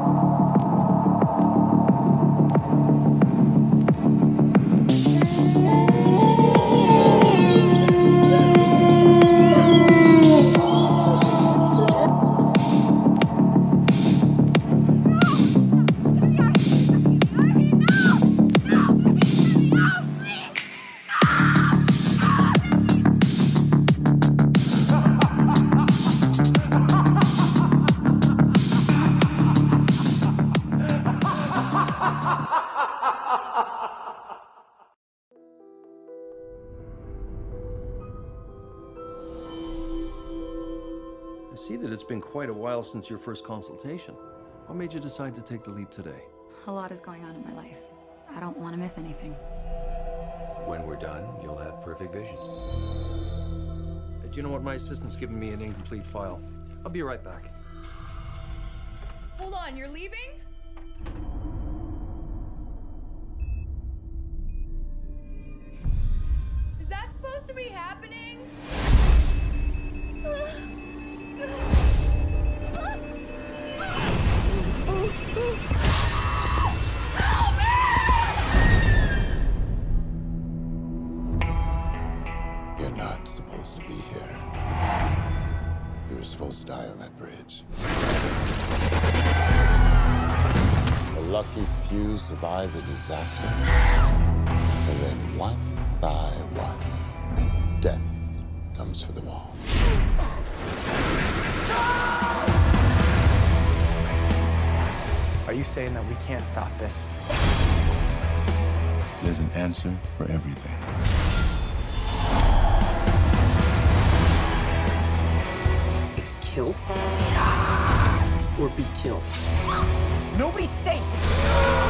I quite a while since your first consultation. What made you decide to take the leap today? A lot is going on in my life. I don't want to miss anything. When we're done, you'll have perfect vision. Uh, Do you know what? My assistant's giving me an incomplete file. I'll be right back. Hold on, you're leaving? Is that supposed to be happening? You're not supposed to be here. You were supposed to die on that bridge. A lucky few survive the disaster. And then one by one, death comes for them all. Are you saying that we can't stop this? There's an answer for everything. It's kill or be killed. Nobody's safe.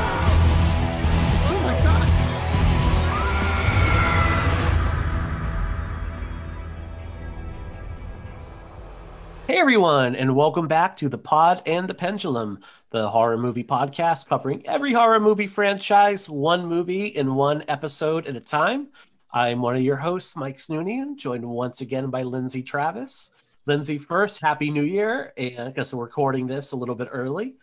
Hey everyone, and welcome back to the Pod and the Pendulum, the horror movie podcast covering every horror movie franchise, one movie in one episode at a time. I'm one of your hosts, Mike Snoonian, joined once again by Lindsay Travis. Lindsay, first, Happy New Year, and I guess we're recording this a little bit early.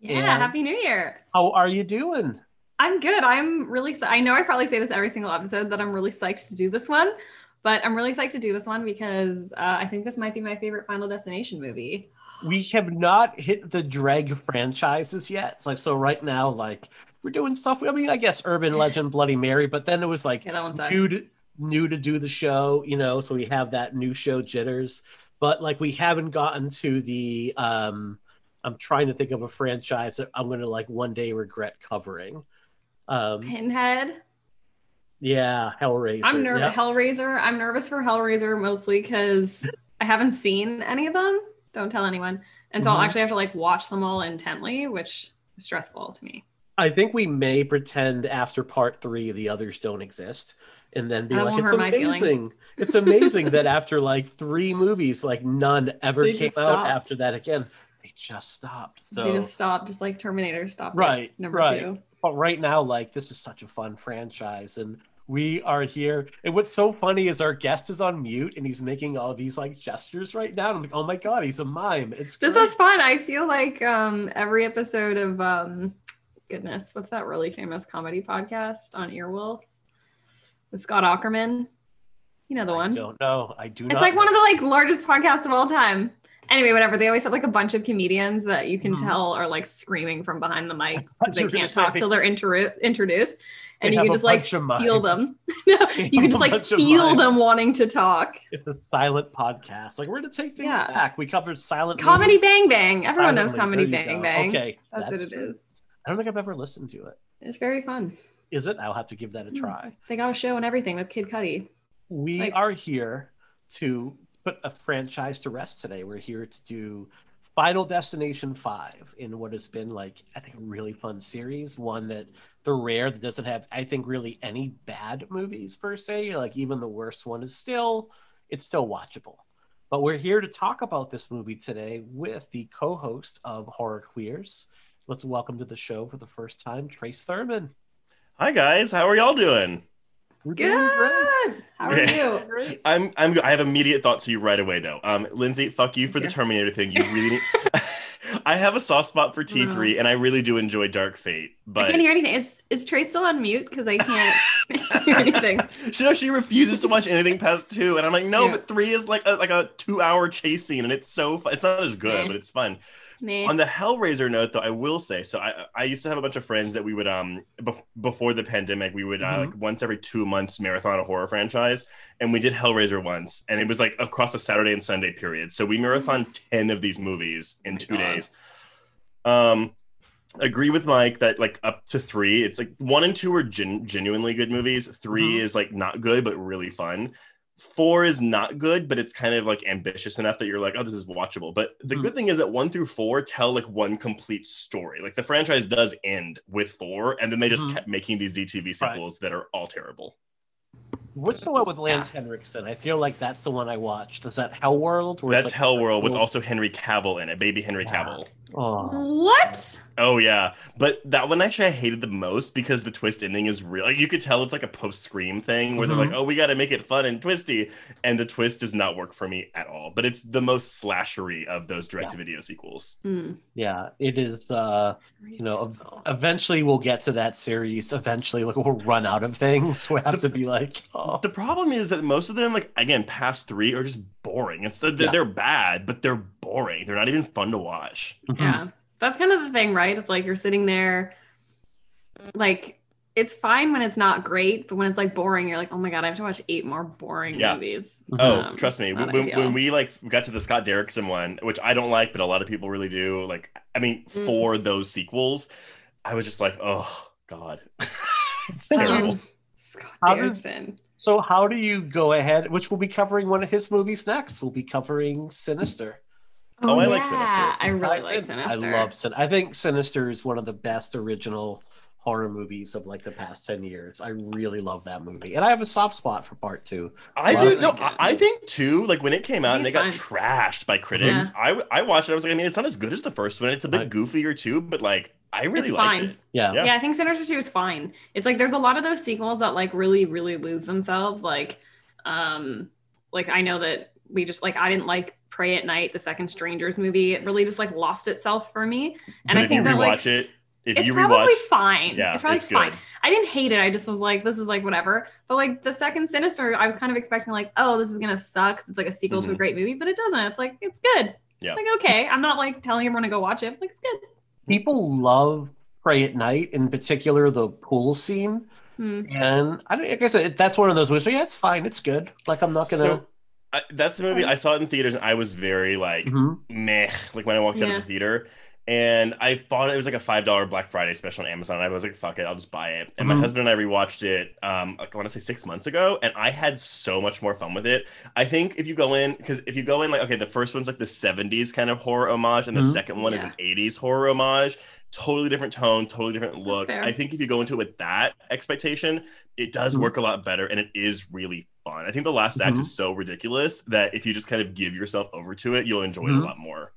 Yeah, And- happy new year. How are you doing? I'm good. I'm really I know I probably say this every single episode that I'm really psyched to do this one, but I'm really excited to do this one because uh, I think this might be my favorite Final Destination movie. We have not hit the drag franchises yet. It's like so right now, like we're doing stuff. I mean, I guess Urban Legend, Bloody Mary, but then it was like Yeah, new to, new to do the show, you know, so we have that new show jitters. But like we haven't gotten to the um I'm trying to think of a franchise that I'm gonna like one day regret covering. Um Pinhead. Yeah, Hellraiser. I'm nervous. Yep. Hellraiser. I'm nervous for Hellraiser mostly because I haven't seen any of them. Don't tell anyone. And so I'll Mhm. actually have to like watch them all intently, which is stressful to me. I think we may pretend after part three the others don't exist, and then be That like, it's hurt my feelings." amazing. it's amazing that after like three movies, like none ever They came out stopped. after that again. They just stopped. So They just stopped, just like Terminator stopped. right, number right. two. But right now, like this is such a fun franchise, and we are here. And what's so funny is our guest is on mute, and he's making all these like gestures right now. I'm like, oh my god, he's a mime. It's This great. is fun. I feel like um every episode of um goodness, what's that really famous comedy podcast on Earwolf with Scott Aukerman? You know the I one. I don't know. I do. It's like one of the like largest podcasts of all time. Anyway, whatever. They always have like a bunch of comedians that you can Mhm. tell are like screaming from behind the mic because they you were gonna can't talk till they're intro- introduced, and you can just like feel them. you can just like feel them wanting to talk. It's a silent podcast. Like we're gonna take things Yeah. back. We covered silent Comedy movies Bang Bang. Everyone knows. Comedy Bang go. Bang. Okay, that's, what it true. is. I don't think I've ever listened to it. It's very fun. Is it? I'll have to give that a Hmm. try. They got a show and everything with Kid Cudi. We Like- are here to put a franchise to rest today. We're here to do Final Destination 5 in what has been like I think a really fun series, one that the rare that doesn't have I think really any bad movies per se, like even the worst one is still it's still watchable. But we're here to talk about this movie today with the co-host of Horror Queers. Let's welcome to the show for the first time Trace Thurman. Hi guys, how are y'all doing? We're Good. doing great. How are Yeah. you? Great. I'm I'm I have immediate thoughts to you right away though. Um, Lindsay, fuck you for the Terminator thing. You really need. I have a soft spot for T3, and I really do enjoy Dark Fate. But I can't hear anything. Is is Trey still on mute? Because I can't hear anything. she, no, she refuses to watch anything past two, and I'm like, no, Yeah. but three is like a, like a two hour chase scene, and it's so fun. It's not as good, but it's fun. Nah. On the Hellraiser note, though, I will say so. I I used to have a bunch of friends that we would um bef- before the pandemic we would uh, Mhm. like once every two months marathon a horror franchise, and we did Hellraiser once, and it was like across a Saturday and Sunday period. So we marathon ten of these movies in two God. days. Um, agree with Mike that like up to three, it's like one and two are gen- genuinely good movies. 3 Mhm. is like not good but really fun. Four is not good, but it's kind of like ambitious enough that you're like, oh, this is watchable. But the Mhm. good thing is that one through four tell like one complete story. Like the franchise does end with four, and then they just Mhm. kept making these DTV Right. sequels that are all terrible. What's the one with Lance Henriksen? I feel like that's the one I watched. Is that Hell World? That's like Hellworld with also Henry Cavill in it, baby Henry Yeah. Cavill. Oh, What? Oh yeah, but that one actually I hated the most because the twist ending is real. Like, you could tell it's like a post Scream thing where Mhm. they're like, "Oh, we got to make it fun and twisty," and the twist does not work for me at all. But it's the most slashery of those direct-to-video sequels. Hmm. yeah. It is. uh You know, eventually we'll get to that series. Eventually, like we'll run out of things. We have to be like, oh, The problem is that most of them, like again, past three, are just boring. It's they're, Yeah. they're bad, but they're boring. They're not even fun to watch. mhm. Yeah. That's kind of the thing, right? It's like you're sitting there, like, it's fine when it's not great, but when it's like boring, you're like, oh my God, I have to watch eight more boring Yeah. movies. Oh, Um, trust me. When, when, we like got to the Scott Derrickson one, which I don't like, but a lot of people really do. Like, I mean, Mm. for those sequels, I was just like, oh God, it's Um, terrible. Scott How does- Derrickson. So how do you go ahead? Which we'll be covering one of his movies next. We'll be covering Sinister. Oh, I like. Sinister. I really Sin- like Sinister. I love Sin. I think Sinister is one of the best original horror movies of like the past 10 years. I really love that movie. And I have a soft spot for part two. I do. No, I. I think too. Like when it came out and it got it's trashed by critics, I I watched it. I was like, I mean, it's not as good as the first one. It's a bit Right. goofier too, but like I really It's liked fine. it. Yeah. Yeah. Yeah. I think Sinister 2 is fine. It's like there's a lot of those sequels that like really, really lose themselves. Like, um, like I know that we just like I didn't like Pray at Night, the second Strangers movie. It really just like lost itself for me. And but I if think you that like it, if it's you probably fine. yeah, it's probably it's fine. good. I didn't hate it. I just was like, this is like whatever. But like the second Sinister, I was kind of expecting like, oh, this is gonna suck. It's like a sequel to a Mhm. great movie, but it doesn't. It's like it's good. Yeah. Like okay, I'm not like telling everyone to go watch it. Like it's good. People love Pray at Night, in particular the pool scene. Hmm. And I don't, like I said, that's one of those movies. So yeah, it's fine. It's good. Like I'm not gonna. So I, that's the movie I saw it in theaters, and I was very like Mhm. meh. Like when I walked out of the theater, and I bought it. It was like a five dollar Black Friday special on Amazon. I was like, fuck it, I'll just buy it. And my Mhm. husband and I rewatched it. Um, like, I want to say six months ago, and I had so much more fun with it. I think if you go in, because if you go in like, okay, the first one's like the '70s kind of horror homage, and the Mhm. second one is an '80s horror homage. Totally different tone, totally different look. I think if you go into it with that expectation, it does Mhm. work a lot better, and it is really fun. I think the last act Mhm. is so ridiculous that if you just kind of give yourself over to it, you'll enjoy it Mhm. a lot more.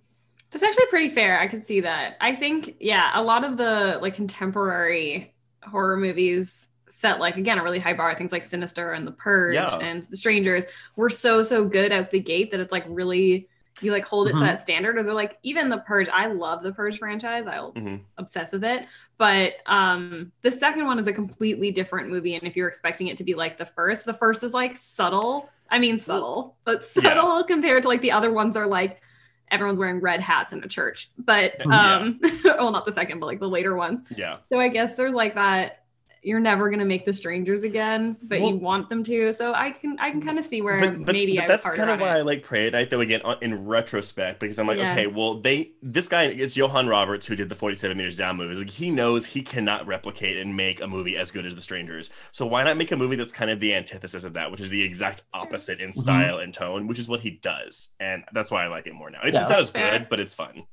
That's actually pretty fair. I could see that. I think, yeah, a lot of the like contemporary horror movies set like again a really high bar. Things like Sinister and The Purge Yeah. and The Strangers were so so good out the gate that it's like really you like hold it Mhm. to that standard. Or they're like even The Purge. I love The Purge franchise. I'll Mhm. obsess with it. But um the second one is a completely different movie. And if you're expecting it to be like the first, the first is like subtle. I mean subtle, but Yeah. subtle compared to like the other ones are like everyone's wearing red hats in a church. But Yeah. um well not the second, but like the later ones. Yeah. So I guess there's like that you're never gonna make the strangers again, but Well- you want them to. So I can I can kind of see where But, but, maybe but I was that's kind of why it. I like Pray at Night, though. Again, in retrospect, because I'm like, Yeah. okay, well, they this guy is Johan Roberts, who did the 47 meters down movies. Like, he knows he cannot replicate and make a movie as good as The Strangers. So why not make a movie that's kind of the antithesis of that, which is the exact opposite in mm-hmm. style and tone, which is what he does, and that's why I like it more now. It's, Yeah. it's not as good, but it's fun.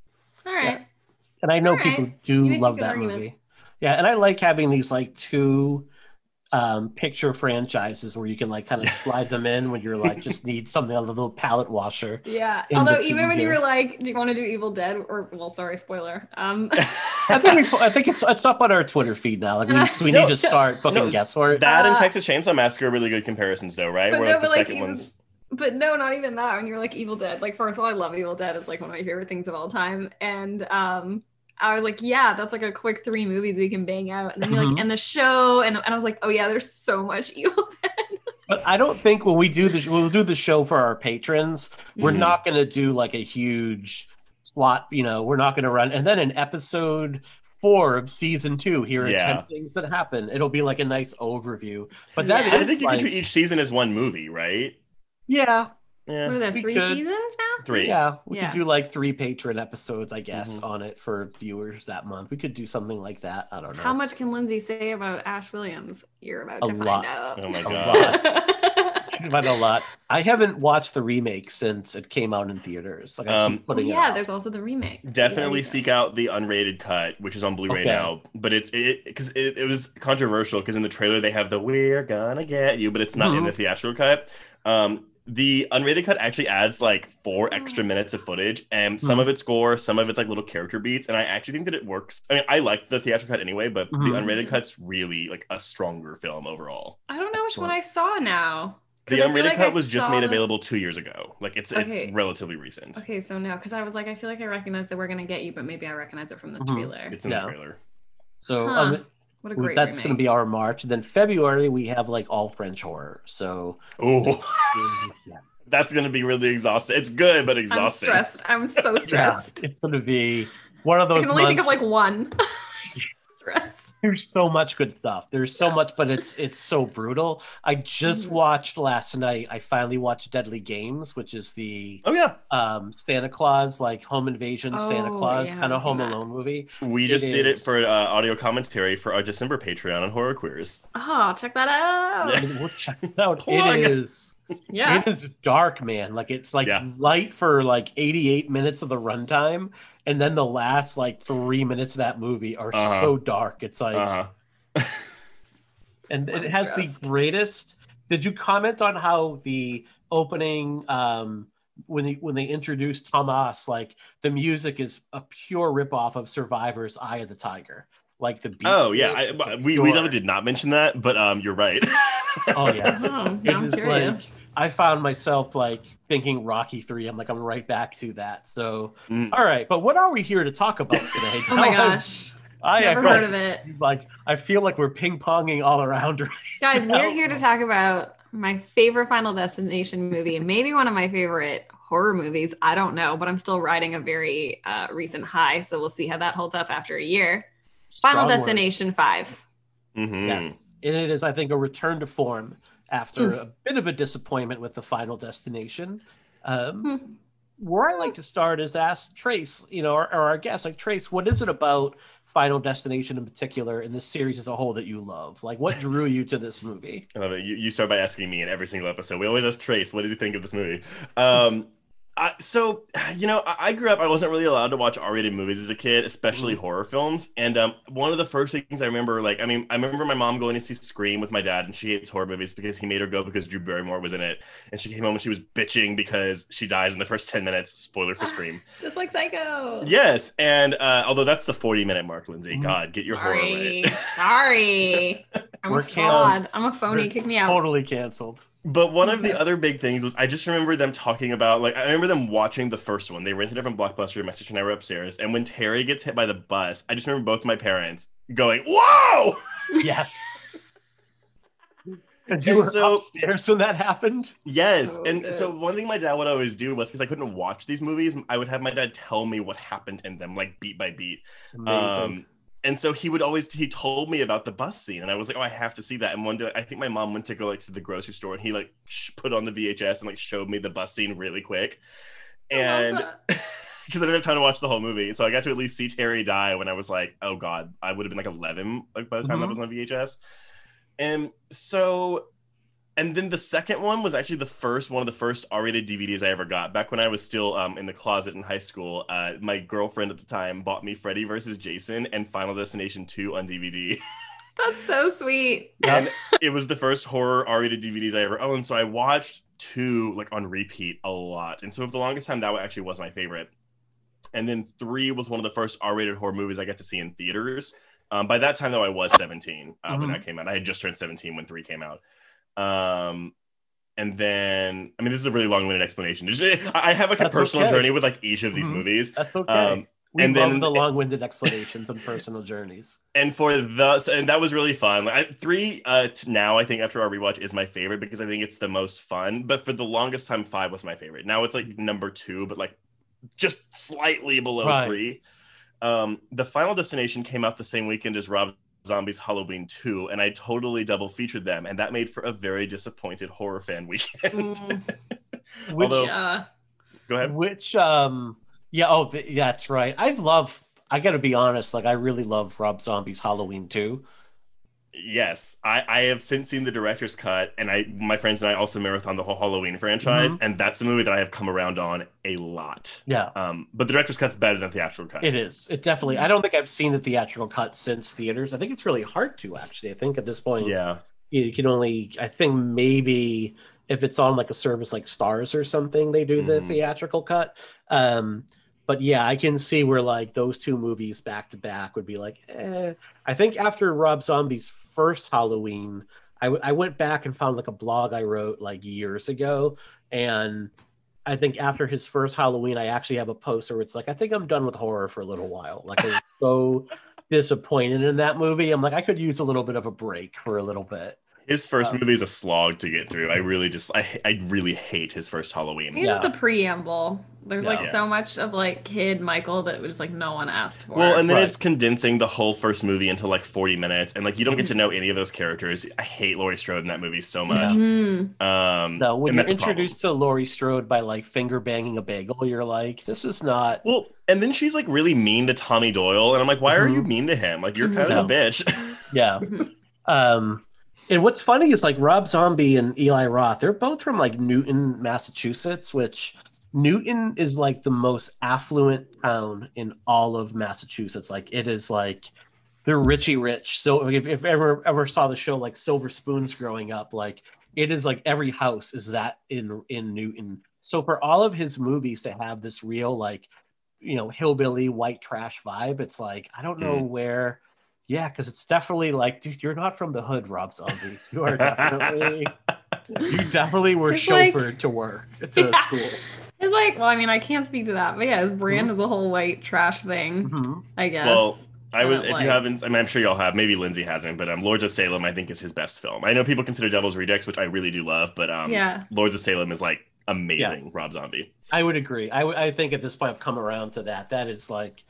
All right. And I know All right. people You do love good that argument. Movie. Yeah, and I like having these like two um picture franchises where you can like kind of slide them in when you're like just need something on a little palate washer. Yeah. Although even when you were like, do you want to do Evil Dead? Or well, sorry, spoiler. Um I think, we, I think it's it's up on our Twitter feed now. Like we, so we No, need to start booking no, guests for it. That and Uh, Texas Chainsaw Massacre are really good comparisons, though, right? but Where no, like the but, like, second even- one's but no, not even that. When you're like Evil Dead, like first of all, I love Evil Dead. It's like one of my favorite things of all time. And um, I was like, yeah, that's like a quick three movies we can bang out. And then you're like, Mhm. and the show, and, and I was like, oh yeah, there's so much Evil Dead. But I don't think when we do the we'll do the show for our patrons, we're Mhm. not going to do like a huge plot. You know, we're not going to run. And then in episode four of season two, here are Yeah. ten things that happen. It'll be like a nice overview. But Yeah. that I think you like, can treat each season as one movie, right? yeah, What are Yeah, there, We three could. seasons now? three. yeah. We Yeah. could do like three patron episodes, I guess, Mhm. on it for viewers that month. We could do something like that. I don't know. How much can Lindsay say about Ash Williams? You're about A to lot. find out. Oh my A god. lot. About a lot. I haven't watched the remake since it came out in theaters. Like I Um, keep Oh, yeah, there's also the remake. Definitely Yeah. seek out the unrated cut, which is on Blu-ray Okay. now. But it's it because it, it was controversial because in the trailer they have the "We're gonna get you," but it's not in Mhm. the theatrical cut. Um, the unrated cut actually adds like four extra Oh. minutes of footage, and some Mhm. of it's gore, some of it's like little character beats, and I actually think that it works. I mean, I like the theatrical cut anyway, but Mhm. the unrated cut's really like a stronger film overall. I don't know which one I saw now. the unrated like cut I was just made the- available two years ago. Like it's Okay. it's relatively recent. Okay, so no, because I was like, I feel like I recognize that we're gonna get you, but maybe I recognize it from the Mhm. trailer. It's in Yeah. the trailer. So Huh. um, What a great that's going to be our March. And then February we have like all French horror. So Oh, yeah, that's gonna be really exhausting. It's good, but exhausting. I'm stressed. I'm so Yeah, stressed. it's going to be one of I those. can only think of like one. stressed. There's so much good stuff. There's so much, but it's it's so brutal. I just Mhm. watched last night. I finally watched Deadly Games, which is the Oh yeah, um Santa Claus like home invasion Santa Oh, Claus yeah, kind of Home seen that. Alone movie. we It just did it for uh, audio commentary for our December Patreon on Horror Queers. Oh, check that out. Yeah. I mean, we'll check it out. Plug. It is. Yeah. It is dark, man. Like it's like Yeah. light for like 88 minutes of the runtime, and then the last like three minutes of that movie are Uh-huh. so dark. It's like, Uh huh. and it has stressed. the greatest. Did you comment on how the opening, um, when they when they introduced Tomas, like the music is a pure ripoff of Survivor's Eye of the Tiger, like the beat. Oh yeah, I, we we pure. definitely did not mention that, but um, you're right. Oh yeah. Oh, It I'm is curious. like I found myself like thinking Rocky three. I'm like I'm right back to that. So Mm. all right, but what are we here to talk about today? Oh my gosh. I, I Never feel heard like, of it. like I feel like we're ping ponging all around. right Guys, now. we're here to talk about my favorite Final Destination movie maybe one of my favorite horror movies. I don't know, but I'm still riding a very uh, recent high. So we'll see how that holds up after a year. Final Strong words. Destination 5. Mhm. Yes, and it is. I think a return to form after a bit of a disappointment with the Final Destination. Um, Hmm. where I like to start is ask Trace, you know, or, or our guest, like Trace, what is it about Final Destination in particular, in this series as a whole, that you love? Like, what drew you to this movie? I love it. You, you start by asking me in every single episode. We always ask Trace, what does he think of this movie? Um, I, so, you know, I, I grew up, I wasn't really allowed to watch R rated movies as a kid, especially Mhm. horror films. And um, one of the first things I remember, like, I mean, I remember my mom going to see Scream with my dad, and she hates horror movies because he made her go because Drew Barrymore was in it. And she came home and she was bitching because she dies in the first 10 minutes. Spoiler for Scream. Just like Psycho. Yes. And uh, although that's the 40 minute mark, Lindsay, Mhm. God, get your horror Sorry. right. Sorry. I'm We're a canceled. fraud. I'm a phony. We're Kick me out. Totally canceled. But one of the other big things was I just remember them talking about like I remember them watching the first one. They rented it from Blockbuster. My sister and I were upstairs, and when Terry gets hit by the bus, I just remember both my parents going, "Whoa!" Yes. And And you were so- upstairs when that happened. Yes, Oh, and good. so one thing my dad would always do was because I couldn't watch these movies, I would have my dad tell me what happened in them, like beat by beat. Amazing. Um, and so he would always he told me about the bus scene, and I was like, "Oh, I have to see that." And one day, I think my mom went to go like to the grocery store, and he like sh- put on the VHS and like showed me the bus scene really quick. And because I didn't have time to watch the whole movie, so I got to at least see Terry die when I was like, "Oh God," I would have been like eleven like by the time that Mhm. was on VHS. And so, and then the second one was actually the first one of the first R-rated DVDs I ever got. Back when I was still um, in the closet in high school, uh, my girlfriend at the time bought me Freddy vs. Jason and Final Destination 2 on DVD. That's so sweet. and it was the first horror R-rated DVDs I ever owned. So I watched two like on repeat a lot. And so for the longest time, that actually was my favorite. And then three was one of the first R-rated horror movies I got to see in theaters. Um, by that time, though, I was 17 uh, when Mhm. that came out. I had just turned 17 when three came out. Um, and then I mean this is a really long-winded explanation. I have like a That's personal okay. journey with like each of these Mhm. movies. That's okay. Um, we and love then- the long-winded explanations and personal journeys. and for the and that was really fun. Like, I, three uh now I think after our rewatch is my favorite because I think it's the most fun. But for the longest time, five was my favorite. Now it's like number two, but like just slightly below Right. three. Um, the Final Destination came out the same weekend as Rob Zombie's Halloween 2, and I totally double featured them, and that made for a very disappointed horror fan weekend. Mm, Which, Although- yeah. Go ahead. which, um, yeah, oh, th- yeah, that's right. I love. I got to be honest. Like, I really love Rob Zombie's Halloween too. Yes, I, I have since seen the director's cut, and I my friends and I also marathon the whole Halloween franchise, and that's a movie that I have come around on a lot. Yeah, Um, but the director's cut's better than the theatrical cut. it is. It definitely. I don't think I've seen the theatrical cut since theaters. I think it's really hard to actually. I think at this point, Yeah, you can only. I think maybe if it's on like a service like Starz or something, they do the Mhm. theatrical cut. Um, but yeah, I can see where like those two movies back to back would be like. Eh. I think after Rob Zombie's first Halloween, I, w- I went back and found like a blog I wrote like years ago, and I think after his first Halloween, I actually have a poster where it's like, I think I'm done with horror for a little while. Like I was so disappointed in that movie. I'm like, I could use a little bit of a break for a little bit. His first Um, movie is a slog to get through. I really just I I really hate his first Halloween. think it's just Yeah. the preamble. There's like Yeah. so much of like kid Michael that was like no one asked for. Well, and then Right. it's condensing the whole first movie into like 40 minutes, and like you don't get to know any of those characters. I hate Laurie Strode in that movie so much. Mhm. Um, No, when you're that's a problem. introduced to Laurie Strode by like finger banging a bagel, you're like, this is not. Well, and then she's like really mean to Tommy Doyle, and I'm like, why are you mean to him? Like you're kind of a bitch. Yeah. um, and what's funny is like Rob Zombie and Eli Roth, they're both from like Newton, Massachusetts, which Newton is like the most affluent town in all of Massachusetts. Like it is like they're richy rich. So if, if ever ever saw the show like Silver Spoons growing up, like it is like every house is that in in Newton. So for all of his movies to have this real like you know hillbilly white trash vibe, it's like I don't know mm. where. Yeah, because it's definitely like, dude, you're not from the hood, Rob Zombie. You are definitely, you definitely were It's like- chauffeured to work to Yeah. school. It's like, well, I mean, I can't speak to that, but yeah, his brand is the whole white trash thing, Mhm. I guess. Well, I would, if like- you haven't, I mean, I'm sure y'all have. Maybe Lindsay hasn't, but um, Lords of Salem, I think, is his best film. I know people consider Devil's Rejects, which I really do love, but um, Yeah. Lords of Salem is like amazing. Rob Zombie. I would agree. I, w- I think at this point I've come around to that. That is like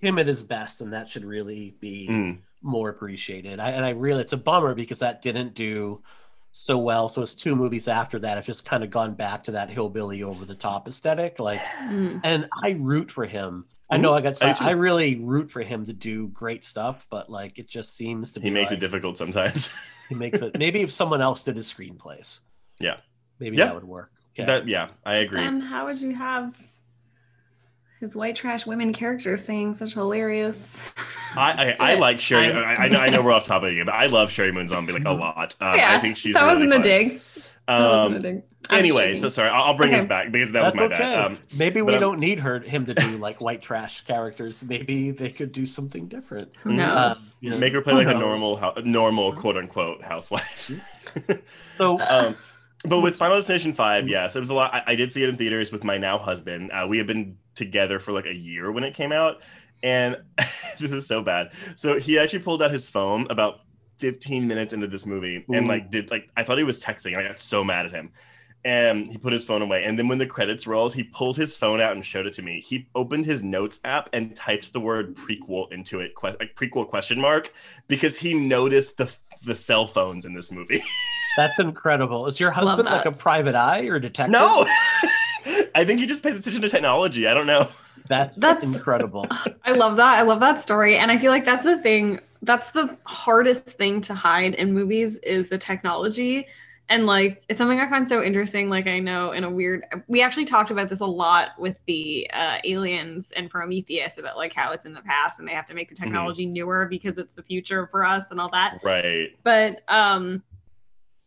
him at his best, and that should really be Mm. more appreciated. I, and I really, it's a bummer because that didn't do so well. So it's two movies after that. I've just kind of gone back to that hillbilly over the top aesthetic. Like, Mm. and I root for him. I know I got. I I, really root for him to do great stuff, but like it just seems to be. He makes like, it difficult sometimes. He makes it. Maybe if someone else did his screenplays, yeah, maybe Yeah. that would work. Okay. that yeah, I agree. Then how would you have his white trash women characters saying such hilarious? I, I, I like Sheri. I'm- I, I know I know we're off topic again, but I love Sheri Moon Zombie like a lot. Um, yeah, I think she's that really wasn't a fun. dig. That wasn't a Um, dig. I'm anyway, joking. so sorry, I'll, I'll bring Okay. this back because that That's was my okay. bad. Um, Maybe we I'm- don't need her him to do like white trash characters. Maybe they could do something different. Who knows? Uh, you know, make her play who like a normal, hou- normal quote unquote housewife. So um, but with Final Destination Five, yes, it was a lot. I, I did see it in theaters with my now husband. Uh, we have been together for like a year when it came out, and this is so bad. So he actually pulled out his phone about 15 minutes into this movie and like did like I thought he was texting. and I got so mad at him. And he put his phone away. And then when the credits rolled, he pulled his phone out and showed it to me. He opened his notes app and typed the word prequel into it, que- like prequel question mark, because he noticed the the cell phones in this movie. that's incredible. Is your husband like a private eye or a detective? No, I think he just pays attention to technology. I don't know. that's, That's- incredible. I love that. I love that story. And I feel like that's the thing. That's the hardest thing to hide in movies is the technology. And like it's something I find so interesting. Like I know in a weird we actually talked about this a lot with the uh, aliens and Prometheus about like how it's in the past and they have to make the technology newer because it's the future for us and all that. Right. But um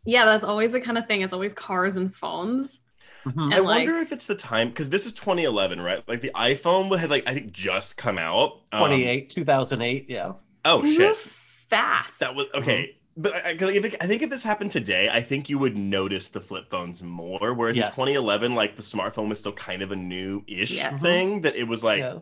yeah, that's always the kind of thing. It's always cars and phones. Mhm. And I like wonder if it's the time because this is 2011, right? Like the iPhone had like I think just come out. Um, 28, 2008. Yeah. Oh they shit. fast. That was okay. But I, I, 'cause if it- I think if this happened today, I think you would notice the flip phones more. Whereas Yes. in 2011, like the smartphone was still kind of a new-ish Yeah. thing. That it was like Yeah.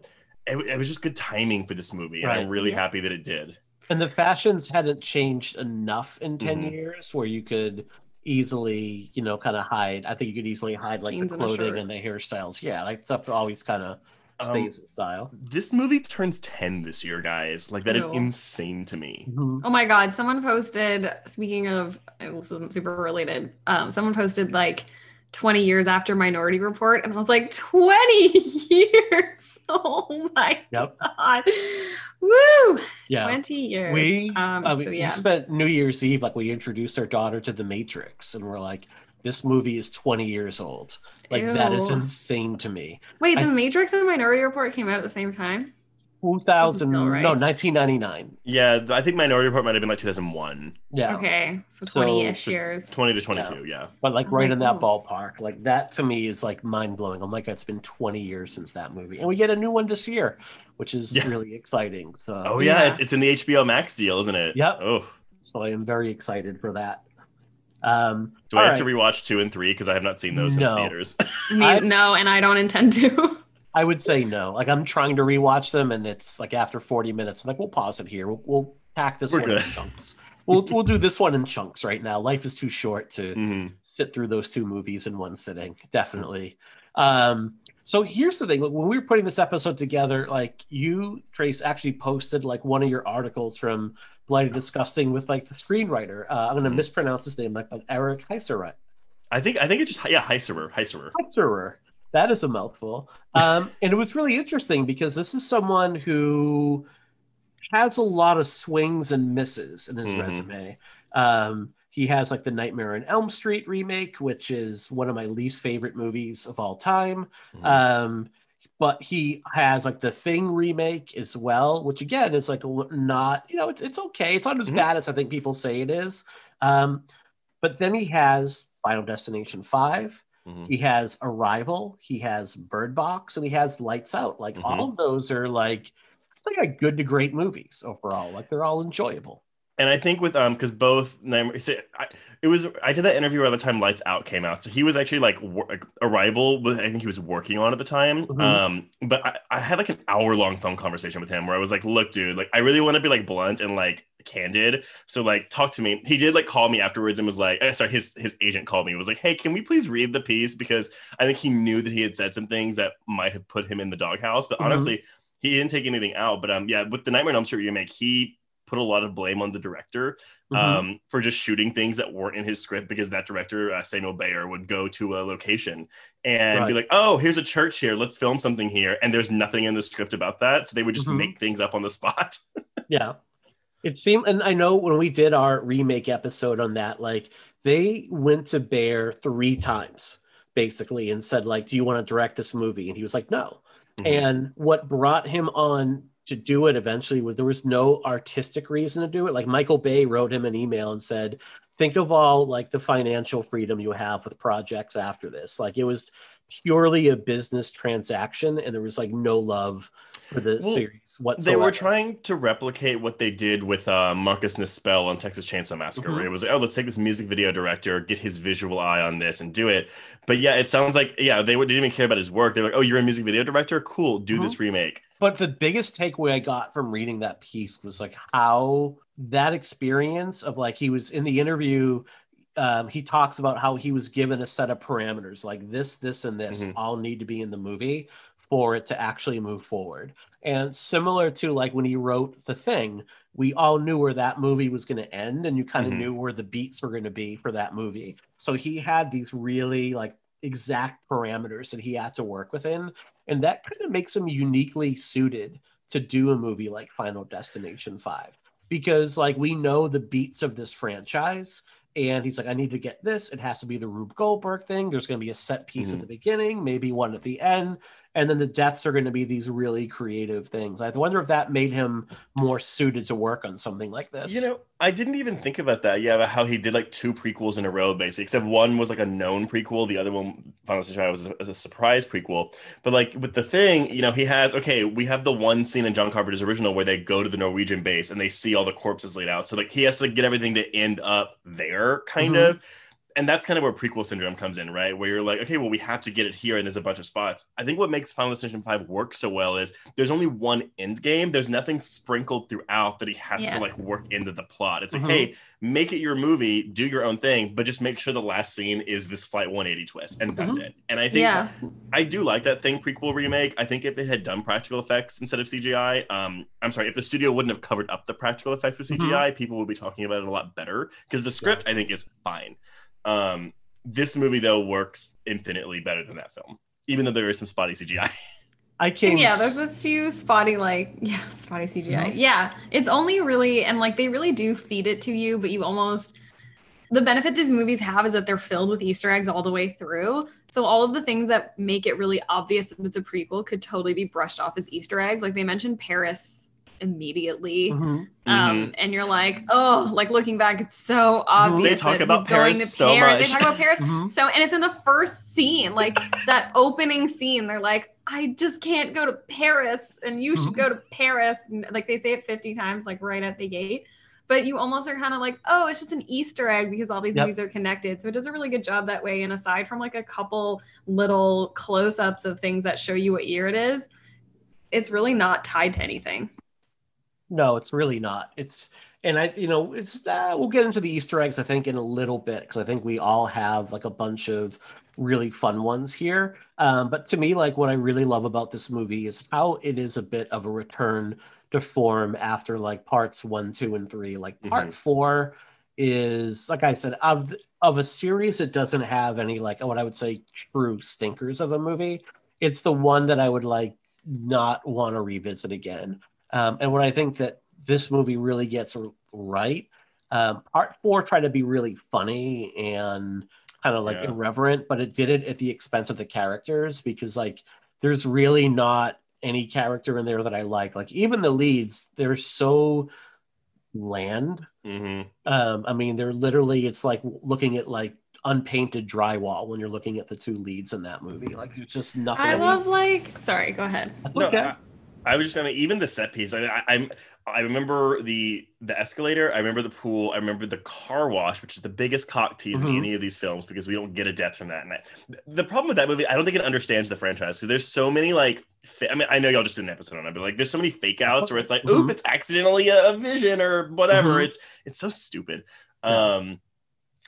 it, it was just good timing for this movie, and I'm really Yeah. happy that it did. And the fashions hadn't changed enough in 10 Mhm. years where you could easily, you know, kind of hide. I think you could easily hide like Jeans the clothing shirt. and the hairstyles. Yeah, like stuff always kind of Um, stays with style. This movie turns 10 this year, guys. Like that is Ew. insane to me. Mhm. Oh my god, someone posted speaking of this isn't super related. Um someone posted like 20 years after Minority Report and I was like 20 years. Oh my Yep. god. Woo! Yeah. 20 years. We, um I mean, so we yeah. spent New Year's Eve, like we introduced our daughter to The Matrix, and we're like, this movie is 20 years old. Like that is insane to me. Wait, I- The Matrix and Minority Report came out at the same time? 2000, feel right. no, 1999. Yeah, I think Minority Report might have been like 2001, Yeah. Okay. So So- 20-ish years. 20 to 22. Yeah. But like right like, in that "Ooh." ballpark, like that to me is like mind blowing. I'm like, it's been 20 years since that movie, and we get a new one this year, which is Yeah. really exciting. So, Oh yeah, Yeah. It's, it's in the HBO Max deal, isn't it? Yep. Oh, so I am very excited for that. Um, do I all have to rewatch two and three because I have not seen those since No. theaters? Me, no, and I don't intend to. I would say no. Like I'm trying to rewatch them, and it's like after 40 minutes, I'm like, we'll pause it here. We'll, we'll pack this We're one in chunks. We'll we'll do this one in chunks right now. Life is too short to hmm sit through those two movies in one sitting. Definitely. Um, so here's the thing: when we were putting this episode together, like you, Trace, actually posted like one of your articles from Bloody Disgusting with like the screenwriter. Uh, I'm going to Mhm. mispronounce his name, like, like Eric Heisserer. I think I think it just yeah Heisserer Heisserer. Heisserer. That is a mouthful. Um, and it was really interesting because this is someone who has a lot of swings and misses in his Mhm. resume. Um, he has like the Nightmare on Elm Street remake, which is one of my least favorite movies of all time. Mhm. Um, but he has like the Thing remake as well, which again is like not, you know, it's, it's okay. It's not as Mhm. bad as I think people say it is. Um, but then he has Final Destination 5. Mhm. He has Arrival, he has Bird Box, and he has Lights Out. Like Mhm. all of those are like like a good to great movies overall. Like they're all enjoyable. And I think with um because both it was I did that interview around the time Lights Out came out, so he was actually like wor- like, Arrival. I think he was working on at the time. Mhm. Um, but I, I had like an hour long phone conversation with him where I was like, "Look, dude, like I really want to be like blunt and like candid. So like talk to me." He did like call me afterwards and was like, eh, "Sorry, his his agent called me and was like, hey, can we please read the piece because I think he knew that he had said some things that might have put him in the doghouse, but Mhm. honestly." He didn't take anything out, but um, yeah, with the Nightmare on Elm Street remake, he put a lot of blame on the director Mhm. um, for just shooting things that weren't in his script because that director, uh, Samuel Bayer, would go to a location and be like, oh, here's a church here. Let's film something here. And there's nothing in the script about that. So they would just Mhm. make things up on the spot. yeah. It seemed, and I know when we did our remake episode on that, like they went to Bayer three times basically and said, like, do you want to direct this movie? And he was like, no. Mhm. And what brought him on to do it eventually was there was no artistic reason to do it. Like Michael Bay wrote him an email and said, think of all like the financial freedom you have with projects after this. Like it was purely a business transaction and there was like no love for the Well, series They were trying to replicate what they did with uh, Marcus Nispel on Texas Chainsaw Massacre, Mhm. where it was like, oh, let's take this music video director, get his visual eye on this, and do it. But yeah, it sounds like yeah, they, they didn't even care about his work. They're like, oh, you're a music video director, cool, do Mm-hmm. this remake. But the biggest takeaway I got from reading that piece was like how that experience of like he was in the interview. Um, he talks about how he was given a set of parameters like this, this, and this Mhm. all need to be in the movie for it to actually move forward. And similar to like when he wrote The Thing, we all knew where that movie was going to end, and you kind of Mhm. knew where the beats were going to be for that movie. So he had these really like exact parameters that he had to work within. And that kind of makes him uniquely suited to do a movie like Final Destination 5 because like we know the beats of this franchise and he's like I need to get this. It has to be the Rube Goldberg thing. There's going to be a set piece Mhm. at the beginning maybe one at the end and then the deaths are going to be these really creative things. I wonder if that made him more suited to work on something like this. You know, I didn't even think about that. Yeah, about how he did like two prequels in a row, basically. Except one was like a known prequel, the other one, Final Fantasy was a, was a surprise prequel. But like with the thing, you know, he has okay. We have the one scene in John Carpenter's original where they go to the Norwegian base and they see all the corpses laid out. So like he has to get everything to end up there, kind Mhm. of and that's kind of where prequel syndrome comes in, right? Where you're like, okay, well, we have to get it here, and there's a bunch of spots. I think what makes Final Destination Five work so well is there's only one end game. There's nothing sprinkled throughout that he has Yeah. to like work into the plot. It's like, Mhm. hey, make it your movie, do your own thing, but just make sure the last scene is this flight 180 twist, and that's it. And I think Yeah. I do like that thing prequel remake. I think if it had done practical effects instead of CGI, um, I'm sorry, if the studio wouldn't have covered up the practical effects with CGI, people would be talking about it a lot better because the script I think is fine. Um, this movie though works infinitely better than that film, even though there is some spotty CGI. I changed. Yeah, there's a few spotty like yeah, spotty CGI. Yeah, it's only really and like they really do feed it to you, but you almost the benefit these movies have is that they're filled with Easter eggs all the way through. So all of the things that make it really obvious that it's a prequel could totally be brushed off as Easter eggs. Like they mentioned Paris immediately. Mhm. Um, and you're like, oh, like looking back, it's so obvious. They talk about he's going Paris to so Paris. much. They talk about Paris. Mhm. So, and it's in the first scene, like that opening scene. They're like, I just can't go to Paris, and you should go to Paris. And like they say it 50 times, like right at the gate. But you almost are kind of like, oh, it's just an Easter egg because all these Yep. movies are connected. So it does a really good job that way. And aside from like a couple little close ups of things that show you what year it is, it's really not tied to anything. No, it's really not. It's and I, you know, it's uh, we'll get into the Easter eggs I think in a little bit because I think we all have like a bunch of really fun ones here. Um, but to me, like what I really love about this movie is how it is a bit of a return to form after like parts one, two, and three. Like part Mhm. four is like I said of of a series it doesn't have any like what I would say true stinkers of a movie. It's the one that I would like not want to revisit again. Um, and what I think that this movie really gets right, um, part four tried to be really funny and kind of like Yeah. irreverent, but it did it at the expense of the characters because like there's really not any character in there that I like. Like even the leads, they're so bland. hmm Um, I mean, they're literally it's like looking at like unpainted drywall when you're looking at the two leads in that movie. Like there's just nothing. I love like, sorry, go ahead. No, Okay. I, I was just gonna even the set piece. I mean, I, I'm I remember the the escalator. I remember the pool. I remember the car wash, which is the biggest cock tease in Mhm. any of these films because we don't get a death from that. And I, the problem with that movie, I don't think it understands the franchise because there's so many like. Fa- I mean, I know y'all just did an episode on it, but like, there's so many fake outs where it's like, oop, Mhm. it's accidentally a, a vision or whatever. Mhm. It's it's so stupid. Yeah. Um,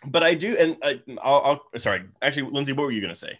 but I do, and I, I'll, I'll sorry. Actually, Lindsay, what were you gonna say?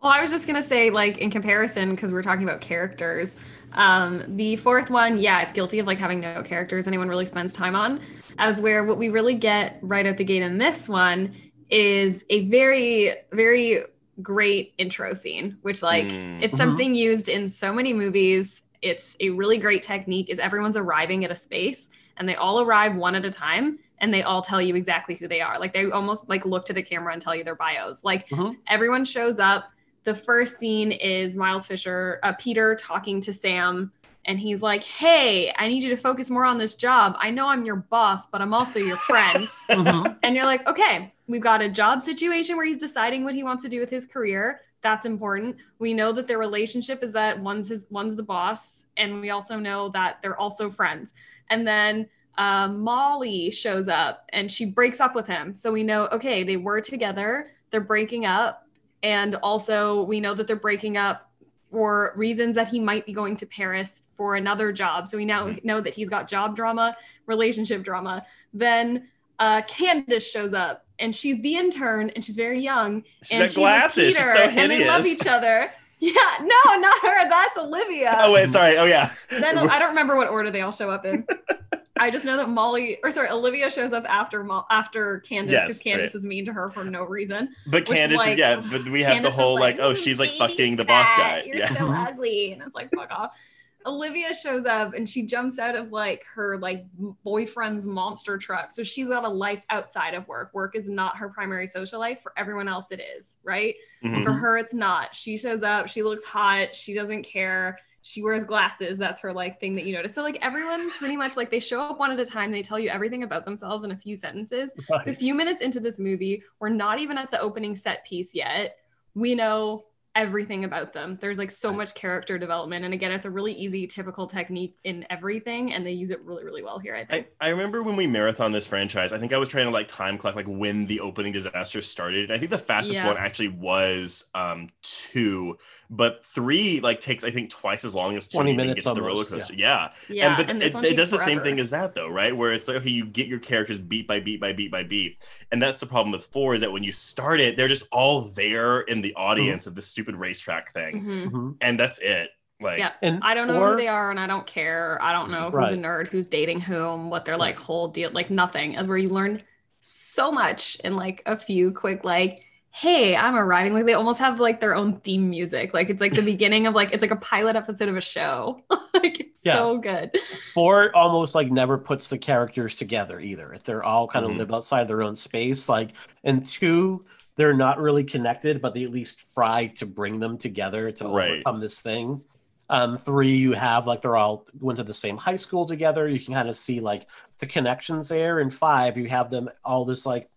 Well, I was just gonna say, like in comparison, because we're talking about characters. Um, the fourth one, yeah, it's guilty of like having no characters anyone really spends time on. As where what we really get right out the gate in this one is a very, very great intro scene, which like Mm. it's Mhm. something used in so many movies. It's a really great technique. Is everyone's arriving at a space and they all arrive one at a time and they all tell you exactly who they are. Like they almost like look to the camera and tell you their bios. Like Mhm. everyone shows up. The first scene is Miles Fisher, uh, Peter talking to Sam, and he's like, "Hey, I need you to focus more on this job. I know I'm your boss, but I'm also your friend." Mhm. and you're like, "Okay, we've got a job situation where he's deciding what he wants to do with his career. That's important. We know that their relationship is that one's his one's the boss, and we also know that they're also friends. And then um, Molly shows up and she breaks up with him. So we know, okay, they were together, they're breaking up. And also, we know that they're breaking up for reasons that he might be going to Paris for another job. So we now Mhm. know that he's got job drama, relationship drama. Then uh, Candace shows up and she's the intern and she's very young. She's and she's glasses. with She's Peter so and they love each other. Yeah, no, not her. That's Olivia Oh wait, sorry. Oh yeah. then I don't remember what order they all show up in. I just know that Molly, or sorry, Olivia shows up after Mo- after Candace Yes, because Candace right. is mean to her for no reason. But Candace is like- yeah, but we have Candace the whole like, oh, "Mm, she's like fucking the boss guy. You're Yeah. so ugly, and it's like fuck off. Olivia shows up and she jumps out of like her like boyfriend's monster truck. So she's got a life outside of work. Work is not her primary social life. For everyone else, it is, right? Mhm. For her, it's not. She shows up, she looks hot, she doesn't care. She wears glasses. That's her like thing that you notice. So like everyone pretty much like they show up one at a time. They tell you everything about themselves in a few sentences. Right. So a few minutes into this movie, we're not even at the opening set piece yet. We know everything about them. There's like so much character development. And again, it's a really easy, typical technique in everything. And they use it really, really well here, I think. I, I remember when we marathon this franchise, I think I was trying to like time clock like when the opening disaster started. I think the fastest Yeah. one actually was um two, but three like takes I think twice as long as two 20 to even minutes get to the roller coaster. Yeah. yeah. and but and it, it takes does the same thing as that though, right? Where it's like okay, you get your characters beat by beat by beat by beat. And that's the problem with four is that when you start it, they're just all there in the audience of this stupid racetrack thing. Mhm. Mhm. And that's it. Like Yeah. And I don't know or- who they are and I don't care. I don't know who's a nerd, who's dating whom, what their like whole deal, like nothing. As where you learn so much in like a few quick, like, hey, I'm arriving. Like they almost have like their own theme music. Like it's like the beginning of like, it's like a pilot episode of a show. like it's Yeah. so good. four almost like never puts the characters together either. If they're all kind of Mhm. live outside their own space. Like, and two, they're not really connected, but they at least try to bring them together to Right. overcome this thing. Um, three, you have like they're all went to the same high school together. You can kind of see like the connections there. And five, you have them all this like,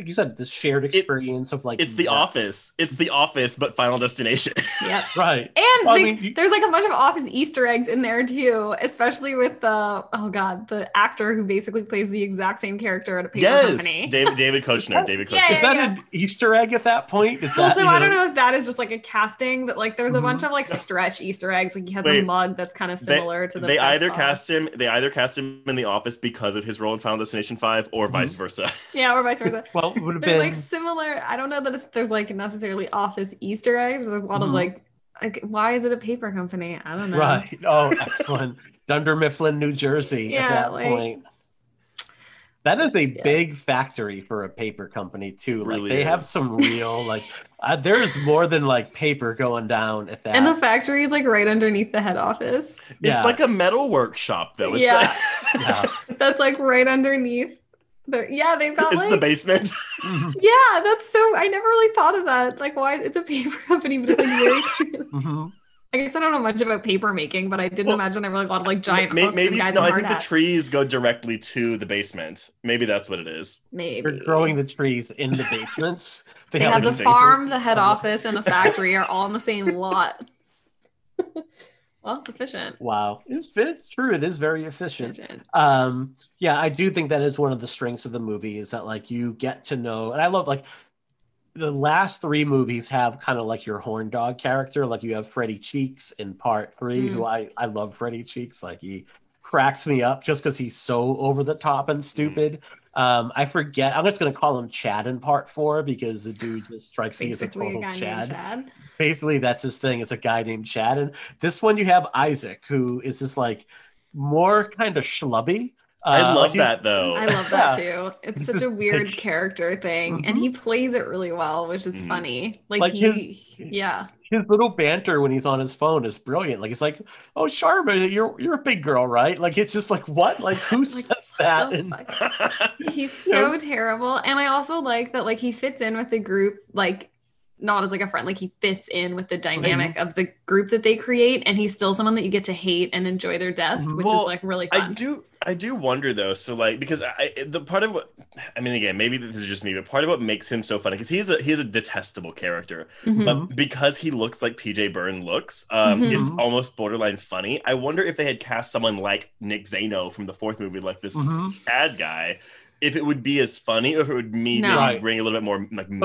like you said, this shared experience of like it's the that- office. It's the office, but final destination. Yeah, right? And Well, I mean, you- there's like a bunch of office Easter eggs in there too, especially with the oh god, the actor who basically plays the exact same character at a paper yes. company. David David Koechner. David Koechner. Yeah, Is that yeah. an Easter egg at that point? Is Well, that so you I don't know if that is just like a casting, but like there's a Mhm. bunch of like stretch Easter eggs. Like he has a mug that's kind of They- similar to the. they best either boss. cast him they either cast him in the office because of his role in final destination 5 or Mhm. vice versa yeah, or vice versa. Well, it would have They're been like similar. I don't know that it's, there's like necessarily office Easter eggs, but there's a lot of Mhm. like, like why is it a paper company? I don't know. Right. Oh, excellent. Dunder Mifflin, New Jersey Yeah, at that like- point. That is a Yeah. big factory for a paper company too. Like Really they have some real like uh, there's more than like paper going down at that. And the factory is like right underneath the head office. yeah. it's like a metal workshop though it's Yeah. like, yeah. That's like right underneath. The, yeah, they've got it's like the basement Mhm, yeah. That's so. I never really thought of that. Like why it's a paper company, but it's like very. clear. mhm. I guess I don't know much about paper making, but I didn't Well, imagine there were like a lot of like giant May- maybe guys no i hard think the hats. trees go directly to the basement maybe that's what it is Maybe They're growing the trees in the basements. They have the farm, the head Oh. office, and the factory are all in the same lot. Well, it's efficient. Wow. It's it's true. It is very efficient. efficient. um yeah i do think that is one of the strengths of the movie is that like you get to know and i love like the last three movies have kind of like your horn dog character like you have freddie cheeks in part three who i i love freddie cheeks like he cracks me up just because he's so over the top and stupid um i forget i'm just going to call him chad in part four because the dude just strikes me as a Basically, a total guy chad named Chad. basically that's his thing it's a guy named chad and this one you have isaac who is just like more kind of schlubby i Uh, love that though I love that too. It's such a weird character thing, and Mhm. he plays it really well, which is Mhm. funny. Like, Like he, his- yeah, his little banter when he's on his phone is brilliant. Like it's like, "Oh, Sharma, you're you're a big girl, right?" Like it's just like, "What? Like who says that?" Oh, And he's so terrible. And I also like that, like he fits in with the group, like not as like a friend, like he fits in with the dynamic of the group that they create, and he's still someone that you get to hate and enjoy their death, which Well, is like really fun. I do I do wonder though, so like because I the part of what I mean again, maybe this is just me, but part of what makes him so funny because he's a he's a detestable character, Mhm. but because he looks like PJ Byrne looks, um, Mhm. it's almost borderline funny. I wonder if they had cast someone like Nick Zano from the fourth movie, like this Mhm. bad guy, if it would be as funny or if it would maybe No. Bring a little bit more like So-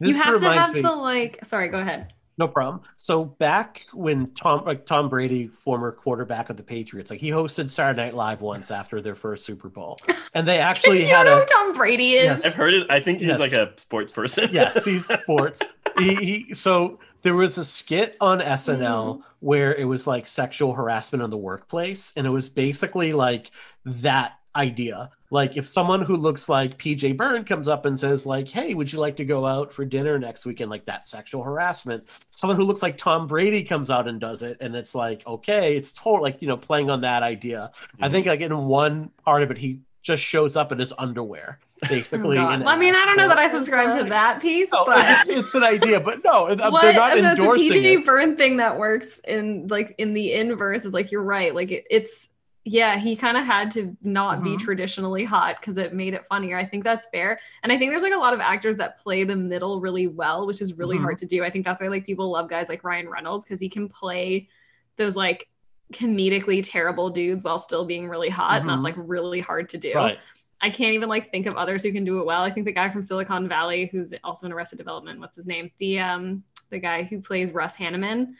mean. you have to have me- the like. Sorry, go ahead. No problem. So back when Tom, like Tom Brady, former quarterback of the Patriots, like he hosted Saturday Night Live once after their first Super Bowl, and they actually you had know a who Tom Brady is? Yes. I've heard it. I think he's Yes. like a sports person. yes, he's sports. he, he, so there was a skit on SNL mm-hmm. where it was like sexual harassment in the workplace, and it was basically like that idea. Like if someone who looks like PJ Byrne comes up and says like, "Hey, would you like to go out for dinner next weekend?" Like that sexual harassment. Someone who looks like Tom Brady comes out and does it, and it's like, okay, it's total like you know playing on that idea. I think mm-hmm. like in one part of it, he just shows up in his underwear, oh, basically. Oh, God. I mean, I don't know that I subscribe to that piece, No, but it's, it's an idea, but no, um, they're not about the endorsing PJ it. Byrne thing that works in like in the inverse is like you're right. Like it, it's yeah, he kind of had to not be Mhm. traditionally hot because it made it funnier. I think that's fair. And I think there's like a lot of actors that play the middle really well, which is really Mhm. hard to do. I think that's why like people love guys like Ryan Reynolds because he can play those like comedically terrible dudes while still being really hot. And that's Mhm. like really hard to do. Right. I can't even like think of others who can do it well. I think the guy from Silicon Valley who's also in Arrested Development, what's his name? The um the guy who plays Russ Hanneman.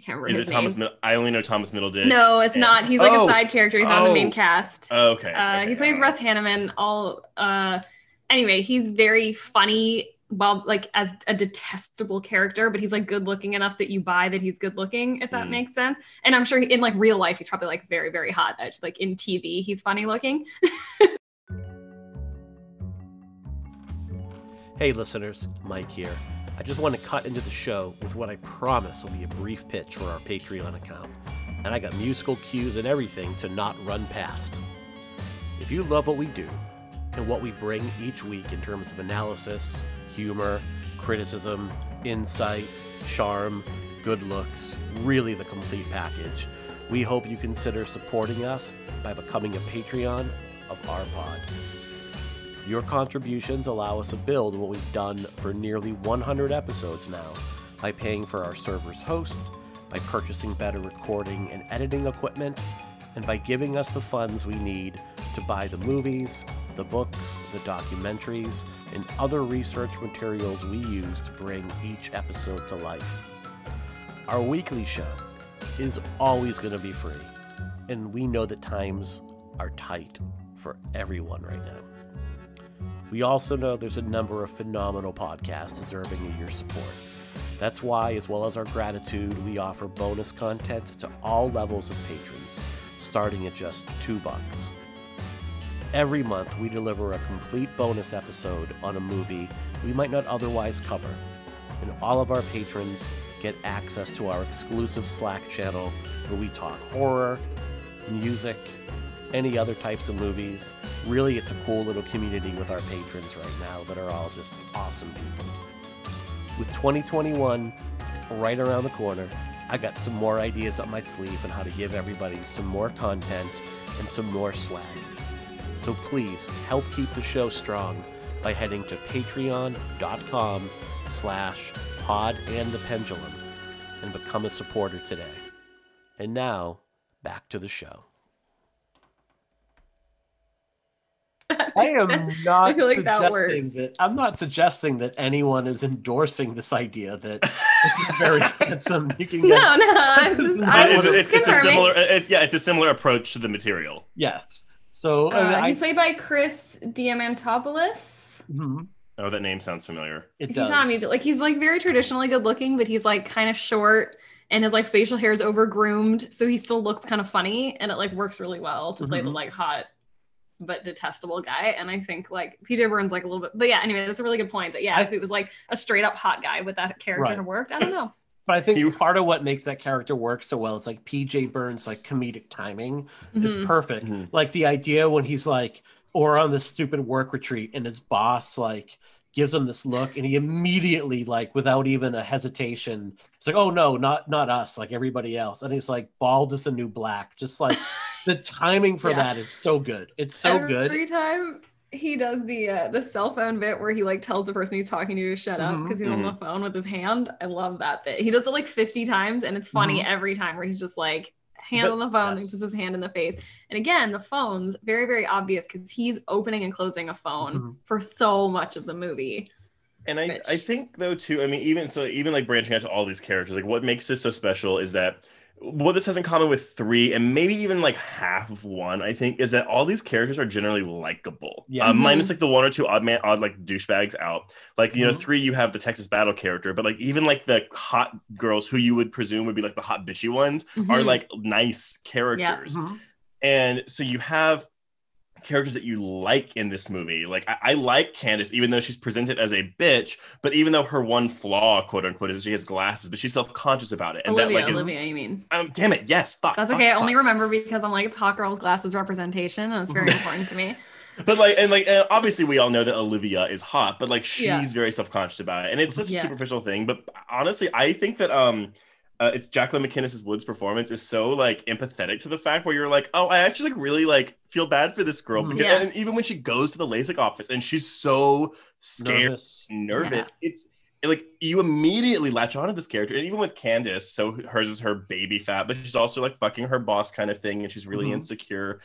I can't remember Is it Thomas? name. Mid- I only know Thomas Middleditch. No, it's and- not. He's like Oh, a side character. He's not in the main oh. cast. Oh, okay. Uh, okay, he plays Russ Hanneman. All uh, anyway, he's very funny. Well, like as a detestable character, but he's like good looking enough that you buy that he's good looking, if that Mm. makes sense. And I'm sure in like real life, he's probably like very, very hot. Just like in TV, he's funny looking. Hey, listeners, Mike here. I just want to cut into the show with what I promise will be a brief pitch for our Patreon account. And I got musical cues and everything to not run past. If you love what we do and what we bring each week in terms of analysis, humor, criticism, insight, charm, good looks, really the complete package, we hope you consider supporting us by becoming a Patreon of our pod. Your contributions allow us to build what we've done for nearly 100 episodes now by paying for our server's hosts, by purchasing better recording and editing equipment, and by giving us the funds we need to buy the movies, the books, the documentaries, and other research materials we use to bring each episode to life. Our weekly show is always going to be free, and we know that times are tight for everyone right now. We also know there's a number of phenomenal podcasts deserving of your support. That's why, as well as our gratitude, we offer bonus content to all levels of patrons, starting at just two bucks. Every month, we deliver a complete bonus episode on a movie we might not otherwise cover, and all of our patrons get access to our exclusive Slack channel where we talk horror, music, any other types of movies. Really, it's a cool little community with our patrons right now that are all just awesome people. With 2021 right around the corner, I got some more ideas up my sleeve on how to give everybody some more content and some more swag. So please help keep the show strong by heading to patreon.com slash pod and the pendulum and become a supporter today. And now, back to the show. I am not I feel like that suggesting works. that I'm not suggesting that anyone is endorsing this idea that this very handsome. You can No, get no, I'm just, I'm it's, it's, it's a similar. It, yeah, it's a similar approach to the material. yes. So I mean, Uh, I- he's played by Chris Diamantopoulos. Mhm. Oh, that name sounds familiar. it He's does. not me, like he's like very traditionally good looking, but he's like kind of short and his like facial hair is over groomed, so he still looks kind of funny, and it like works really well to play the Mhm. like hot but detestable guy. And I think like PJ Burns like a little bit, but yeah. Anyway, that's a really good point. That yeah, I- if it was like a straight up hot guy, would that character Right. have worked? I don't know. But I think He- part of what makes that character work so well is like PJ Byrne's like comedic timing is Mhm. perfect. Mhm. Like the idea when he's like, or on this stupid work retreat, and his boss like gives him this look, and he immediately like without even a hesitation, it's like, oh no, not not us, like everybody else, and he's like, bald is the new black. Just like the timing for Yeah. that is so good. It's so good. Every time he does the uh, the cell phone bit where he like tells the person he's talking to to shut up Mhm, because he's on the phone with his hand. I love that bit. He does it like 50 times and it's funny every time where he's just like hand But- on the phone and puts his hand in the face. And again, the phone's very, very obvious because he's opening and closing a phone Mhm. for so much of the movie. And I, Which- I think though too. I mean, even so, even like branching out to all these characters, like what makes this so special is that what this has in common with three and maybe even like half of one, I think, is that all these characters are generally likable. Yes. Um, minus like the one or two odd man, odd like douchebags out. Like you know, Mhm. three you have the Texas Battle character, but like even like the hot girls who you would presume would be like the hot bitchy ones are Mhm. like nice characters Mhm. and so you have characters that you like in this movie. Like I, I like Candace, even though she's presented as a bitch, but even though her one flaw, quote unquote, is she has glasses, but she's self-conscious about it. And Olivia, that like is, Olivia, you mean? um, damn it, yes, fuck. That's fuck, okay. I fuck. only remember because I'm like it's hot girl with glasses representation, and it's very important to me. But like, and like, and obviously, we all know that Olivia is hot, but like, she's Yeah. very self-conscious about it, and it's such a Yeah. superficial thing. But honestly, I think that um, uh, it's Jacqueline MacInnes Wood's performance is so like empathetic to the fact where you're like, oh, I actually like really like feel bad for this girl Mhm. because, Yeah. and even when she goes to the LASIK office and she's so scared, Nervous. nervous, it's like you immediately latch onto this character, and even with Candace, so hers is her baby fat, but she's also like fucking her boss kind of thing, and she's really Mhm. insecure,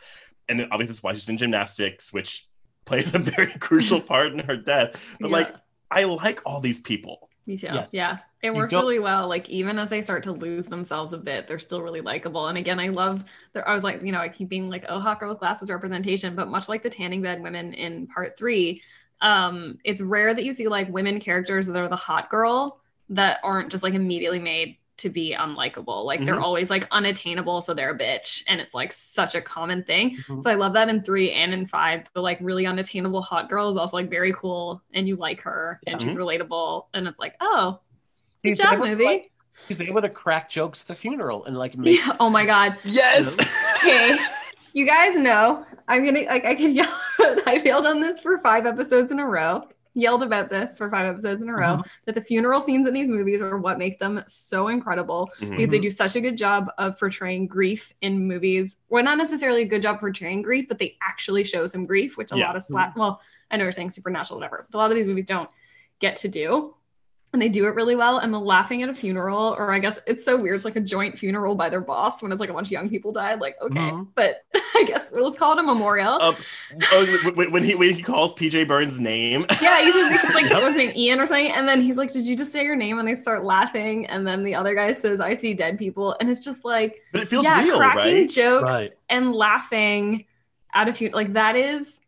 and then obviously that's why she's in gymnastics, which plays a very crucial part in her death. But Yeah. like, I like all these people. Me too. Yes. Yeah. It works really well. Like even as they start to lose themselves a bit, they're still really likable. And again, I love there I was like, you know, I keep being like, oh, hot girl with glasses representation, but much like the tanning bed women in part three, um, it's rare that you see like women characters that are the hot girl that aren't just like immediately made to be unlikable. Like they're Mhm. always like unattainable, so they're a bitch. And it's like such a common thing. Mhm. So I love that in three and in five. The like really unattainable hot girl is also like very cool and you like her and she's relatable. And it's like, oh, He's job, able to, movie. like, He's able to crack jokes at the funeral and like make Yeah. Oh my god. Yes. Okay. you guys know I'm gonna like I can yell I've yelled on this for five episodes in a row. Yelled about this for five episodes in a row that the funeral scenes in these movies are what make them so incredible Mhm. because they do such a good job of portraying grief in movies. Well, not necessarily a good job portraying grief, but they actually show some grief, which a Yeah. lot of slap. Well, I know you're saying supernatural, whatever, but a lot of these movies don't get to do. And they do it really well. And the laughing at a funeral, or I guess it's so weird. It's like a joint funeral by their boss when it's like a bunch of young people died. Like, okay, Mhm. but I guess let's call it a memorial. Um, oh, when- when he when he calls PJ Byrne's name. Yeah, he's just, he's like, what's his name, Ian or something? And then he's like, Did you just say your name? And they start laughing. And then the other guy says, I see dead people. And it's just like, But it feels yeah, real, cracking right? jokes Right. and laughing at a funeral. like that is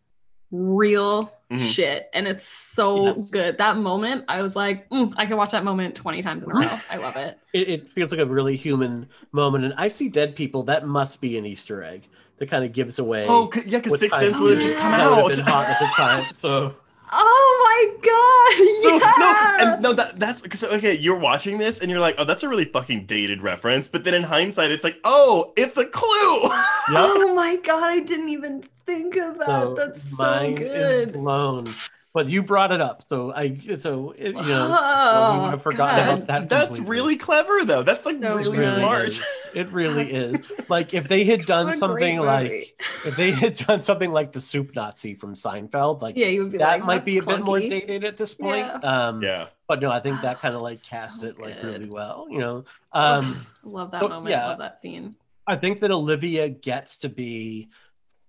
real Mhm. shit. And it's so Yes. good. That moment, I was like, mm, I can watch that moment 20 times in a row. I love it. it, it feels like a really human moment. And I see dead people. That must be an Easter egg that kind of gives away. Oh, yeah, because what Sixth kind Sense would have just come that would out. have been hot at the time. So Oh my god. So yeah. no, and no, that that's because okay, you're watching this and you're like, oh, that's a really fucking dated reference. But then in hindsight, it's like, oh, it's a clue. yep. Oh my god, I didn't even think of that. So That's so mind is good. blown. But you brought it up, so I so it, you know Oh, we would have forgotten God. about that. that's completely. really clever, though. That's like So It really smart. is. It really is. Like if they had done something like if they had done something like the soup Nazi from Seinfeld, like yeah, you would be that like, might be a "That's bit more dated at this point. Yeah. Um, Yeah. but no, I think that kind of Oh, like casts so it like good. really well. You know, um, love that so, moment. yeah. Love that scene. I think that Olivia gets to be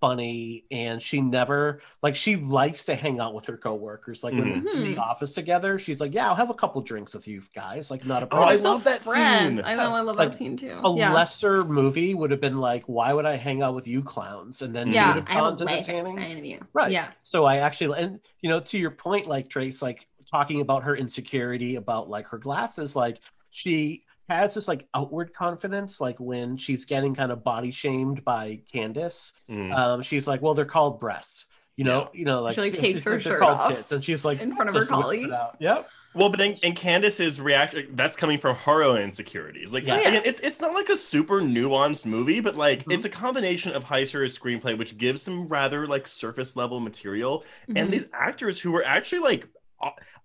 funny and she never like she likes to hang out with her coworkers like when they're in Mhm. the office together she's like yeah i'll have a couple drinks with you guys like not a Oh, problem I love that friends. scene. I know. I love Like, that scene too. a yeah. lesser movie would have been like why would i hang out with you clowns and then she yeah, would I have have gone a to the way tanning fan of. Right. Yeah. so i actually and you know to your point like trace like talking about her insecurity about like her glasses like she has this like outward confidence like when she's getting kind of body shamed by candace Mm. um she's like well they're called breasts you know you know like She, like, she's- takes her shirt off tits, and she's like in front of her just whips it colleagues. yep Well, but in, in Candace's reaction, that's coming from her own insecurities. Like, Yes. again, it's it's not like a super nuanced movie, but like Mhm. it's a combination of Heisserer's screenplay, which gives some rather like surface level material, Mhm. and these actors who were actually like,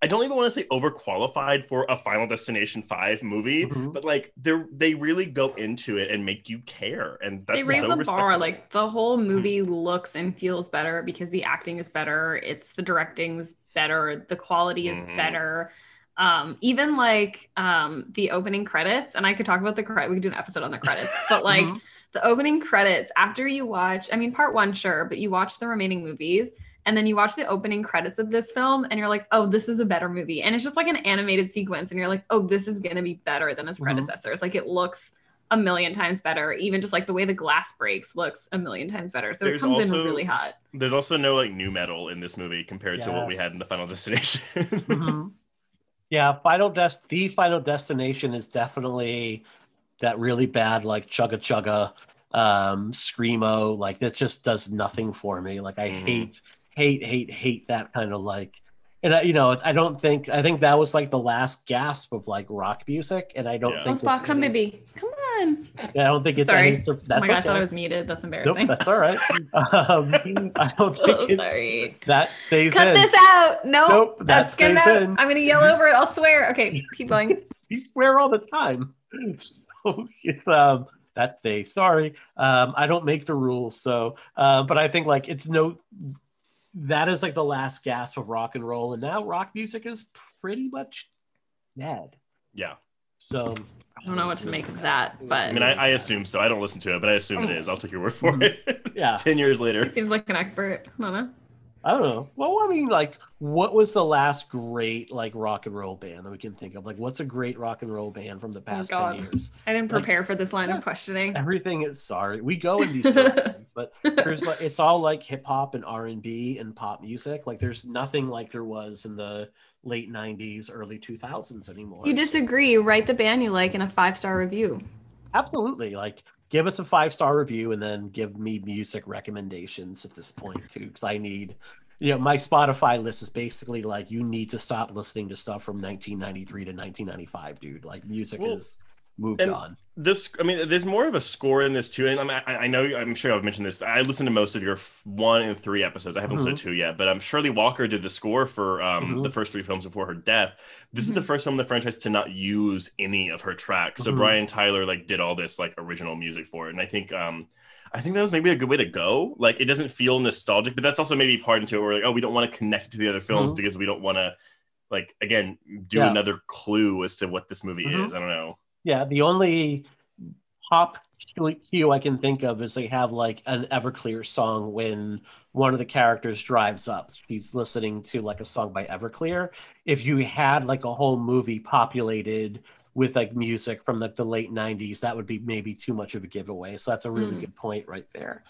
I don't even want to say overqualified for a Final Destination Five movie, Mhm. but like they're they really go into it and make you care, and that's they raise so the bar. Like the whole movie looks and feels better because the acting is better. It's the directing's better. The quality is Mhm. better. Um, even like um the opening credits, and I could talk about the credit. We could do an episode on the credits, but like Mhm. the opening credits after you watch. I mean, part one, sure, but you watch the remaining movies. And then you watch the opening credits of this film, and you're like, "Oh, this is a better movie." And it's just like an animated sequence, and you're like, "Oh, this is gonna be better than its Mhm. predecessors." Like it looks a million times better. Even just like the way the glass breaks looks a million times better. So There's it comes also- in really hot. There's also no like new metal in this movie compared to what we had in the Final Destination. Mhm. yeah final dest the final destination is definitely that really bad like chugga chugga um, screamo. Like that just does nothing for me. Like I Mhm. hate, hate, hate, hate that kind of like. And I, you know, I don't think I think that was like the last gasp of like rock music, and I don't Yeah. Oh, think Spot, it's come any- baby. Come on. Yeah, I don't think it's Sorry. any. sur- oh That's my god, I thought I was muted. That's Nope, embarrassing. that's all right. Um, I don't think Oh, it's sorry. that stays Cut in. this out. Nope. Nope, that that's gonna. stays in. I'm gonna yell over it. I'll swear. Okay, keep going. you swear all the time. So it's um that's day. Sorry. Um I don't make the rules. So uh, but I think like it's no that is like the last gasp of rock and roll. And now rock music is pretty much dead. Yeah. So I don't know what to make of that, but I mean, I, I assume so. I don't listen to it, but I assume it is. I'll take your word for mm-hmm. it. yeah. Ten years later. he seems like an expert. I don't know. I don't know. Well, I mean, like, what was the last great like rock and roll band that we can think of? Like, what's a great rock and roll band from the oh, past Oh, God. ten years? I didn't Like- prepare for this line Yeah. of questioning. Everything is sorry. We go in these directions, but there's like it's all like hip hop and R and B and pop music. Like, there's nothing like there was in the late '90s, early 2000s anymore. You disagree? Write the band you like in a five star review. absolutely like give us a five star review and then give me music recommendations at this point too because i need you know my spotify list is basically like you need to stop listening to stuff from 1993 to 1995 dude. Like music Well, is moved and- on this i mean there's more of a score in this too and I'm, I, I know i'm sure i've mentioned this i listened to most of your one and three episodes i haven't listened to two yet but um shirley walker did the score for um Mhm. the first three films before her death this is the first film in the franchise to not use any of her tracks so Mhm. brian tyler like did all this like original music for it and i think um I think that was maybe a good way to go. Like, it doesn't feel nostalgic, but that's also maybe part into it. Where like, oh, we don't want to connect it to the other films Mhm. because we don't want to, like, again, do Yeah. another clue as to what this movie is. I don't know. Yeah the only pop cue i can think of is they have like an everclear song when one of the characters drives up she's listening to like a song by everclear if you had like a whole movie populated with like music from like the late 90s that would be maybe too much of a giveaway so that's a really Mm. good point right there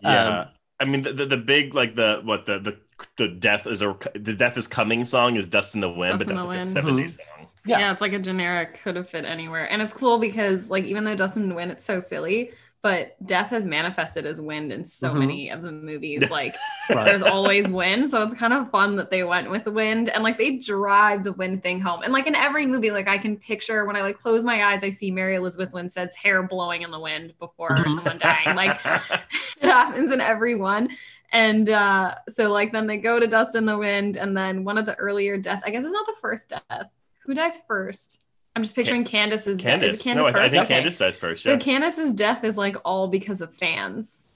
Yeah, Um, I mean the, the the big like the what the the the death is a the death is coming song is Dust in the Wind, Dust but that's like Wind. a seventies song. Yeah. Yeah. it's like a generic could have fit anywhere. And it's cool because like even though Dustin Wind, it's so silly, but death has manifested as wind in so Mhm. many of the movies. Like Right. there's always wind. So it's kind of fun that they went with the wind and like they drive the wind thing home. And like in every movie, like I can picture when I like close my eyes, I see Mary Elizabeth Winstead's hair blowing in the wind before Mhm. someone dying. Like it happens in every one. And uh, so like then they go to Dust in the Wind, and then one of the earlier deaths, I guess it's not the first death. Who dies first? I'm just picturing Candace's death. Is Candace, it Candace no, I, I first? think Okay. Candace dies first. So Yeah. Candace's death is like all because of fans.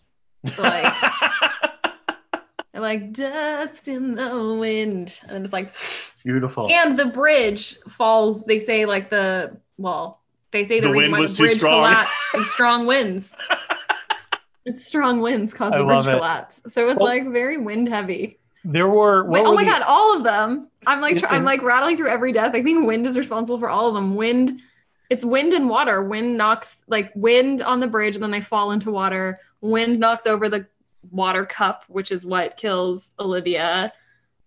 Like they're like dust in the wind. And then it's like beautiful and the bridge falls, they say like the well, they say the, The reason wind why was the too bridge strong. collapsed is strong winds. It's strong winds caused I the bridge love it. collapse. So it's Well- like very wind heavy. There were Wait, oh were my the- god, all of them. I'm like tr- I'm like rattling through every death. I think wind is responsible for all of them. Wind, it's wind and water. Wind knocks like wind on the bridge, and then they fall into water. Wind knocks over the water cup, which is what kills Olivia.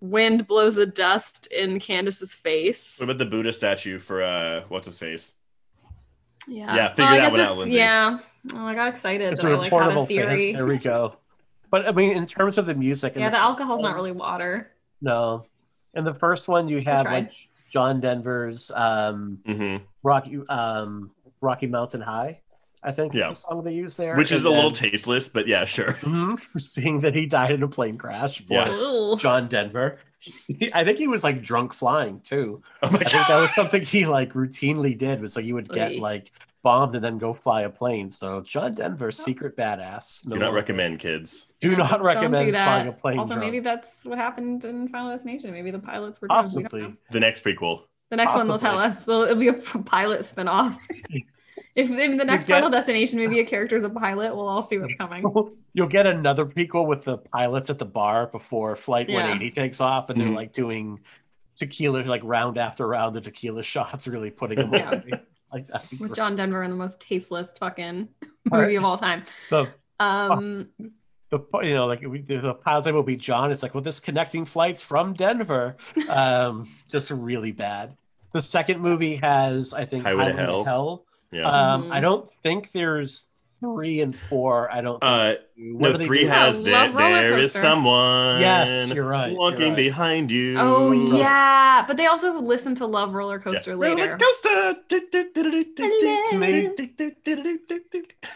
Wind blows the dust in Candace's face. what about the Buddha statue for uh what's his face? Yeah, Yeah, figure Oh, I that one out, Lindsay. Yeah, oh, I got excited it's that a I like had a reportable fan. theory. there we go but i mean in terms of the music Yeah, the the alcohol's not really water. No. In the first one, you have like John Denver's um, hmm Rocky um, Rocky Mountain High. I think Yeah. is the song they use there, Which is And a little tasteless, but yeah, sure. Mhm. seeing that he died in a plane crash. For Yeah. John Denver. I think he was like drunk flying too. Oh my I think god. that was something he like routinely did. Was like he would get like bombed and then go fly a plane. So John Denver, secret badass. No Do not longer. recommend kids. Do Yeah, not don't recommend do flying a that. plane. Also, drunk. maybe that's what happened in Final Destination. Maybe the pilots were drunk. We possibly. The next prequel. The next one will tell us. They'll, it'll be a pilot spinoff. if in the next get- Final Destination, maybe a character is a pilot, we'll all see what's coming. You'll get another prequel with the pilots at the bar before Flight Yeah. 180 takes off, and they're Mhm. like doing tequila, like round after round of tequila shots, really putting them Yeah. away. Like that. With John Denver in the most tasteless fucking movie right. of all time. The, Um, the you know like we, the pilot's name will be John. It's like well, this connecting flights from Denver. Um, just really bad. The second movie has I think Highway to Hell. Hell. Yeah. Um, Mhm. I don't think there's three and four. I don't. Think Uh. What no, three do? has Oh, that. Love There is someone. Yes, you're right, you're Walking right. behind you. Oh yeah, but they also listen to Love Roller Yeah. Coaster Roller coaster.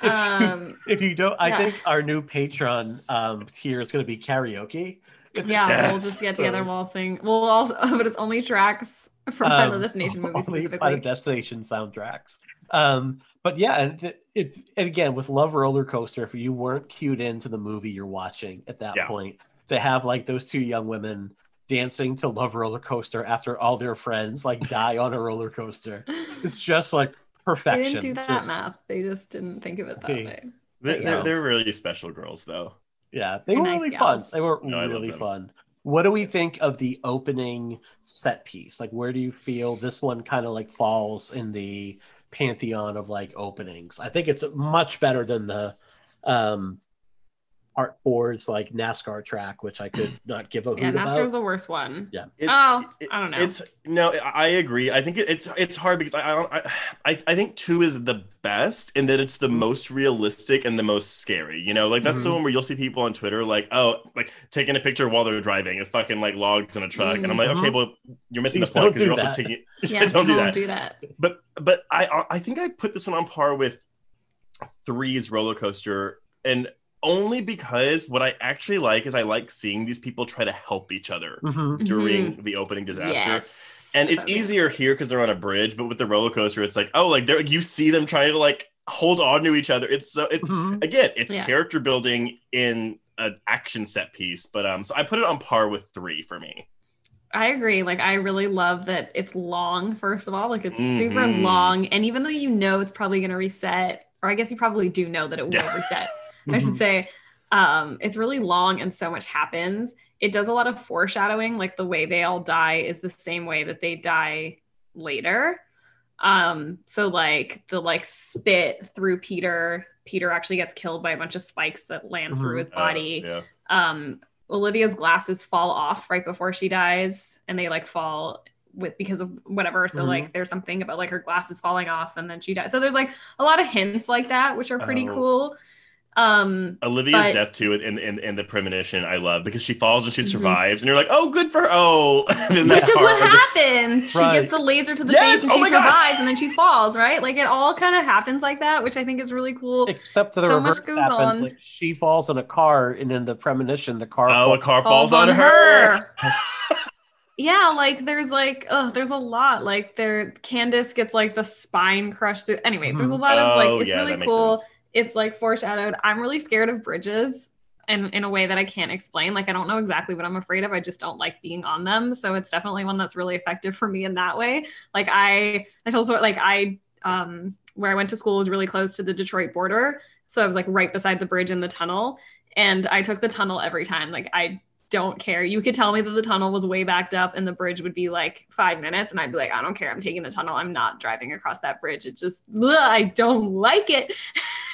Um, If you don't, I Yeah. think our new patron um, tier is going to be karaoke. yeah, we'll just get together and we'll sing. We'll also, but it's only tracks from Final Um, Destination movies specifically. Final Destination soundtracks. Um, but yeah, and th- if and again with Love Roller Coaster, if you weren't cued into the movie you're watching at that Yeah. point, to have like those two young women dancing to Love Roller Coaster after all their friends like die on a roller coaster, it's just like perfection. They didn't do that Just- math. They just didn't think of it that Okay. way. They're, Yeah. they're, they're really special girls, though. Yeah, they They're were nice really gals. fun. They were No, really fun. What do we think of the opening set piece? Like, where do you feel this one kind of like falls in the pantheon of like openings? I think it's much better than the um Art Ford's like NASCAR track, which I could not give a hoot Yeah, NASCAR's about. the worst one. Yeah. It's, Oh, it- I don't know. It's no, I I agree. I think it, it's it's hard because I, I I, I I think two is the best in that it's the Mm-hmm. most realistic and the most scary. You know, like that's the Mhm. one where you'll see people on Twitter like, oh, like taking a picture while they're driving, a fucking like logs in a truck, and I'm like, Mhm. okay, well, you're missing Please the point because you're do also that. taking. Yeah, don't do that. do that. But but I I think I put this one on par with three's roller coaster and only because what I actually like is I like seeing these people try to help each other Mhm. during the opening disaster. Yes. And it's So good. easier here because they're on a bridge, but with the roller coaster, it's like, oh, like there you see them trying to like hold on to each other. It's so it's Mhm. again, it's Yeah. character building in an action set piece. But um, so I put it on par with three for me. I agree. Like I really love that it's long, first of all. Like it's super Mhm. long. And even though you know it's probably gonna reset, or I guess you probably do know that it will Yeah. Reset, I should Mhm. say. Um, it's really long and so much happens. It does a lot of foreshadowing, like the way they all die is the same way that they die later. Um, so like the like spit through Peter, Peter actually gets killed by a bunch of spikes that land through Mhm. his body Uh, yeah. um Olivia's glasses fall off right before she dies and they like fall with because of whatever so Mhm. like there's something about like her glasses falling off and then she dies so there's like a lot of hints like that which are pretty Oh. cool um Olivia's But- death too in, in in the premonition I love because she falls and she Mhm. survives and you're like oh good for her oh then which that is part what just- happens she Right. gets the laser to the Yes! face and Oh she my God! survives and then she falls right like it all kind of happens like that which i think is really cool Except that the So much reverse goes happens. on. Like she falls in a car, and in the premonition, the car. oh a falls- car falls, on, her. yeah, like there's like oh, there's a lot. Like there Candace gets like the spine crushed through. Anyway, there's a lot of Oh, like it's yeah, really that makes cool. sense. It's like foreshadowed. I'm really scared of bridges in in a way that I can't explain. Like I don't know exactly what I'm afraid of. I just don't like being on them. So it's definitely one that's really effective for me in that way. Like I I told like I um where I went to school was really close to the Detroit border. So I was like right beside the bridge in the tunnel. And I took the tunnel every time. Like I don't care. You could tell me that the tunnel was way backed up and the bridge would be like five minutes, and I'd be like, I don't care. I'm taking the tunnel. I'm not driving across that bridge. It just, ugh, I don't like it.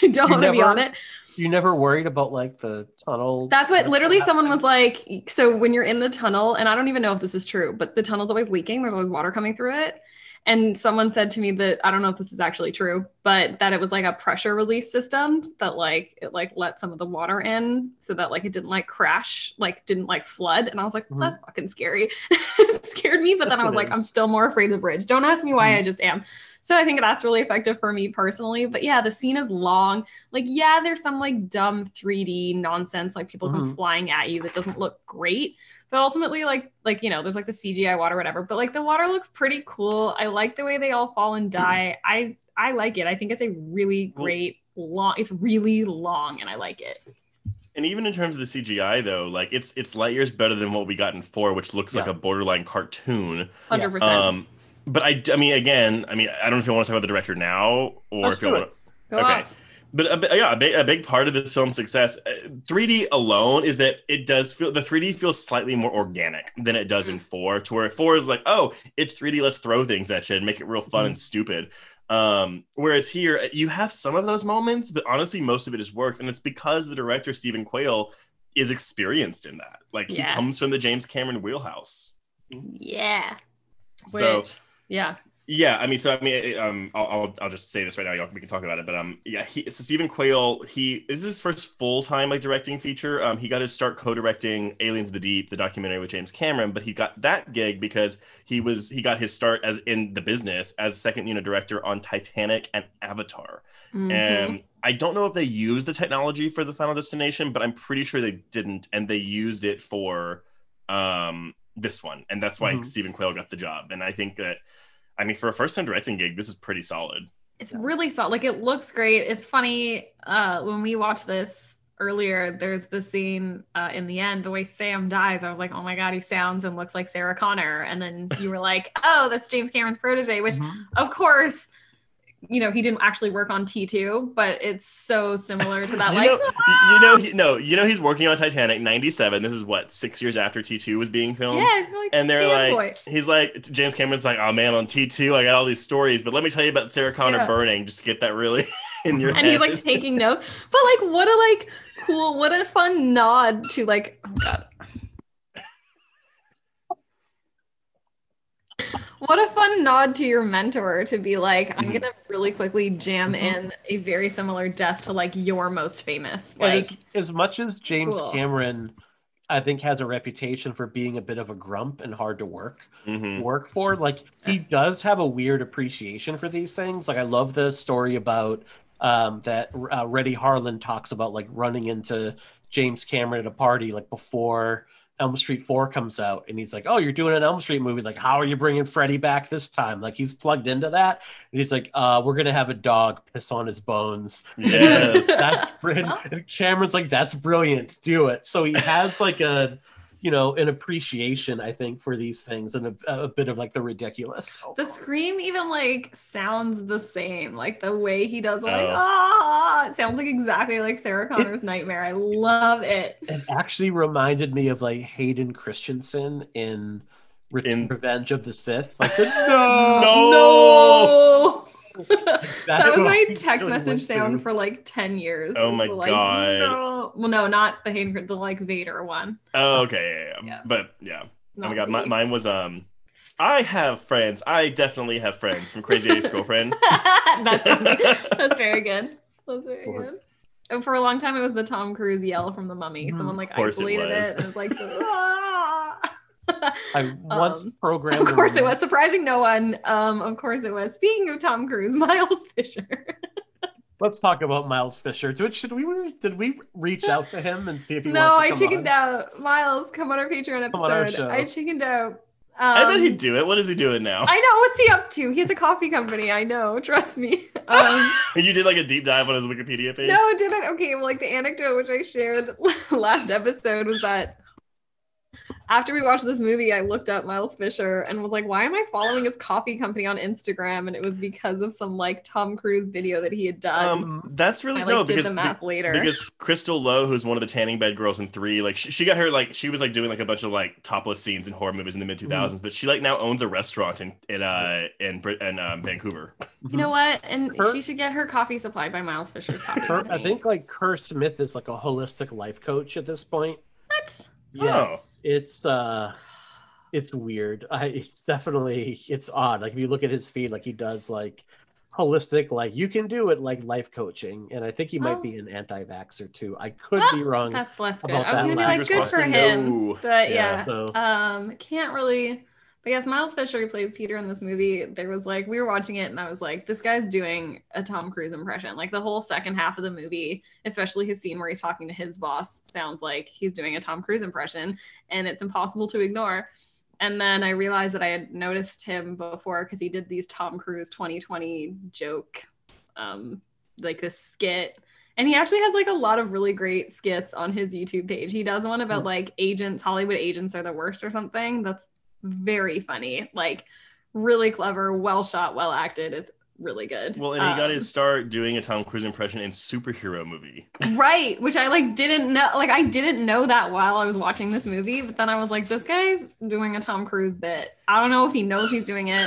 Don't want to be on it. You never worried about like the tunnel. That's what literally someone was like. So when you're in the tunnel, and I don't even know if this is true, but the tunnel's always leaking. There's always water coming through it. And someone said to me that I don't know if this is actually true, but that it was like a pressure release system that like it like let some of the water in so that like it didn't like crash, like didn't like flood. And I was like, Mhm. that's fucking scary. it scared me, but Yes, then I was like, I'm still more afraid of the bridge. Don't ask me why, Mhm. I just am. So I think that's really effective for me personally. But yeah, the scene is long. Like, yeah, there's some like dumb 3D nonsense, like people come Mhm. flying at you that doesn't look great. But ultimately, like, like you know, there's like the CGI water, whatever. But like the water looks pretty cool. I like the way they all fall and die. I I like it. I think it's a really great long. It's really long, and I like it. And even in terms of the CGI though, like it's it's light years better than what we got in four, which looks like a borderline cartoon. Hundred Yes. percent. But I, I mean, again, I mean, I don't know if you want to talk about the director now or Let's if you want. okay. off. But a, yeah, a big, a big part of this film's success, uh, 3D alone, is that it does feel the 3D feels slightly more organic than it does in four. To where four is like, oh, it's 3D, let's throw things at you and make it real fun and stupid. Um, whereas here, you have some of those moments, but honestly, most of it just works, and it's because the director Steven Quale is experienced in that. Like Yeah. he comes from the James Cameron wheelhouse. Yeah. So Which, yeah. Yeah, I mean, so I mean, um, I'll, I'll, I'll just say this right now. Y'all, we can talk about it, but um, yeah, he, so Steven Quale, he this is his first full time like directing feature. Um, he got his start co-directing Aliens of the Deep, the documentary with James Cameron, but he got that gig because he was he got his start as in the business as second unit director on Titanic and Avatar. Mhm. And I don't know if they used the technology for the Final Destination, but I'm pretty sure they didn't, and they used it for um this one, and that's why Mhm. Steven Quale got the job. And I think that, I mean, for a first time directing gig, this is pretty solid. It's really solid. Like it looks great. It's funny. Uh, when we watched this earlier, there's the scene uh, in the end, the way Sam dies. I was like, oh my god, he sounds and looks like Sarah Connor. And then you were like, oh, that's James Cameron's protege. Which, Mhm. of course, you know he didn't actually work on T2, but it's so similar to that. you like, know, you know, he, no, you know, he's working on Titanic '97. This is what six years after T2 was being filmed. yeah, like And they're like, he's like, James Cameron's like, oh man, on T2, I got all these stories, but let me tell you about Sarah Connor Yeah. burning, just to get that really in your and head. he's like taking notes. But like, what a like cool, what a fun nod to like, oh god. What a fun nod to your mentor to be like, I'm Mhm. gonna really quickly jam in a very similar death to like your most famous. And Like, as, as much as James Cool. Cameron, I think, has a reputation for being a bit of a grump and hard to work Mhm. work for, like he does have a weird appreciation for these things. Like I love the story about um, that uh, Renny Harlin talks about, like running into James Cameron at a party, like before Elm Street Four comes out, and he's like, "Oh, you're doing an Elm Street movie. Like, how are you bringing Freddy back this time?" Like he's plugged into that, and he's like, uh, "We're gonna have a dog piss on his bones." Yes. that's brilliant. And Cameron's like, that's brilliant. Do it. So he has like a, you know, an appreciation, I think, for these things and a, a bit of like the ridiculous. the scream even like sounds the same. Like the way he does it, like Oh. ah, it sounds like exactly like Sarah Connor's nightmare. I love it. It actually reminded me of like Hayden Christensen in, Re- In- Revenge of the Sith. Like, the, No! No. that was my text message sound for like 10 years. Oh my the, like, God. No. Well, no, not the Hayden, the like Vader one. Oh, okay, yeah, yeah, Yeah. but yeah. Oh my god, my, mine was um. I have friends. I definitely have friends from Crazy Ex Girlfriend. That's. That's very good. That's very good. And for a long time, it was the Tom Cruise yell from the Mummy. Mhm. Someone like course it isolated it, and it was like, "Ah." I once Um, programmed. of course it was surprising no one. Um, of course it was. Speaking of Tom Cruise, Miles Fisher. Let's talk about Miles Fisher. Did, should we did we reach out to him and see if he no, I wants to come chickened on? out. Miles, come on our Patreon Come on our episode. I chickened out. I bet Um, he'd do it. What is he doing now? I know what's he up to. He has a coffee company. I know. Trust me. Um, you did like a deep dive on his Wikipedia page. no, didn't. Okay, well, like the anecdote which I shared last episode was that after we watched this movie, I looked up Miles Fisher and was like, "Why am I following his coffee company on Instagram?" And it was because of some like Tom Cruise video that he had done. Um, that's really I like no did because the math later. because Crystal Lowe, who's one of the tanning bed girls in three, like she, she got her like she was like doing like a bunch of like topless scenes in horror movies in the mid two thousands, but she like now owns a restaurant in in uh in Brit in um, Vancouver. you know what? And Kurt- she should get her coffee supplied by Miles Fisher's coffee Kerr, I think like Kerr Smith is like a holistic life coach at this point. What? Yes, it's uh, it's weird. I, it's definitely it's odd. Like if you look at his feed, like he does like holistic, like you can do it like life coaching, and I think he might Oh. be an anti-vaxxer too. I could Well, be wrong. That's less good. I was gonna be like, good for him, No. but Yeah, yeah, so- um, can't really. But yes, Miles Fisher who plays Peter in this movie. There was like we were watching it, and I was like, this guy's doing a Tom Cruise impression. Like the whole second half of the movie, especially his scene where he's talking to his boss, sounds like he's doing a Tom Cruise impression, and it's impossible to ignore. And then I realized that I had noticed him before because he did these Tom Cruise 2020 joke, um, like this skit. And he actually has like a lot of really great skits on his YouTube page. He does one about Hmm. like agents, Hollywood agents are the worst or something. That's very funny, like really clever, well shot, well acted. It's really good. Well, and he got Um, his start doing a Tom Cruise impression in superhero movie. right which i like didn't know like i didn't know that while i was watching this movie but then i was like this guy's doing a tom cruise bit i don't know if he knows he's doing it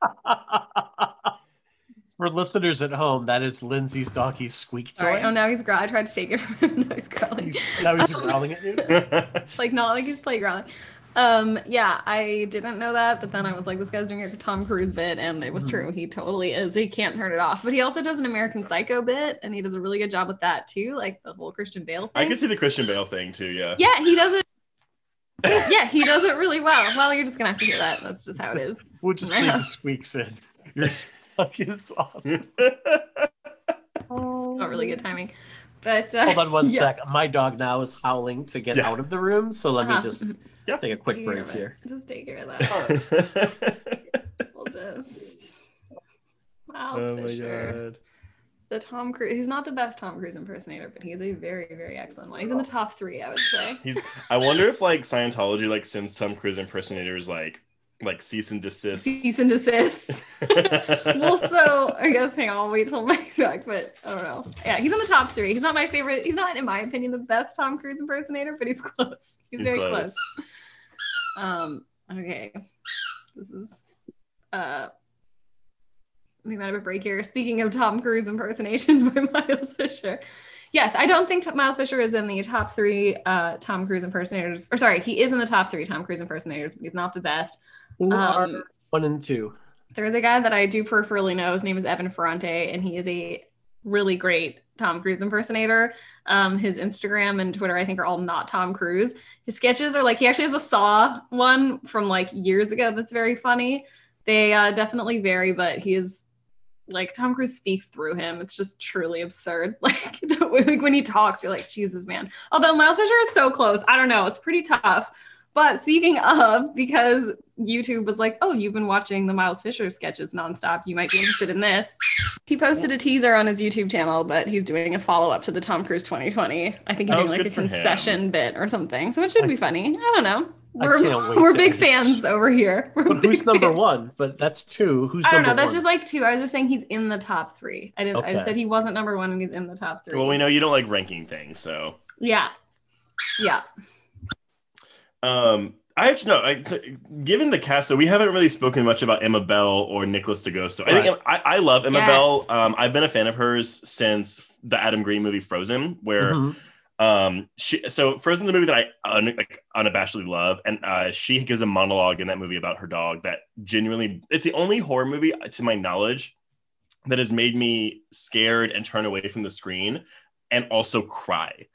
For listeners at home, that is Lindsay's donkey's squeak toy. sorry oh now he's growling i tried to take it from him now he's growling He's, now he's growling at you. like not like he's play growling Um, yeah, I didn't know that, but then I was like, this guy's doing a Tom Cruise bit, and it was Mhm. true. He totally is. He can't turn it off. But he also does an American Psycho bit, and he does a really good job with that too, like the whole Christian Bale thing. I could see the Christian Bale thing too. Yeah. Yeah, he does it. yeah, he does it really well. Well, you're just gonna have to hear that. That's just how it is. We'll just leave the squeaks in. Your fuck is awesome. Not really good timing. But uh, Hold on one yeah. sec. My dog now is howling to get Yeah. out of the room, so let Uh-huh. me just Yeah. take a quick Take break here. Just take care of that. We'll just. Miles oh my Fisher. god. The Tom Cruise. He's not the best Tom Cruise impersonator, but he's a very, very excellent one. He's in the top three, I would say. He's. I wonder if like Scientology like sends Tom Cruise impersonators like like cease and desist. Cease and desist. well, so I guess hang on, I'll wait till Mike's back, but I don't know. Yeah, he's in the top three. He's not my favorite. He's not, in my opinion, the best Tom Cruise impersonator, but he's close. He's, He's very close. close. Um. Okay. This is. Uh. We might have a break here. Speaking of Tom Cruise impersonations by Miles Fisher. Yes, I don't think T- Miles Fisher is in the top three uh, Tom Cruise impersonators. Or sorry, he is in the top three Tom Cruise impersonators, but he's not the best. Who are Um, one and two? there is a guy that I do peripherally know. His name is Evan Ferrante, and he is a really great Tom Cruise impersonator. Um, his Instagram and Twitter, I think, are all not Tom Cruise. His sketches are like he actually has a Saw one from like years ago that's very funny. They uh, definitely vary, but he is like Tom Cruise speaks through him. It's just truly absurd. Like, the like when he talks, you're like, Jesus, man. Although Miles Fisher is so close, I don't know. It's pretty tough. But speaking of, because YouTube was like, oh, you've been watching the Miles Fisher sketches nonstop. You might be interested in this. He posted a teaser on his YouTube channel, but he's doing a follow up to the Tom Cruise 2020. I think he's Oh, doing like a good for him. concession bit or something. So it should be funny. I don't know. We're, we're big fans over here. We're But who's number fans. one? But that's two. Who's I don't number know. That's one? just like two. I was just saying he's in the top three. I didn't. I just said he wasn't number one, and he's in the top three. Well, we know you don't like ranking things, so. Yeah, yeah. Um, I actually no. I, t- given the cast, though, we haven't really spoken much about Emma Bell or Nicholas D'Agosto. I think I, I love Emma Yes. Bell. Um, I've been a fan of hers since the Adam Green movie Frozen, where Mhm. um she so Frozen's a movie that I un, like, unabashedly love, and uh, she gives a monologue in that movie about her dog that genuinely it's the only horror movie to my knowledge that has made me scared and turn away from the screen and also cry.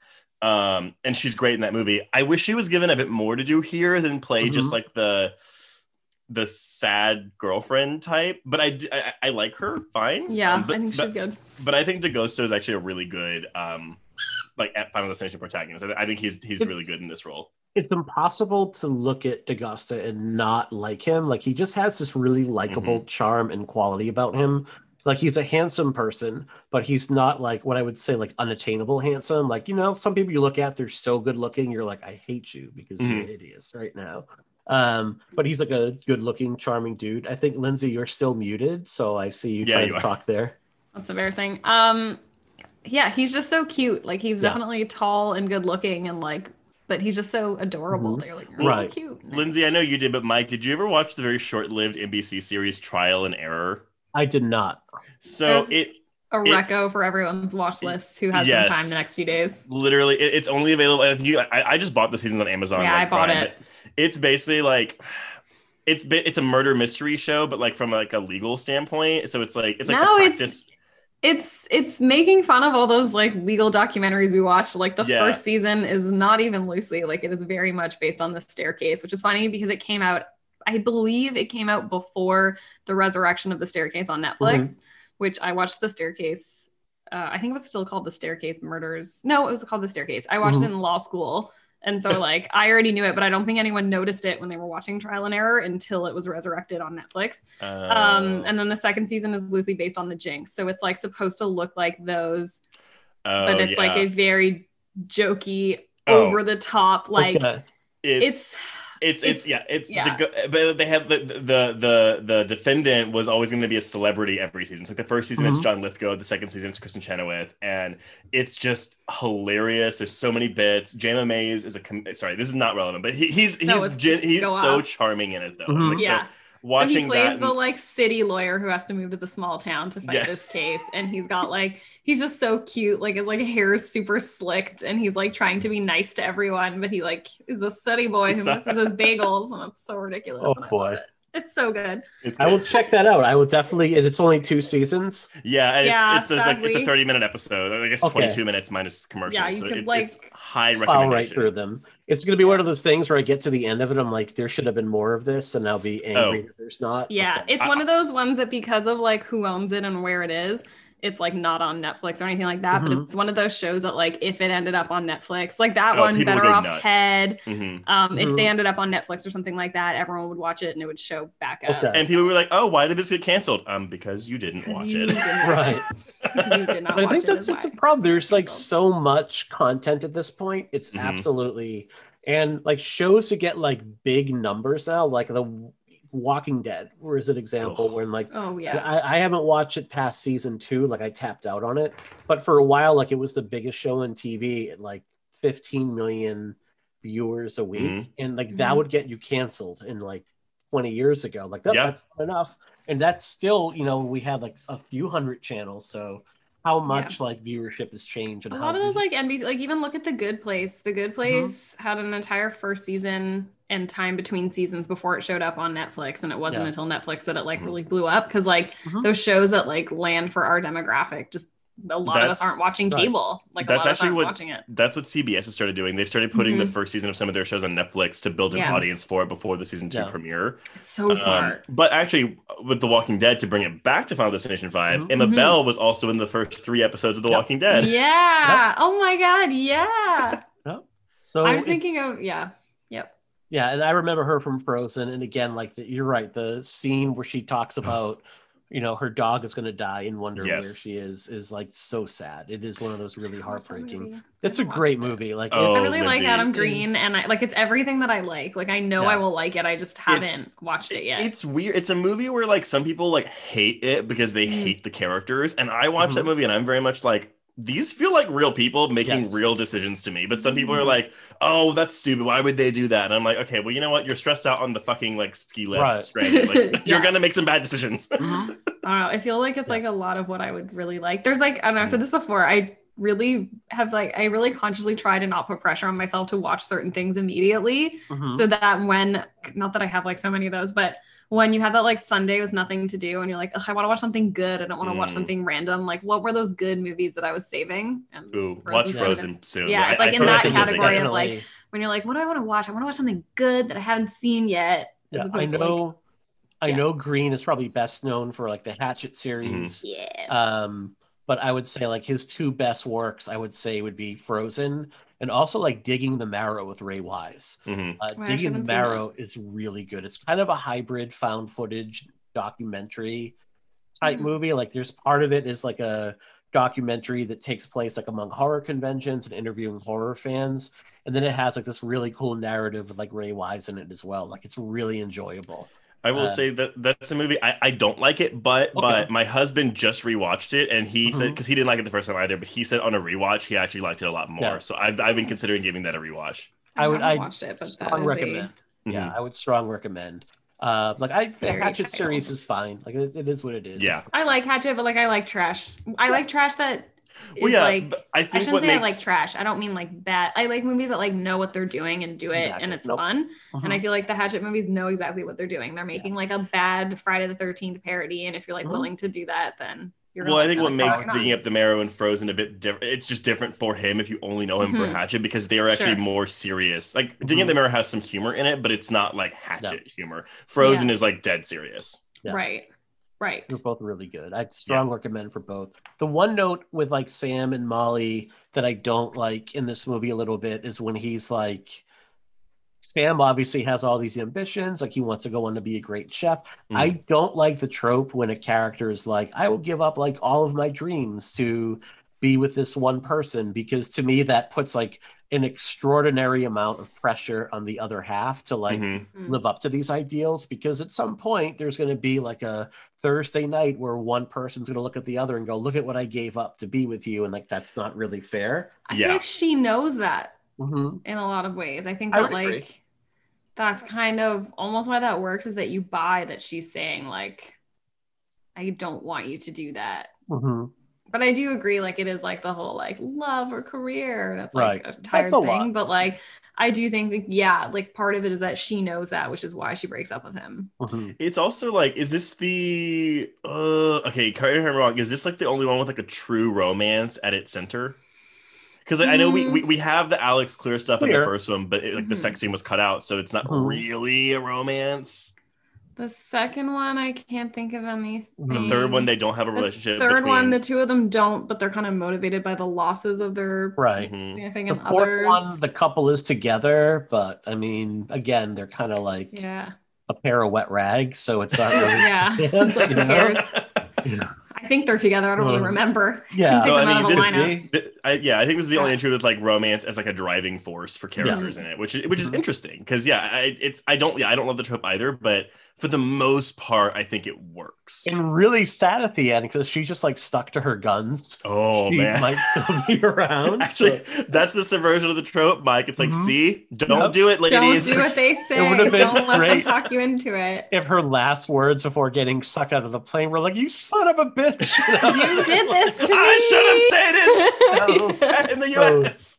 Um, and she's great in that movie. I wish she was given a bit more to do here than play just Mhm. like the the sad girlfriend type. But I I like her fine. Yeah, Um, but, I think but- she's good. but I think D'Agosto is actually a really good um like at Final Destination protagonist. I, I think he's he's It's- really good in this role. It's impossible to look at D'Agosto and not like him. Like he just has this really likable charm and quality about him. Like he's a handsome person, but he's not like what I would say like unattainable handsome. Like you know, some people you look at they're so good looking, you're like, I hate you because you're hideous right now. Um, but he's like a good looking, charming dude. I think Lindsay, you're still muted, so I see you Yeah, trying you to are. talk there. That's embarrassing. Um, yeah, he's just so cute. Like he's Yeah. definitely tall and good looking, and like, but he's just so adorable. Mhm. They're like, you're Right. cute. Lindsay, I know you did, but Mike, did you ever watch the very short-lived NBC series Trial and Error? I did not. So There's it a it- reco for everyone's watch list who has Yes. some time the next few days. literally it- it's only available. I, you, I, I just bought the seasons on Amazon. Yeah, like, I bought Prime, it. It's basically like it's bi- it's a murder mystery show, but like from like a legal standpoint. So it's like it's like No, the it's- practice. It's it's making fun of all those like legal documentaries we watched. Like the Yeah. first season is not even loosely like it is very much based on the staircase, which is funny because it came out. I believe it came out before the resurrection of the staircase on Netflix, which I watched the staircase. Uh, I think it was still called the staircase murders. No, it was called the staircase. I watched Mhm. it in law school. And so like I already knew it, but I don't think anyone noticed it when they were watching Trial and Error until it was resurrected on Netflix. Um, Oh. and then the second season is loosely based on the Jinx, so it's like supposed to look like those, Oh, but it's like a very jokey, Oh. over the top, like Okay. it's it's it's, it's it's- yeah it's yeah. to but they have the the the the defendant was always going to be a celebrity every season. So like the first season it's Mhm. John Lithgow, the second season it's Kristin Chenoweth, and it's just hilarious. There's so many bits. Jayma Mays is a com- sorry, this is not relevant, but he, he's he's No, it's- gen- he's so off. charming in it though. Mhm. Like, yeah, So watching he plays that. the like city lawyer who has to move to the small town to fight Yeah. this case, and he's got like he's just so cute. Like his like hair is super slicked, and he's like trying to be nice to everyone, but he like is a city boy who So- misses his bagels, and it's so ridiculous. Oh, and I love boy. it. It's so good. it's, I will check that out. I will definitely. and It's only two seasons. Yeah, and Yeah, it's, it's, like it's a 30 minute episode. I guess Okay. 22 minutes minus commercials. Yeah, you so could, it's, like, it's high I'll recommendation. right through them. It's going to be one of those things where I get to the end of it. I'm like, there should have been more of this, and I'll be angry Oh. that there's not. Yeah, Okay. it's I- one of those ones that because of like who owns it and where it is, it's like not on Netflix or anything like that. Mhm. But it's one of those shows that like if it ended up on Netflix, like that Oh, one, Better Off nuts. Ted. Mhm. Um, if Mhm. they ended up on Netflix or something like that, everyone would watch it and it would show back up. Okay. And people were like, "Oh, why did this get canceled?" Um, because you didn't 'Cause watch you it. didn't watch Right. it. You did not But I think it. that's it's a problem. There's like so much content at this point. It's Mhm. absolutely and like shows who get like big numbers now, like the Walking Dead, where is an example Ugh. when like Oh yeah. I, I haven't watched it past season two, like I tapped out on it. But for a while, like it was the biggest show on TV at like 15 million viewers a week. Mhm. And like that Mhm. would get you canceled in like 20 years ago. Like that, Yeah. that's not enough. And that's still, you know, we had like a few hundred channels. So how much like viewership has changed and a how lot of those like NBC, like even look at the Good Place. The Mm-hmm. Good Place had an entire first season and time between seasons before it showed up on Netflix, and it wasn't Yeah. until Netflix that it like Mhm. really blew up because like Mhm. those shows that like land for our demographic, just a lot of us aren't watching right. cable. Like That's a lot of us actually aren't what- watching it. That's what CBS has started doing. They've started putting the Mhm. first season of some of their shows on Netflix to build an Yeah. audience for it before the season two Yeah. premiere. It's so Um, smart. but actually, with The Walking Dead, to bring it back to Final Destination 5, Mhm. Emma Mhm. Bell was also in the first three episodes of The Yep. Walking Dead. Yeah. Oh my god. Yeah. so I was thinking of yeah. Yep. Yeah, and I remember her from Frozen, and again, like the, you're right, the scene where she talks about, you know, her dog is going to die and wonder where she is, is like so sad. It is one of those really heartbreaking. It's a great movie. Like, Oh, I really like Adam Green, and I like it's everything that I like. Like I know Yeah. I will like it. I just haven't watched it yet. It's weird. It's a movie where like some people like hate it because they Mhm. hate the characters, and I watched that Mhm. movie and I'm very much like these feel like real people making Yes. real decisions to me. But some people are Mhm. like, "Oh, that's stupid. Why would they do that?" And I'm like, "Okay, well, you know what? You're stressed out on the fucking like ski lift, Right. stranded. Like you're gonna make some bad decisions." Mhm. I don't know. I feel like it's Yeah. like a lot of what I would really like. There's like, I don't know, I've said this before. I really have like, I really consciously try to not put pressure on myself to watch certain things immediately. Mhm. So that when, not that I have like so many of those, but when you have that like Sunday with nothing to do and you're like, I want to watch something good. I don't want to watch Mm. something random. Like, what were those good movies that I was saving? And Ooh, Frozen's watch kind Frozen soon. Yeah, it's like in Frozen that is category of, like, when you're like, what do I want to watch? I want to watch something good that I haven't seen yet. As Yeah, I opposed to like, know. I yeah. know Green is probably best known for like the Hatchet Mm-hmm. series. yeah. Um, but I would say like his two best works, I would say would be Frozen and also like Digging the Marrow with Ray Wise. Mhm. Uh, Digging the haven't seen that. Marrow is really good. It's kind of a hybrid found footage documentary type Mhm. movie. Like there's part of it is like a documentary that takes place like among horror conventions and interviewing horror fans. And then it has like this really cool narrative with like Ray Wise in it as well. Like it's really enjoyable. I will Uh, say that that's a movie I, I don't like it, but Okay. but my husband just rewatched it and he said Mhm. because he didn't like it the first time either, but he said on a rewatch he actually liked it a lot more. Yeah. So I've I've been considering giving that a rewatch. I would- I'd watched it, but Strong is a- recommend. Yeah, Mhm. I would strong recommend. Uh, like I, the Very Hatchet title. series is fine. Like it, it is what it is. Yeah. I like Hatchet, but like I like trash. I like trash that is Well, yeah, like but I I shouldn't what say makes I like trash. I don't mean like bad. I like movies that like know what they're doing and do it Exactly. and it's Nope. fun. And I Mhm. feel like the Hatchet movies know exactly what they're doing. They're making like a bad Friday the 13th parody. And if you're like Mhm. willing to do that, then you're well, I think what makes digging up the marrow and Frozen a bit different. It's just different for him if you only know him for Mhm. Hatchet because they are actually Sure. more serious. Like digging Mhm. up the marrow has some humor in it, but it's not like Hatchet humor. Frozen is like dead serious. Yeah. Right. Right. They're both really good. I'd strong recommend for both. The one note with like Sam and Molly that I don't like in this movie a little bit is when he's like, Sam obviously has all these ambitions, like he wants to go on to be a great chef. Mm. I don't like the trope when a character is like, I will give up like all of my dreams to be with this one person because to me that puts like an extraordinary amount of pressure on the other half to like Mhm. Mm. live up to these ideals because at some point there's going to be like a Thursday night where one person's going to look at the other and go, "Look at what I gave up to be with you," and like that's not really fair. I Yeah. feel like she knows that Mm-hmm. in a lot of ways. I think I that agree. like that's kind of almost why that works is that you buy that she's saying like I don't want you to do that. Mhm. But I do agree, like it is like the whole like love or career. That's like Right. a tired That's a thing. lot. But like I do think that, yeah, like part of it is that she knows that, which is why she breaks up with him. Mhm. It's also like, is this the uh okay, correct me if wrong. Is this like the only one with like a true romance at its center? Because I know we, we we have the Alex Clear stuff in the first one, but it, like the Mhm. sex scene was cut out, so it's not Mhm. really a romance. The second one, I can't think of anything. The The third one, they don't have a The relationship. third between... one, the two of them don't, but they're kind of motivated by the losses of their Right. Mhm. The fourth others. one, the couple is together, but I mean, again, they're kind of like yeah, a pair of wet rags, so it's not really. yeah. Yes, So you who know? cares? Yeah. I think they're together. I don't really remember. Yeah. Couldn't So, I mean, of the this- I, yeah, I think this is the only Yeah. entry with like romance as like a driving force for characters in it, which is which is Mhm. interesting because yeah, I, it's I don't yeah I don't love the trope either, but for the most part, I think it works. And really sad at the end because she just like stuck to her guns. oh she man, might still be around. actually, but- that's the subversion of the trope, Mike. It's like, Mhm. see, don't Yep. do it, ladies. Don't do what they say. Don't let them talk you into it. if her last words before getting sucked out of the plane were like, "You son of a bitch!" You did this to me. I should Oh. have stayed in, in the U.S.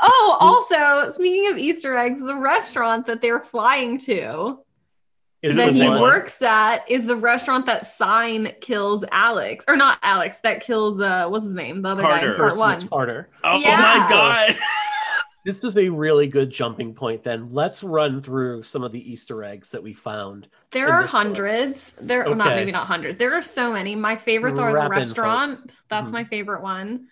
oh, also, speaking of Easter eggs, the restaurant that they're flying to Is that he one? works at is the restaurant that Sign kills Alex. Or not Alex, that kills uh what's his name? The other guy Carter. in part Person, one. Carter. Oh Yeah. my god! This is a really good jumping point. Then let's run through some of the Easter eggs that we found. There are this book. hundreds. There well, not maybe not hundreds. There are so many. My favorites are Wrap the restaurant. folks. That's Mhm. my favorite one.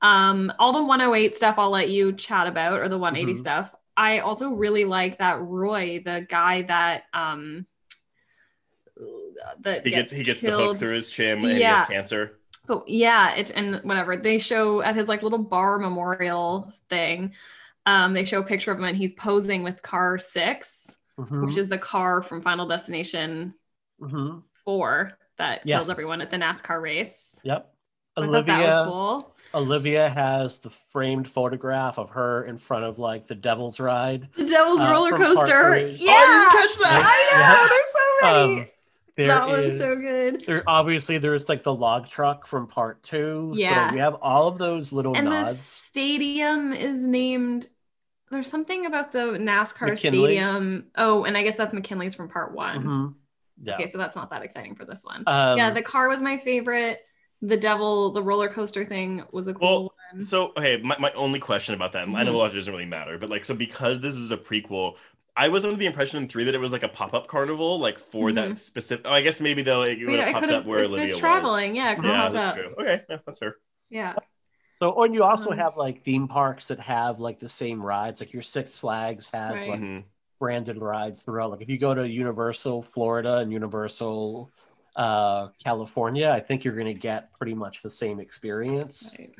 Um, all the 108 stuff I'll let you chat about, or the 180 Mhm. stuff. I also really like that Roy, the guy that um that He gets he gets the hook killed. through his chin and he Yeah. has cancer. But yeah, it and whatever they show at his like little bar memorial thing. Um, they show a picture of him and he's posing with car 6 Mhm, which is the car from Final Destination mhm. four that kills everyone at the NASCAR race. Yep. So I thought that was cool. Olivia has the framed photograph of her in front of like the Devil's Ride. The Devil's uh, roller coaster. Yeah, Oh, I didn't catch that. I know. There's so many. Um, there that one's is- so good. There obviously there's like the log truck from part two. Yeah. So we have all of those little And the stadium is named. There's something about the NASCAR McKinley. stadium. Oh, and I guess that's McKinley's from part one. Mhm. Yeah. Okay, so that's not that exciting for this one. Um, yeah, the car was my favorite. The devil, the roller coaster thing was a cool Well, one. So, okay, my, my only question about that, I know Mhm. a lot doesn't really matter, but like, so because this is a prequel, I was under the impression in three that it was like a pop up carnival, like for that specific. Oh, I guess maybe though it would have popped up where It's, Olivia it's was. traveling. Yeah, it could've Yeah, that's up. true. Okay, yeah, that's fair. Yeah. So, and you also Um, have like theme parks that have like the same rides. Like your Six Flags has Right. like Mhm. branded rides throughout. Like if you go to Universal Florida and Universal uh, California, I think you're going to get pretty much the same experience. Right.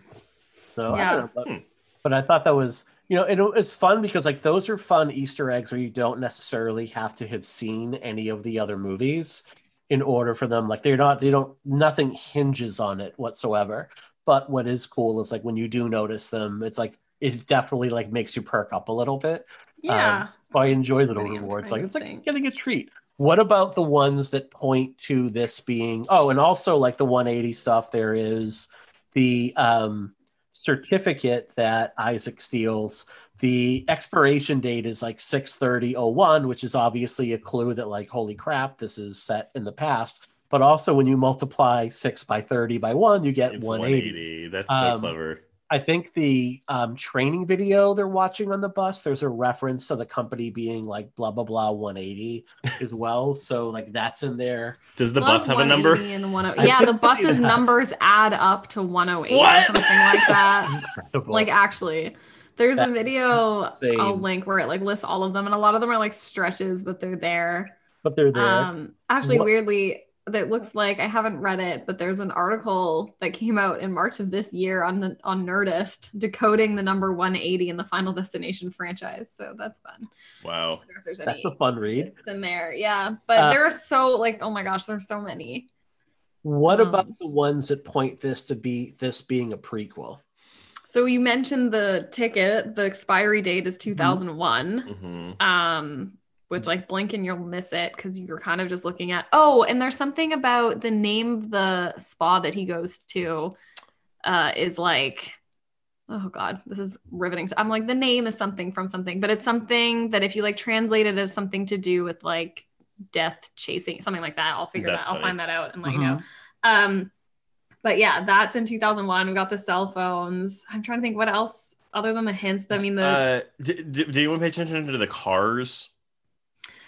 So I Yeah. don't know, but, Hmm. but I thought that was you know it, it's fun because like those are fun Easter eggs where you don't necessarily have to have seen any of the other movies in order for them like they're not they don't nothing hinges on it whatsoever. But what is cool is like when you do notice them, it's like it definitely like makes you perk up a little bit. Yeah. So I enjoy little rewards. Like it's like getting a treat. What about the ones that point to this being? Oh, and also like the 180 stuff. There is the um, certificate that Isaac steals. The expiration date is like 63001, which is obviously a clue that like holy crap, this is set in the past. But also when you multiply six by 30 by one, you get 180. 180. That's so Um, clever. I think the um, training video they're watching on the bus, there's a reference to the company being like blah blah blah 180 as well. So like that's in there. Does the Love bus have a number? And yeah, the didn't bus's numbers add up to 108 What? or something like that. Like actually. There's a video insane. I'll link where it like lists all of them, and a lot of them are like stretches, but they're there. but they're there. Um, actually, What- weirdly, that looks like I haven't read it, but there's an article that came out in March of this year on the on Nerdist decoding the number 180 in the Final Destination franchise. So that's fun. Wow. wonder if there's that's any a fun read. bits in there. Yeah, but Uh, there are so like oh my gosh, there's so many. What um, about the ones that point this to be this being a prequel? So you mentioned the ticket. The expiry date is 2001. hmm Um, which like blink and you'll miss it because you're kind of just looking at oh and there's something about the name of the spa that he goes to uh is like oh god this is riveting. So i'm like the name is something from something but it's something that if you like translate it as something to do with like death chasing something like that i'll figure That's that i'll find that out and let Mhm. you know. Um but yeah that's in 2001 we got the cell phones. I'm trying to think what else other than the hints i mean the Uh, did, did, did anyone pay attention to the cars?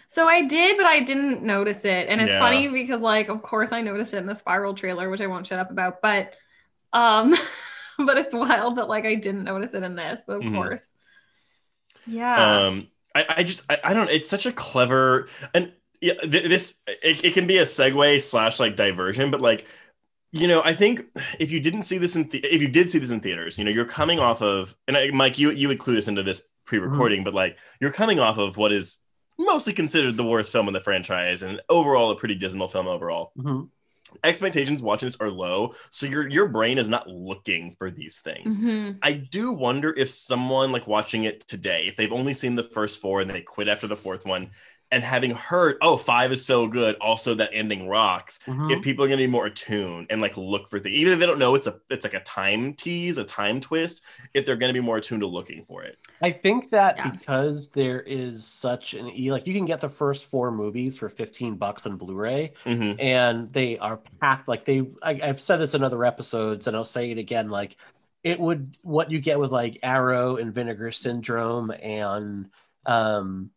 So I did, but I didn't notice it. And it's Yeah. funny because like of course I noticed it in the spiral trailer, which I won't shut up about, but um but it's wild that like I didn't notice it in this, but of Mhm. course. Yeah. Um, I, I just I, I don't. It's such a clever and yeah. th- This it, it can be a segue slash like diversion, but like you know, I think if you didn't see this in the, if you did see this in theaters, you know, you're coming off of and I, Mike, you you would clue us into this pre-recording, but like you're coming off of what is mostly considered the worst film in the franchise and overall a pretty dismal film overall. Mhm. Expectations watching this are low, so your your brain is not looking for these things. Mhm. I do wonder if someone like watching it today, if they've only seen the first four and they quit after the fourth one, and having heard, oh, five is so good, also that ending rocks, Mhm. if people are gonna be more attuned and like look for things, even if they don't know it's a it's like a time tease, a time twist, if they're gonna be more attuned to looking for it. I think that Yeah. because there is such an e like you can get the first four movies for 15 bucks on Blu-ray Mhm. and they are packed like they I, I've said this in other episodes and I'll say it again like it would what you get with like Arrow and Vinegar Syndrome and um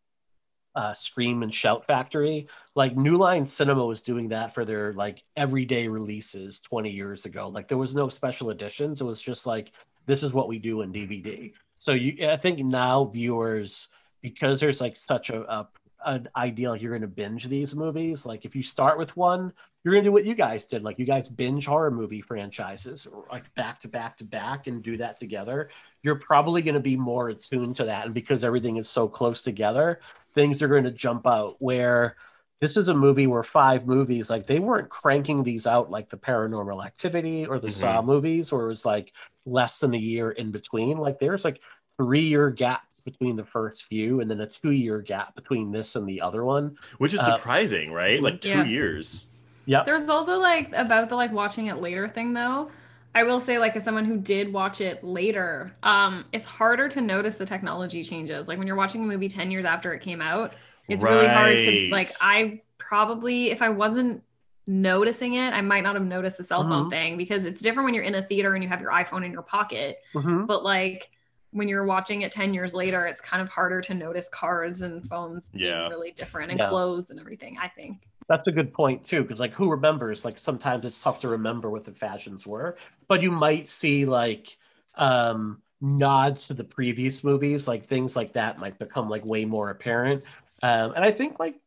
uh Scream and Shout Factory. Like New Line Cinema was doing that for their like everyday releases 20 years ago. Like there was no special editions. It was just like this is what we do in DVD so you I think now viewers because there's like such a, a an ideal you're going to binge these movies like if you start with one you're going to do what you guys did like you guys binge horror movie franchises like back to back to back and do that together you're probably going to be more attuned to that and because everything is so close together things are going to jump out where this is a movie where five movies like they weren't cranking these out like the paranormal activity or the Mhm. saw movies or it was like less than a year in between like there's like three year gaps between the first few and then a two year gap between this and the other one Which is Uh, surprising, right? Like two Yeah. years. Yep There's also like about the like watching it later thing though. I will say like as someone who did watch it later, um, it's harder to notice the technology changes. Like when you're watching a movie 10 years after it came out, it's really hard to like I probably if I wasn't noticing it, I might not have noticed the cell phone Mhm. thing because it's different when you're in a theater and you have your iPhone in your pocket. Mhm. But like when you're watching it 10 years later, it's kind of harder to notice cars and phones being Yeah. really different and Yeah. clothes and everything, I think. That's a good point too, because like who remembers? Like sometimes it's tough to remember what the fashions were, but you might see like um nods to the previous movies, like things like that might become like way more apparent. Um, and I think like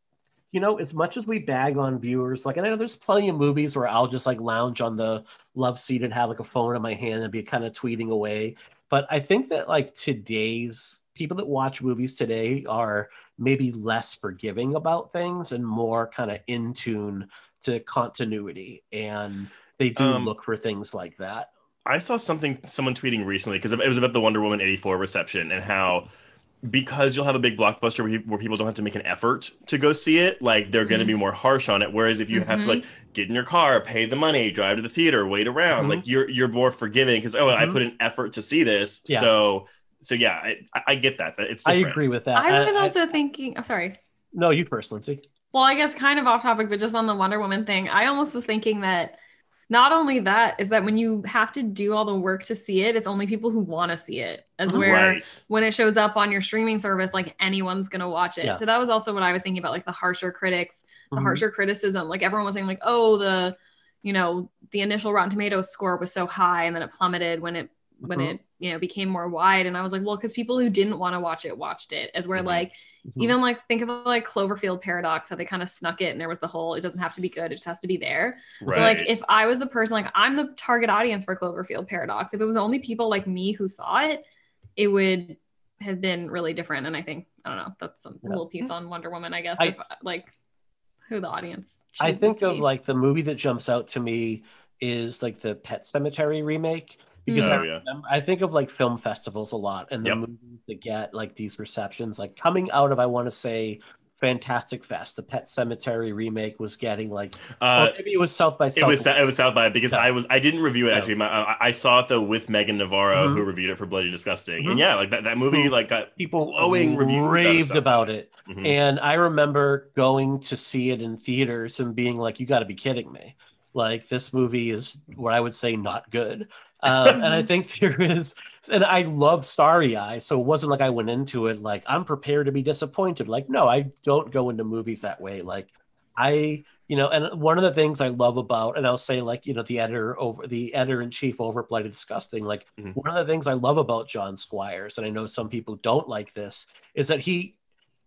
you know, as much as we bag on viewers, like and I know there's plenty of movies where I'll just like lounge on the love seat and have like a phone in my hand and be kind of tweeting away. But I think that like today's people that watch movies today are maybe less forgiving about things and more kind of in tune to continuity and they do Um, look for things like that I saw something someone tweeting recently because it was about the Wonder Woman 84 reception and how because you'll have a big blockbuster where, you- where people don't have to make an effort to go see it, like they're going to be more harsh on it. Whereas if you have to like get in your car, pay the money, drive to the theater, wait around, Mhm. like you're you're more forgiving because oh I Mhm. put an effort to see this, Yeah. so so yeah, I, I- I get that. that It's i agree with that I was also thinking, oh, sorry. no you first lindsay Well, I guess kind of off topic, but just on the Wonder Woman thing, I almost was thinking that not only that is that when you have to do all the work to see it, it's only people who want to see it. As where Right. when it shows up on your streaming service, like anyone's gonna watch it. Yeah. So that was also what I was thinking about, like the harsher critics, the Mhm. harsher criticism. Like everyone was saying, like, oh, the you know, the initial Rotten Tomatoes score was so high and then it plummeted when it when Mhm. it you know became more wide. And I was like, well, because people who didn't want to watch it watched it. As where Mhm. like Mhm. even like think of like Cloverfield Paradox, how they kind of snuck it and there was the whole it doesn't have to be good, it just has to be there. Right. But like if I was the person, like I'm the target audience for Cloverfield Paradox. If it was only people like me who saw it, it would have been really different. And I think I don't know, that's a Yeah. little piece on Wonder Woman, I guess. I- if like who the audience. I think of be. like the movie that jumps out to me is like the Pet Sematary remake because I, Oh, yeah. I think of like film festivals a lot and the Yep. movies that get like these receptions like coming out of I want to say Fantastic Fest. The Pet Sematary remake was getting like, Uh, maybe it was South by it was Southwest. it was South by because Yeah. I was I didn't review it Yeah. actually. My, I, I saw it though with Meagan Navarro Mhm. who reviewed it for Bloody Disgusting, Mhm. and yeah, like that, that movie Who- like got people glowing reviews raved South about by. it. Mhm. And I remember going to see it in theaters and being like, "You got to be kidding me!" Like this movie is what I would say not good. Um, and I think there is, and I love Starry Eye, so it wasn't like I went into it like I'm prepared to be disappointed. Like, no, I don't go into movies that way. Like, I, you know, and one of the things I love about, and I'll say like, you know, the editor over the editor in chief over Bloody Disgusting, like Mhm. one of the things I love about John Squires, and I know some people don't like this, is that he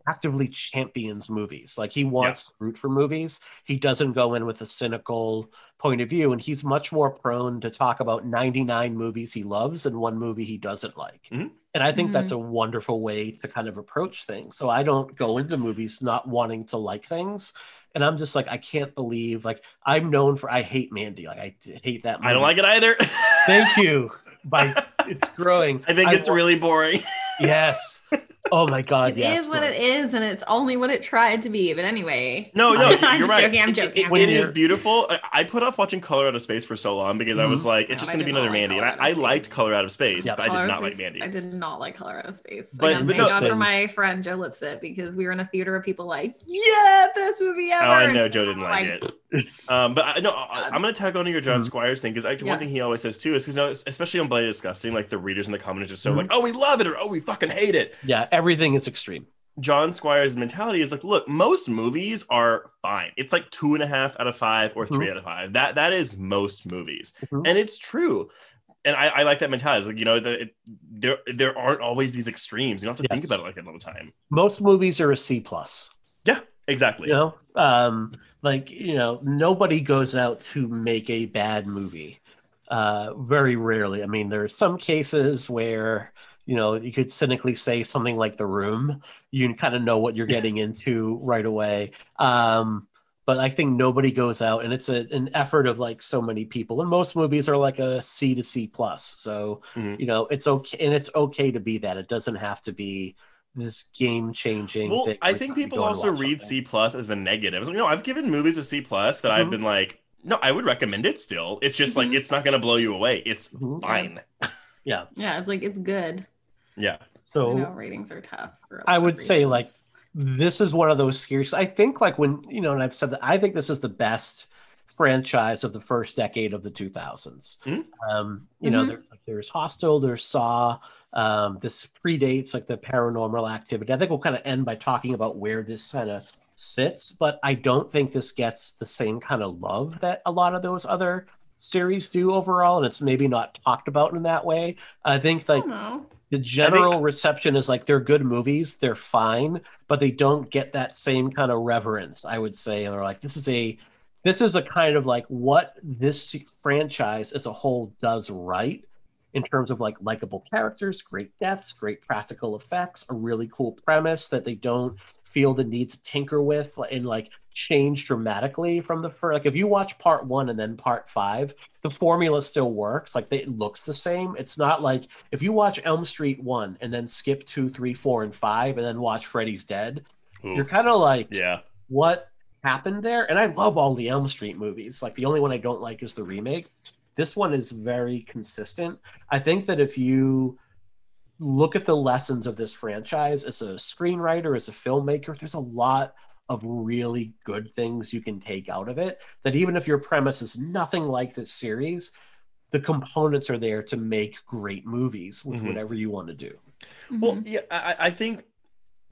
actively champions movies. Like he wants to root for movies. He doesn't go in with a cynical point of view, and he's much more prone to talk about 99 movies he loves and one movie he doesn't like. Mhm. And I think Mhm. that's a wonderful way to kind of approach things. So I don't go into movies not wanting to like things. And I'm just like, I can't believe, like, I'm known for, I hate Mandy. Like, I hate that movie. I don't like it either. Thank you. By it's growing. I think it's wa- really boring. Yes. Oh my God. It yes. is what Glenn. it is, and it's only what it tried to be. But anyway, No, no, I'm you're just right. joking, I'm It- joking, it- I'm it joking. is beautiful. I, I put off watching Color Out of Space for so long because I was Mhm. like, it's God, just I going to be did another like Mandy, and Color I, Out I of liked Space. Color Out of Space, Yeah. but I Color did Out not of like Space- Mandy. I did not like Color Out of Space. But- Again, but thank no- God for my friend Joe Lipsett because we were in a theater of people like, yeah, best movie ever. Oh, I know Joe didn't I'm like it. Um, but I, no, I, I'm gonna tag on to your John Mhm. Squires thing because actually one thing he always says too is because you know, especially on Bloody Disgusting, like the readers in the comments are just so Mhm. like, oh, we love it or oh, we fucking hate it. Yeah. Everything is extreme. John Squires' mentality is like, look, most movies are fine. It's like two and a half out of five or 3 Mhm. out of five. That that is most movies, Mhm. and it's true. And I, I like that mentality. It's like you know, the, it, there there aren't always these extremes. You don't have to think about it like that all the time. Most movies are a C plus. Yeah, exactly. You know, um, like you know, nobody goes out to make a bad movie. Uh, very rarely. I mean, there are some cases where you know you could cynically say something like The Room. You kind of know what you're getting into right away. Um, but I think nobody goes out, and it's a, an effort of like so many people. And most movies are like a C to C plus. So Mhm. you know, it's okay, and it's okay to be that. It doesn't have to be this game changing. Well, thing I think people also read something. C plus as the negative. You know, I've given movies a C plus that I've Mhm. been like, no, I would recommend it still. It's just like Mhm. it's not going to blow you away. It's Mhm. fine. Yeah. Yeah, it's like it's good. Yeah. So know ratings are tough. I a I lot of would say, like, this is one of those series. I think like when you know, and I've said that I think this is the best franchise of the first decade of the 2000s. Mhm. Um, you know, Mhm. there's like there's Hostel, there's Saw. Um, this predates like the Paranormal Activity. I think we'll kind of end by talking about where this kind of sits, but I don't think this gets the same kind of love that a lot of those other series do overall, and it's maybe not talked about in that way. I think like don't the general reception is like they're good movies they're fine but they don't get that same kind of reverence i would say or like this is a this is a kind of like what this franchise as a whole does right in terms of like likable characters great deaths great practical effects a really cool premise that they don't feel the need to tinker with and like change dramatically from the first like if you watch part one and then part five the formula still works like they, it looks the same it's not like if you watch Elm Street one and then skip two, three, four, and five, and then watch Freddy's Dead, Ooh. you're kind of like, Yeah. what happened there? And I love all the Elm Street movies. Like the only one I don't like is the remake. This one is very consistent. I think that if you look at the lessons of this franchise as a screenwriter, as a filmmaker, there's a lot of really good things you can take out of it. That even if your premise is nothing like this series, the components are there to make great movies with Mhm. whatever you want to do. Well, Mhm. yeah, I, I think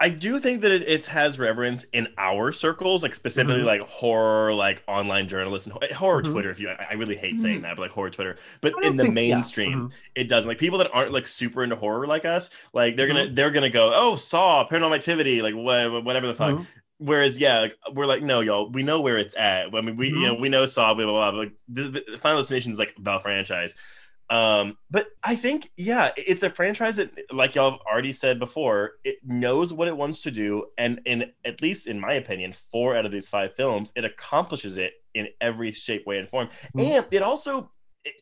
I do think that it, it has reverence in our circles, like specifically Mhm. like horror, like online journalists and ho- horror Mhm. Twitter. If you, I, I really hate saying Mhm. that, but like horror Twitter. But in the think- yeah, mainstream, mhm. it doesn't. Like people that aren't like super into horror like us, like they're Mm-hmm. gonna they're gonna go, oh, Saw, Paranormal Activity, like wha- whatever the fuck. Mhm. Whereas, yeah, like, we're like, no, y'all, we know where it's at. I mean, we, you know, we know Saw, blah, blah, blah. But like, the, the Final Destination is like the franchise. Um, but I think, yeah, it's a franchise that, like y'all have already said before, it knows what it wants to do, and in at least in my opinion, four out of these five films, it accomplishes it in every shape, way, and form. Mhm. And it also, it,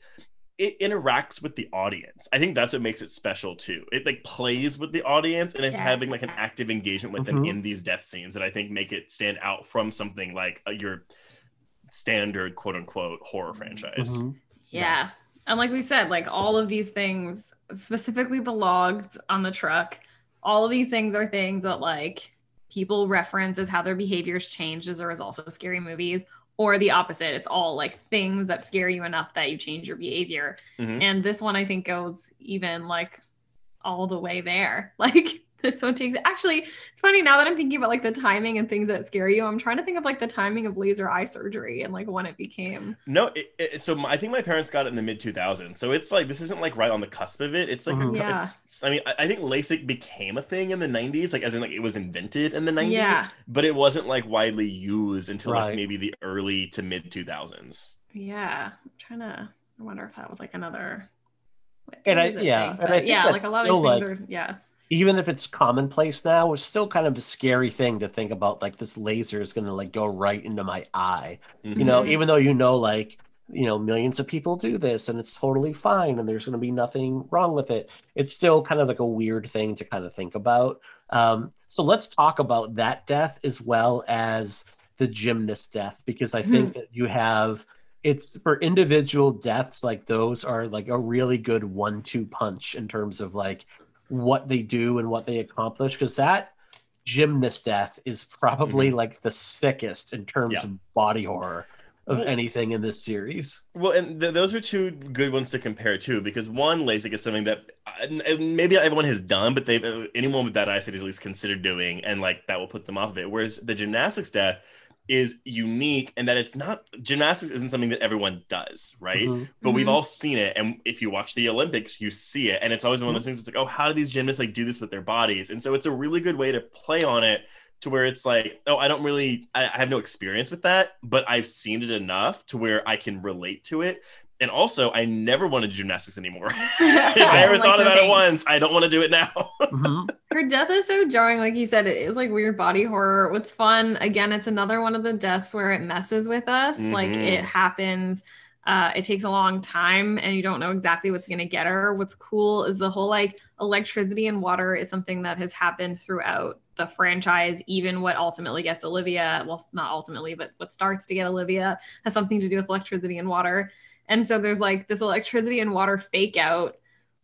it interacts with the audience. I think that's what makes it special too. It like plays with the audience and it's Yeah. having like an active engagement with them Mhm. in these death scenes that I think make it stand out from something like uh, your standard quote unquote horror franchise. Mhm. Yeah. And like we said, like all of these things, specifically the logs on the truck, all of these things are things that like people reference as how their behaviors changed as a result of scary movies, or the opposite. It's all like things that scare you enough that you change your behavior. Mhm. And this one I think goes even like all the way there. Like this one takes actually it's funny now that I'm thinking about like the timing and things that scare you. I'm trying to think of like the timing of laser eye surgery and like when it became No, it, it, so my, I think my parents got it in the mid 2000s. So it's like this isn't like right on the cusp of it. It's like a- Mhm. Yeah. it's, I mean, I, I think LASIK became a thing in the 90s, like as in like it was invented in the 90s, Yeah. but it wasn't like widely used until like maybe the early to mid 2000s. Yeah, I'm trying to. I wonder if that was like another. And I- yeah, thing, and I yeah, like a lot of these things are. Yeah, even if it's commonplace now, it's still kind of a scary thing to think about. Like this laser is going to like go right into my eye. You know, Mhm. even though you know, like you know, millions of people do this and it's totally fine and there's going to be nothing wrong with it. It's still kind of like a weird thing to kind of think about. Um, so let's talk about that death as well as the gymnast death because I think that you have it's for individual deaths like those are like a really good one-two punch in terms of like what they do and what they accomplish because that gymnast death is probably like the sickest in terms Yeah. of body horror of Well- anything in this series. Well, and th- those are two good ones to compare too, because one LASIK is something that uh, maybe not everyone has done, but they've uh, anyone with that eyesight is at least considered doing, and like that will put them off of it. Whereas the gymnastics death is unique and that it's not gymnastics isn't something that everyone does, right? Mhm. But we've Mhm. all seen it, and if you watch the Olympics, you see it, and it's always one of those things. It's like, oh, how do these gymnasts like do this with their bodies? And so it's a really good way to play on it to where it's like, oh, I don't really, I, I have no experience with that, but I've seen it enough to where I can relate to it. And also, I never wanted gymnastics anymore. if I ever Like thought the about it once, I don't want to do it now. Mhm. her death is so jarring. Like you said, it is like weird body horror. What's fun? Again, it's another one of the deaths where it messes with us. Like Mhm. it happens. Uh, it takes a long time and you don't know exactly what's going to get her. What's cool is the whole like electricity and water is something that has happened throughout the franchise. Even what ultimately gets Olivia, well, not ultimately, but what starts to get Olivia has something to do with electricity and water. And so there's like this electricity and water fake out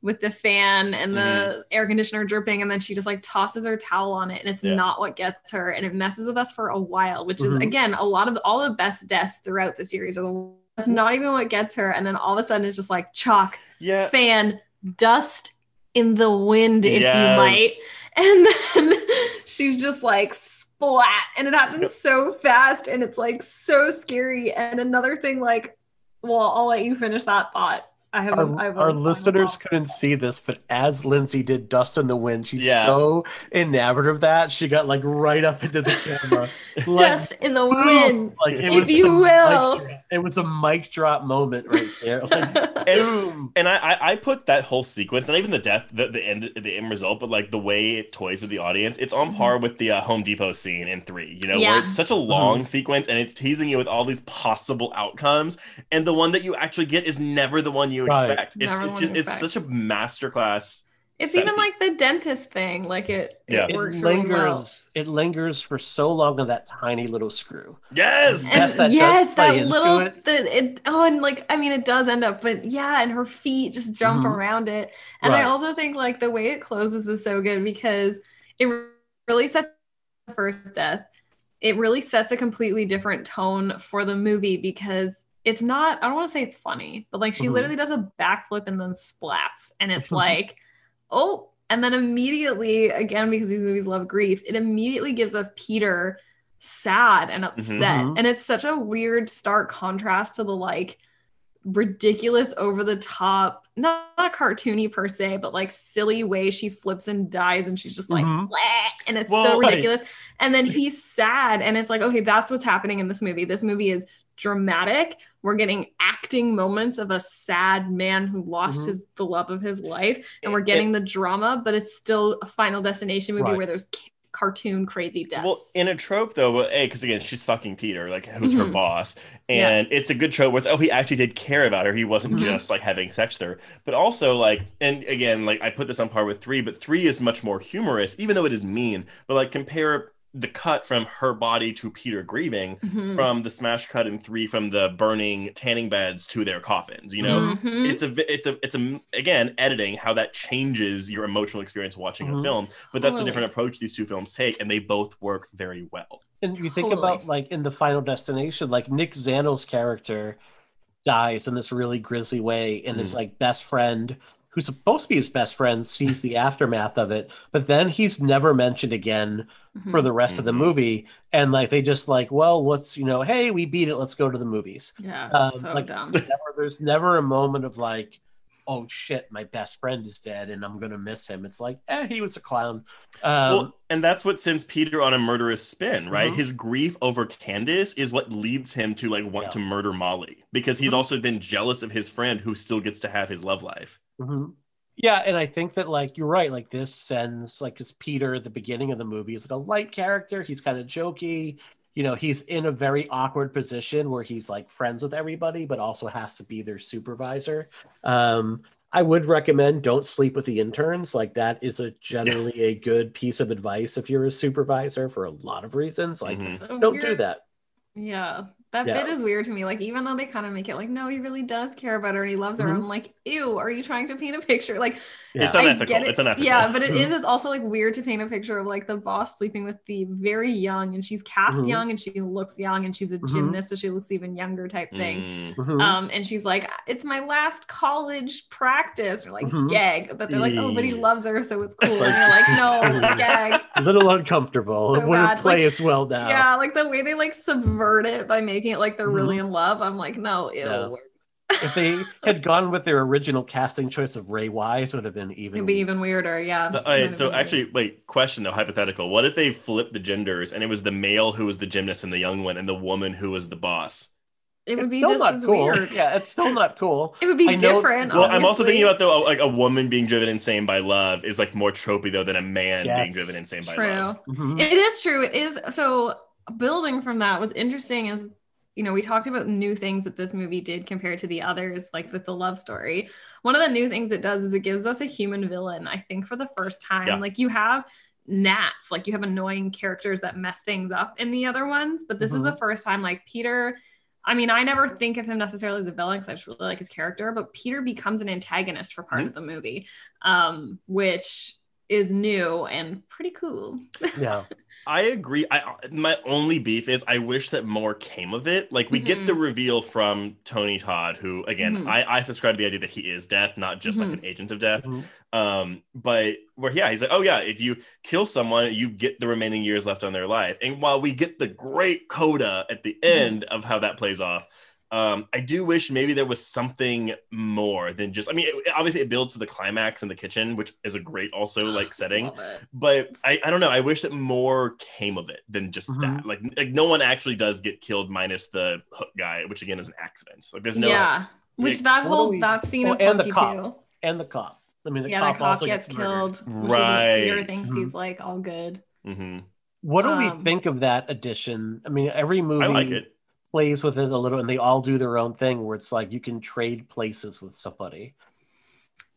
with the fan and the Mm-hmm. air conditioner dripping and then she just like tosses her towel on it and it's Yeah. not what gets her and it messes with us for a while which is Mhm. again a lot of the, all the best deaths throughout the series are the that's not even what gets her and then all of a sudden it's just like chalk yeah. fan dust in the wind if Yes. you might and then she's just like splat and it happens so fast and it's like so scary and another thing like well i'll let you finish that thought i have, a, I Our, have our final listeners thought. couldn't see this, but as Lindsay did Dust in the Wind, she's Yeah. so enamored of that. She got like right up into the camera. Like, dust in the wind like, it if was you a mic will. It was a mic drop moment right there. Like, And, boom. and I, I I put that whole sequence, not even the death, the, the end, the end result, but like the way it toys with the audience, it's on par with the uh, Home Depot scene in three. You know, Yeah. where it's such a long sequence and it's teasing you with all these possible outcomes, and the one that you actually get is never the one you Right. expect. It's, it's just you it's such a masterclass. It's even piece. like the dentist thing. Like it, Yeah. it it works lingers. really well. It lingers for so long on that tiny little screw. yes. And- Yes, that yes, that little it. the it oh and like I mean it does end up, but yeah, and her feet just jump Mhm. around it. And I also think like the way it closes is so good because it really sets the first death. It really sets a completely different tone for the movie because it's not I don't want to say it's funny, but like she Mhm. literally does a backflip and then splats and it's like oh and then immediately again because these movies love grief it immediately gives us peter sad and upset Mhm. and it's such a weird stark contrast to the like ridiculous over the top not, not cartoony per se but like silly way she flips and dies and she's just like Mhm. And it's so right. ridiculous and then he's sad and it's like okay that's what's happening in this movie this movie is dramatic we're getting acting moments of a sad man who lost Mhm. his the love of his life and we're getting the drama but it's still a final destination movie Right. where there's cartoon crazy deaths. Well, in a trope though, well, a because again, she's fucking Peter, like who's her Mhm. boss, Yeah. and it's a good trope where it's oh he actually did care about her, he wasn't Mhm. just like having sex with her, but also like, and again, like I put this on par with three, but three is much more humorous, even though it is mean. But like compare the cut from her body to Peter grieving Mhm. from the smash cut in three from the burning tanning beds to their coffins, you know. Mhm. It's a it's a it's a again editing how that changes your emotional experience watching a Mhm. film, but that's a Totally. different approach these two films take, and they both work very well. And you think Totally. about like in the Final Destination, like Nick Zano's character dies in this really grisly way, and his Mhm. like best friend, who's supposed to be his best friend, sees the aftermath of it, but then he's never mentioned again for Mhm. the rest of the Mhm. movie. And like they just like, well, what's you know, hey, we beat it, let's go to the movies. yeah, um, so like- dumb. Never, there's never a moment of like, oh shit, my best friend is dead and I'm gonna miss him. It's like, eh, he was a clown. Um, well, and that's what sends Peter on a murderous spin, right? Mhm. His grief over Candice is what leads him to like want Yeah. to murder Molly because he's Mhm. also then jealous of his friend who still gets to have his love life. Mhm. Yeah, and I think that like you're right. Like this sends like because Peter at the beginning of the movie is like a light character. He's kind of jokey. You know, he's in a very awkward position where he's like friends with everybody, but also has to be their supervisor. Um, I would recommend don't sleep with the interns. Like that is a generally a good piece of advice if you're a supervisor for a lot of reasons. Like Mhm. Don't do that. Yeah, that Yeah. bit is weird to me. Like, even though they kind of make it like, no, he really does care about her and he loves her. Mhm. I'm like, ew, are you trying to paint a picture? Like, Yeah. It's unethical. it. It's unethical. Yeah, but it Mhm. It's also like weird to paint a picture of like the boss sleeping with the very young, and she's cast Mhm. young, and she looks young, and she's a Mhm. gymnast, so she looks even younger type thing. Mm. Mhm. Um, and she's like, it's my last college practice, or like Mhm. gag. But they're like, oh, but he loves her, so it's cool. And you're like, no, gag. a little uncomfortable. So it wouldn't play Like, as well now. Yeah, like the way they like subvert it by making it like they're really Mhm. in love. I'm like, no, ew. If they had gone with their original casting choice of Ray Wise, would have been even. It'd be even weirder. Yeah. But, It all right, so been weird. actually, wait, question though, hypothetical. What if they flipped the genders and it was the male who was the gymnast and the young one, and the woman who was the boss? it would it's be still just not as cool. weird. Yeah, it's still not cool. It would be I know- different. Well, I'm also thinking about though, like a woman being driven insane by love is like more tropey though than a man being driven insane by True. love. Mhm. It is true. It is. So, building from that, what's interesting is, you know, we talked about new things that this movie did compared to the others, like with the love story. One of the new things it does is it gives us a human villain, I think, for the first time. Yeah. Like, you have gnats, like, you have annoying characters that mess things up in the other ones, but this is the first time, like, Peter. I mean, I never think of him necessarily as a villain because I just really like his character, but Peter becomes an antagonist for part Mhm. of the movie, um, which is new and pretty cool. Yeah. I agree. I my only beef is I wish that more came of it. Like we get the reveal from Tony Todd, who again Mhm. I, I subscribe to the idea that he is death, not just like Mhm. an agent of death. Mhm. Um, but where yeah, he's like, oh yeah, if you kill someone, you get the remaining years left on their life. And while we get the great coda at the end of how that plays off, um, I do wish maybe there was something more than just. I mean, it, obviously it builds to the climax in the kitchen, which is a great also like setting but I, I don't know. I wish that more came of it than just Mhm. that. Like, like no one actually does get killed minus the hook guy, which again is an accident. So like, there's no. yeah, which that whole we- that scene Oh, is and the funky cop. too. And the cop. I mean, the Yeah, cop, the cop also gets, murdered. killed, which is what Peter Right. thinks Mhm. he's like all good. Mhm. What do we Um, think of that addition? I mean, every movie I like it. Plays with it a little, and they all do their own thing where it's like you can trade places with somebody.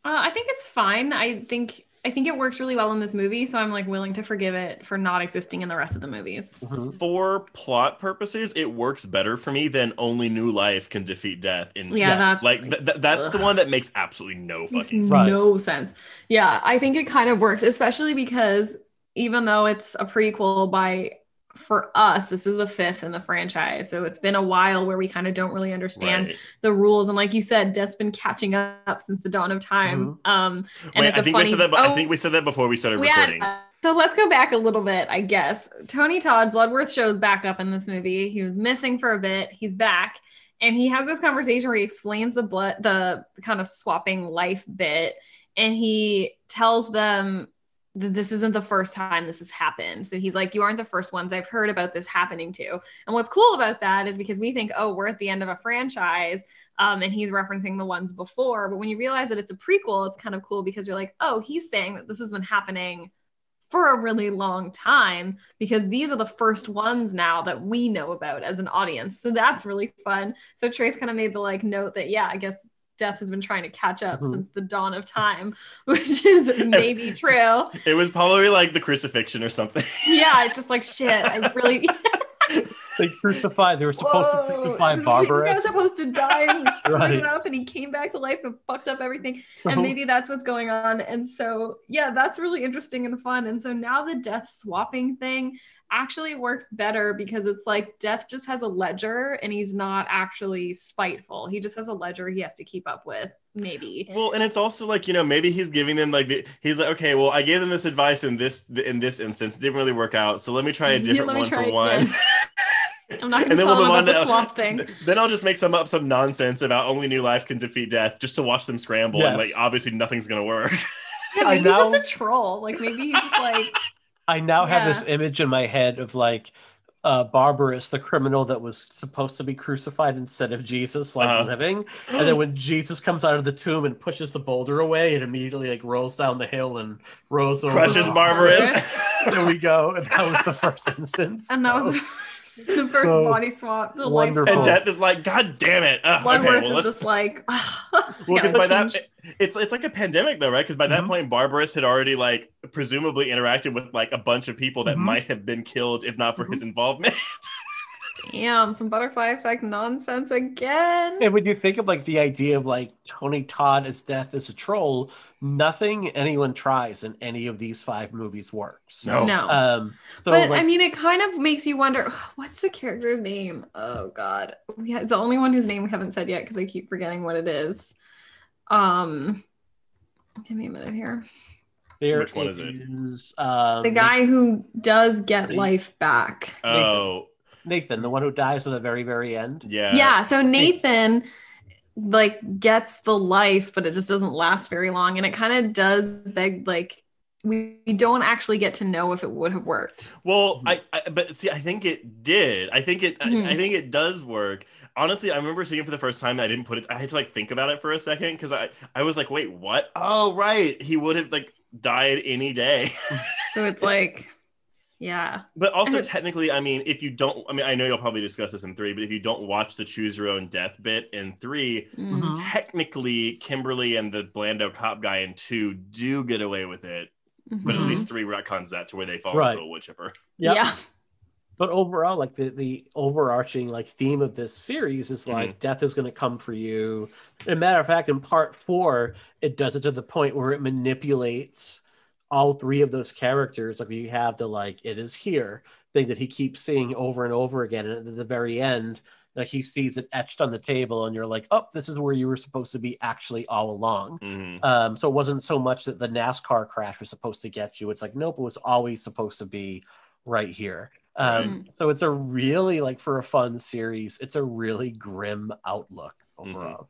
Uh, I think it's fine. I think I think it works really well in this movie, so I'm like willing to forgive it for not existing in the rest of the movies. Mhm. For plot purposes, it works better for me than only new life can defeat death. In Yeah, Yes. that's like th- th- that's the one that makes absolutely no makes fucking sense. No sense. Yeah, I think it kind of works, especially because even though it's a prequel by for us, this is the fifth in the franchise. So it's been a while where we kind of don't really understand Right. the rules. And like you said, death's been catching up since the dawn of time. Um and Wait, it's I a think funny we said that. oh, I think we said that before we started we had- recording. so let's go back a little bit, I guess. Tony Todd, Bloodworth shows back up in this movie. He was missing for a bit. He's back. And he has this conversation where he explains the blood, the, kind of swapping life bit. And he tells them this isn't the first time this has happened. So he's like, You aren't the first ones I've heard about this happening to. And what's cool about that is because we think, Oh, we're at the end of a franchise. Um, and he's referencing the ones before. But when you realize that it's a prequel, it's kind of cool because you're like, Oh, he's saying that this has been happening for a really long time because these are the first ones now that we know about as an audience. So that's really fun. So Trace kind of made the like note that yeah, I guess death has been trying to catch up Mhm. since the dawn of time, which is maybe true. It was probably like the crucifixion or something. Yeah, it's just like shit. I really They crucified. They were supposed to Whoa, crucify this- This guy was supposed to die and he screwed Right. it up and he came back to life and fucked up everything. And maybe that's what's going on. And so, yeah, that's really interesting and fun. And so now the death swapping thing actually works better because it's like death just has a ledger and he's not actually spiteful. He just has a ledger he has to keep up with, maybe. Well, and it's also like you know maybe he's giving them like the, he's like okay, well I gave them this advice in this in this instance It didn't really work out, so let me try a different let me one try for one. I'm not going to tell him about the swap thing. Then I'll just make some up some nonsense about only new life can defeat death just to watch them scramble and like obviously nothing's gonna work. Yeah, I maybe he's just a troll. Like maybe he's just like, I now have this image in my head of like uh Barabbas, the criminal that was supposed to be crucified instead of Jesus, like Uh-huh. living. And then when Jesus comes out of the tomb and pushes the boulder away, it immediately like rolls down the hill and rolls over. Crushes the- Barabbas. There we go. And that was the first instance. and that was the, the first So body swap, the life wonderful. and death is like, God damn it! Ugh, Bloodworth okay, well, is just like, Well, well, because by that, it's it's like a pandemic though, right? Because by that Mhm. point, Barabbas had already like presumably interacted with like a bunch of people that Mhm. might have been killed if not for his involvement. damn, some butterfly effect nonsense again. And when you think of like the idea of like Tony Todd as death as a troll, nothing anyone tries in any of these five movies works. No. No. Um so but like, I mean, it kind of makes you wonder what's the character's name? Oh God, we ha- it's the only one whose name we haven't said yet because I keep forgetting what it is. Um, give me a minute here. there Which one is it? is, um, The guy who does get life back. oh, Nathan, the one who dies at the very, very end. yeah, yeah so nathan like gets the life but it just doesn't last very long and it kind of does beg like we, we don't actually get to know if it would have worked Well, I, I but see, I think it did. I think it. Mhm. I, I think it does work. Honestly, I remember seeing it for the first time. And I didn't put it. I had to like think about it for a second because I I was like, wait, what? Oh, right. He would have like died any day. so it's like yeah But also, technically, I mean, if you don't, I mean, I know you'll probably discuss this in three, but if you don't watch the choose your own death bit in three, Mm. Mhm. technically, Kimberly and the Blando cop guy in two do get away with it. But at least three retcons that to where they fall Right. into a wood chipper. Yep. yeah But overall, like the, the overarching like theme of this series is like death is going to come for you. And matter of fact, in part four, it does it to the point where it manipulates all three of those characters. Like you have the like it is here thing that he keeps seeing over and over again, and at the very end, like he sees it etched on the table, and you're like, oh, this is where you were supposed to be actually all along. Mhm. Um, so it wasn't so much that the NASCAR crash was supposed to get you. It's like, nope, it was always supposed to be right here. Um, So it's a really like for a fun series, it's a really grim outlook overall.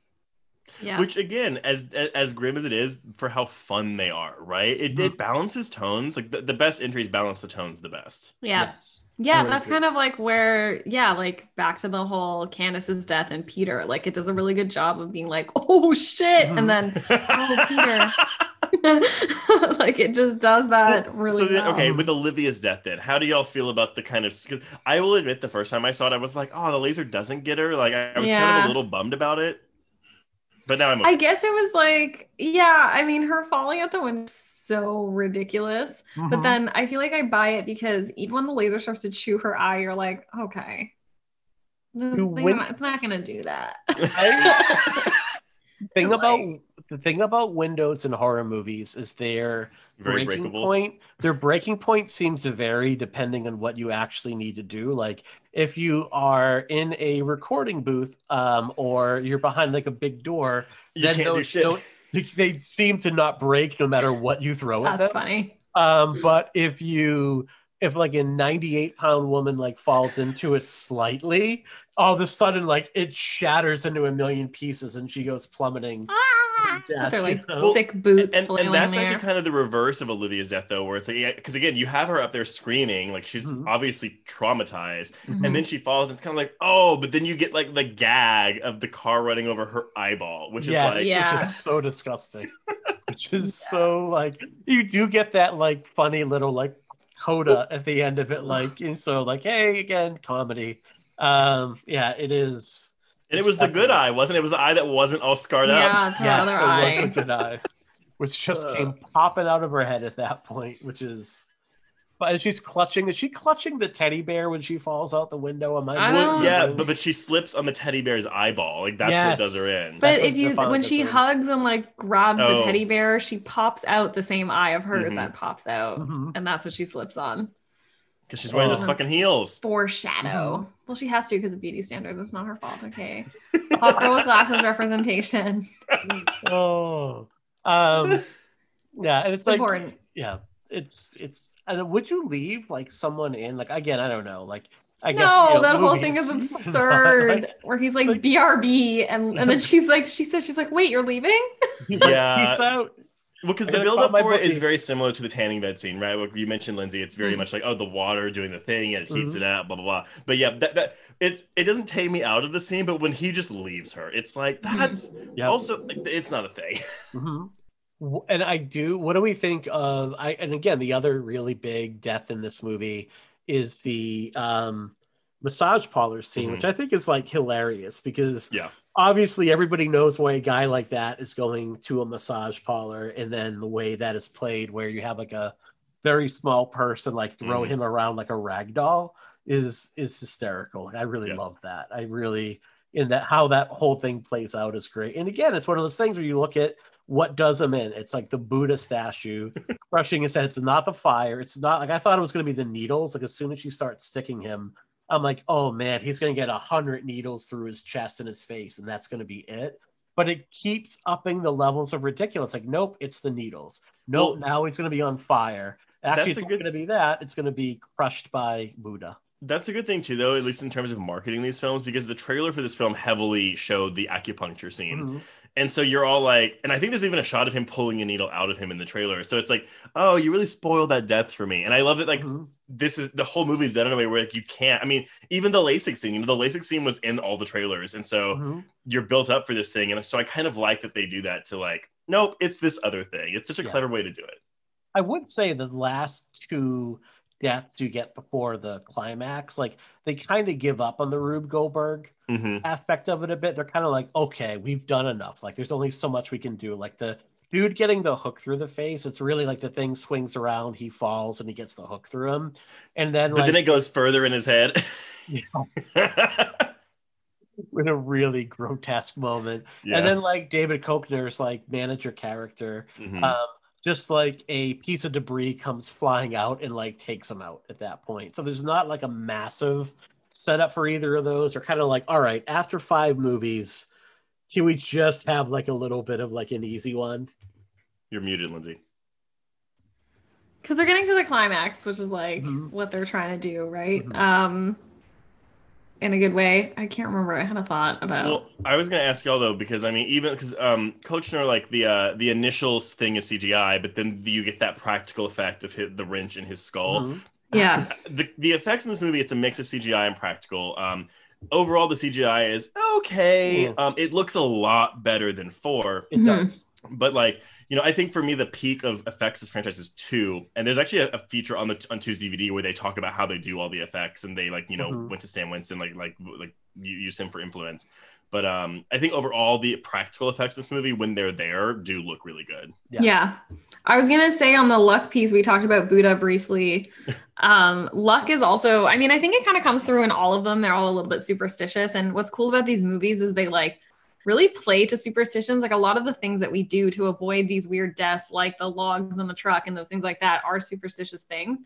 Yeah Which again, as as grim as it is, for how fun they are, right? It, Mm-hmm. it balances tones. Like the, the best entries balance the tones the best. yeah Yes. yeah that's good. kind of like where yeah like back to the whole Candice's death and peter like it does a really good job of being like oh shit Mhm. and then oh peter like it just does that really so then, well. okay, with Olivia's death, then how do y'all feel about the kind of? Because I will admit, the first time I saw it, I was like, "Oh, the laser doesn't get her." Like I, I was kind of a little bummed about it. But now I'm. I guess it was like, yeah, I mean, her falling out the window is so ridiculous. But Mhm. then I feel like I buy it because even when the laser starts to chew her eye, you're like, okay. The You it's not gonna do that. The thing Like- about the thing about windows in horror movies is their Very breaking breakable. point. Their breaking point seems to vary depending on what you actually need to do. Like if you are in a recording booth, um, or you're behind like a big door, You then can't do those don't. They seem to not break no matter what you throw at them. That's them. funny. Um, but if you if like a 98 pound woman like falls into it slightly, all of a sudden like it shatters into a million pieces and she goes plummeting. Yeah, With their like you know? sick boots and, flailing and that's actually kind of the reverse of Olivia's death, though, where it's like, yeah because again, you have her up there screaming, like she's Mhm. obviously traumatized, Mhm. and then she falls, and it's kind of like, oh, but then you get like the gag of the car running over her eyeball, which yes, is like, Yeah. which is so disgusting. which is so like you do get that like funny little like coda at the end of it, like and so like hey again comedy. Um, yeah, it is. And it was the good eye, wasn't it? It was the eye that wasn't all scarred out. Yeah, up. it's her Yes, other it was eye. the good eye, which just Uh. came popping out of her head at that point, which is. But she's clutching. Is she clutching the teddy bear when she falls out the window? Am I? I Well, yeah, but, but she slips on the teddy bear's eyeball. Like that's Yes. what does her in. But That's if you when she her. hugs and like grabs the Oh. teddy bear, she pops out the same eye of hers Mhm. that pops out, Mhm. and that's what she slips on. Because she's wearing those Oh. fucking heels. Foreshadow. Well, she has to because of beauty standards. It's not her fault. Okay. Hot girl with glasses representation. Oh, um, yeah, and it's It's like important. yeah, it's it's. And would you leave like someone in like again? I don't know. Like I guess no, you know, that whole thing is movies, but, absurd. like, where he's like, like- BRB, and and then she's like, she says, she's like, wait, you're leaving? he's like, Yeah. peace out. Well, because the build up for it is very similar to the tanning bed scene, right? What you mentioned, Lindsay. It's very Mhm. much like, oh, the water doing the thing and it heats Mhm. it up, blah blah blah. But yeah, that that it's it doesn't take me out of the scene, but when he just leaves her, it's like that's Yeah. also like, it's not a thing. Mhm. And I do. What do we think of? I and again, the other really big death in this movie is the um, massage parlor scene, which I think is like hilarious because Yeah. Obviously everybody knows why a guy like that is going to a massage parlor, and then the way that is played, where you have like a very small person like throw Mhm. him around like a rag doll, is is hysterical. I really Yeah. love that. I really in that how that whole thing plays out is great. And again, it's one of those things where you look at what does him in. It's like the Buddha statue crushing his head. It's not the fire. It's not like I thought it was going to be the needles. Like as soon as you start sticking him, I'm like, oh man, he's going to get a hundred needles through his chest and his face, and that's going to be it. But it keeps upping the levels of ridiculous. Like, nope, it's the needles. Nope, Well, now he's going to be on fire. Actually, it's good- going to be that. It's going to be crushed by Buddha. That's a good thing too, though, at least in terms of marketing these films, because the trailer for this film heavily showed the acupuncture scene. Mhm. And so you're all like, and I think there's even a shot of him pulling a needle out of him in the trailer. So it's like, oh, you really spoiled that death for me. And I love that, like, Mhm. this is the whole movie's done in a way where like you can't. I mean, even the LASIK scene, you know, the LASIK scene was in all the trailers, and so Mhm. you're built up for this thing. And so I kind of like that they do that to like, nope, it's this other thing. It's such a Yeah. clever way to do it. I would say the last two deaths you get before the climax, like they kind of give up on the Rube Goldberg hmm aspect of it a bit. They're kind of like, okay, we've done enough. Like there's only so much we can do. Like the dude getting the hook through the face, it's really like the thing swings around, he falls, and he gets the hook through him. And then But like then it goes further in his head. in a really grotesque moment. yeah. And then like David Koechner's like manager character, Mhm. um, just like a piece of debris comes flying out and like takes him out at that point. So there's not like a massive setup for either of those. They're kind of like, all right, after five movies, can we just have like a little bit of like an easy one? You're muted, Lindsay. because they're getting to the climax, which is like Mhm. what they're trying to do, right? Mhm. Um, in a good way. I can't remember. I had a thought about. Well, I was gonna ask y'all though, because I mean, even because um, Koechner, like the uh, the initial thing is CGI, but then you get that practical effect of hit the wrench in his skull. Mhm. Yeah, 'Cause The the effects in this movie, it's a mix of CGI and practical. Um, overall, the CGI is okay. Yeah. Um, it looks a lot better than four, It Mhm. does. but like you know, I think for me the peak of effects this franchise is two, and there's actually a, a feature on the on two's DVD where they talk about how they do all the effects, and they like you know Mhm. went to Stan Winston like like like you use him for influence. But um, I think overall the practical effects in this movie when they're there do look really good. Yeah. yeah. I was gonna say on the luck piece, we talked about Buddha briefly. Um, luck is also, I mean, I think it kind of comes through in all of them. They're all a little bit superstitious. And what's cool about these movies is they like really play to superstitions. Like a lot of the things that we do to avoid these weird deaths, like the logs in the truck and those things like that, are superstitious things.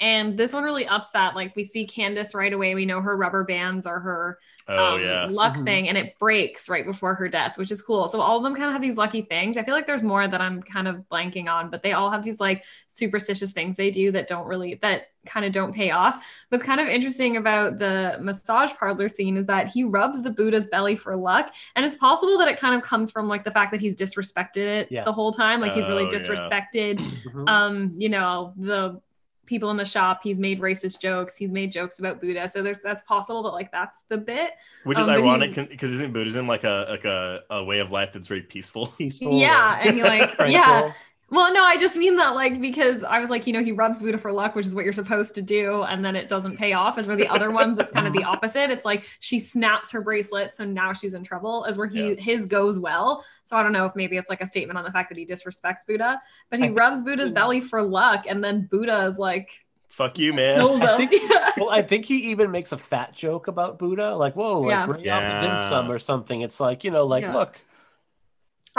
And this one really ups that. Like we see Candice right away. We know her rubber bands are her Oh um, yeah, luck Mhm. thing and it breaks right before her death which is cool so all of them kind of have these lucky things i feel like there's more that i'm kind of blanking on but they all have these like superstitious things they do that don't really that kind of don't pay off what's kind of interesting about the massage parlor scene is that he rubs the buddha's belly for luck and it's possible that it kind of comes from like the fact that he's disrespected it Yes. the whole time like he's really Oh, yeah. disrespected Mhm. um you know the people in the shop. He's made racist jokes. He's made jokes about Buddha. So there's that's possible that like that's the bit. Which is Um, but ironic because isn't Buddhism like a like a, a way of life that's very peaceful? Peaceful, Yeah, and he like tranquil. yeah. Well, no, I just mean that like because I was like, you know, he rubs Buddha for luck, which is what you're supposed to do, and then it doesn't pay off. As where the other ones, it's kind of the opposite. It's like she snaps her bracelet, so now she's in trouble. As where he his goes well. So I don't know if maybe it's like a statement on the fact that he disrespects Buddha, but he I think- rubs Buddha's belly for luck, and then Buddha is like Fuck you, man. kills I him. think- well, I think he even makes a fat joke about Buddha, like "Whoa, like Yeah. bring out the dim sum or something." It's like you know, like Yeah. look,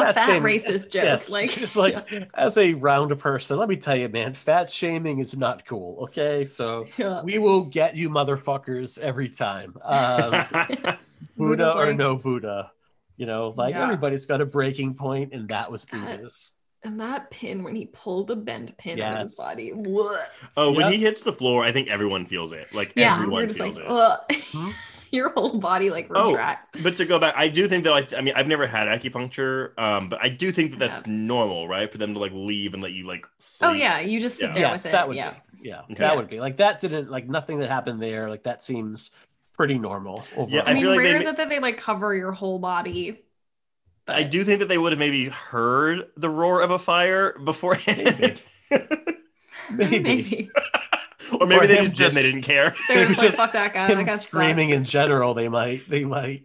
a fat shaming- racist yes, joke. yes, Like just like as a round person, let me tell you, man, fat shaming is not cool. Okay, so yeah. we will get you motherfuckers every time. Um, Buddha or no Buddha, you know, like Yeah. everybody's got a breaking point, and that was That- Buddha's. And that pin when he pulled the bent pin out of his body. What? oh, when he hits the floor, I think everyone feels it. Like Yeah, everyone feels like, it. Ugh. Your whole body like Oh. But to go back, I do think that I, I mean I've never had acupuncture, um, but I do think that that's normal, right? For them to like leave and let you like. Sleep. Oh yeah, you just sit Yeah. there yes, with it. that would yeah. be. Yeah, Okay. that would be like that. Didn't like nothing that happened there. Like that seems pretty normal. Overall. Yeah, I, I mean, feel like they rare is it that they like cover your whole body. But I do think that they would have maybe heard the roar of a fire beforehand, Maybe. maybe. Or maybe Or they him just did. They didn't care. They're just like, "Fuck that guy." Him that screaming sucked. in general. They might. They might.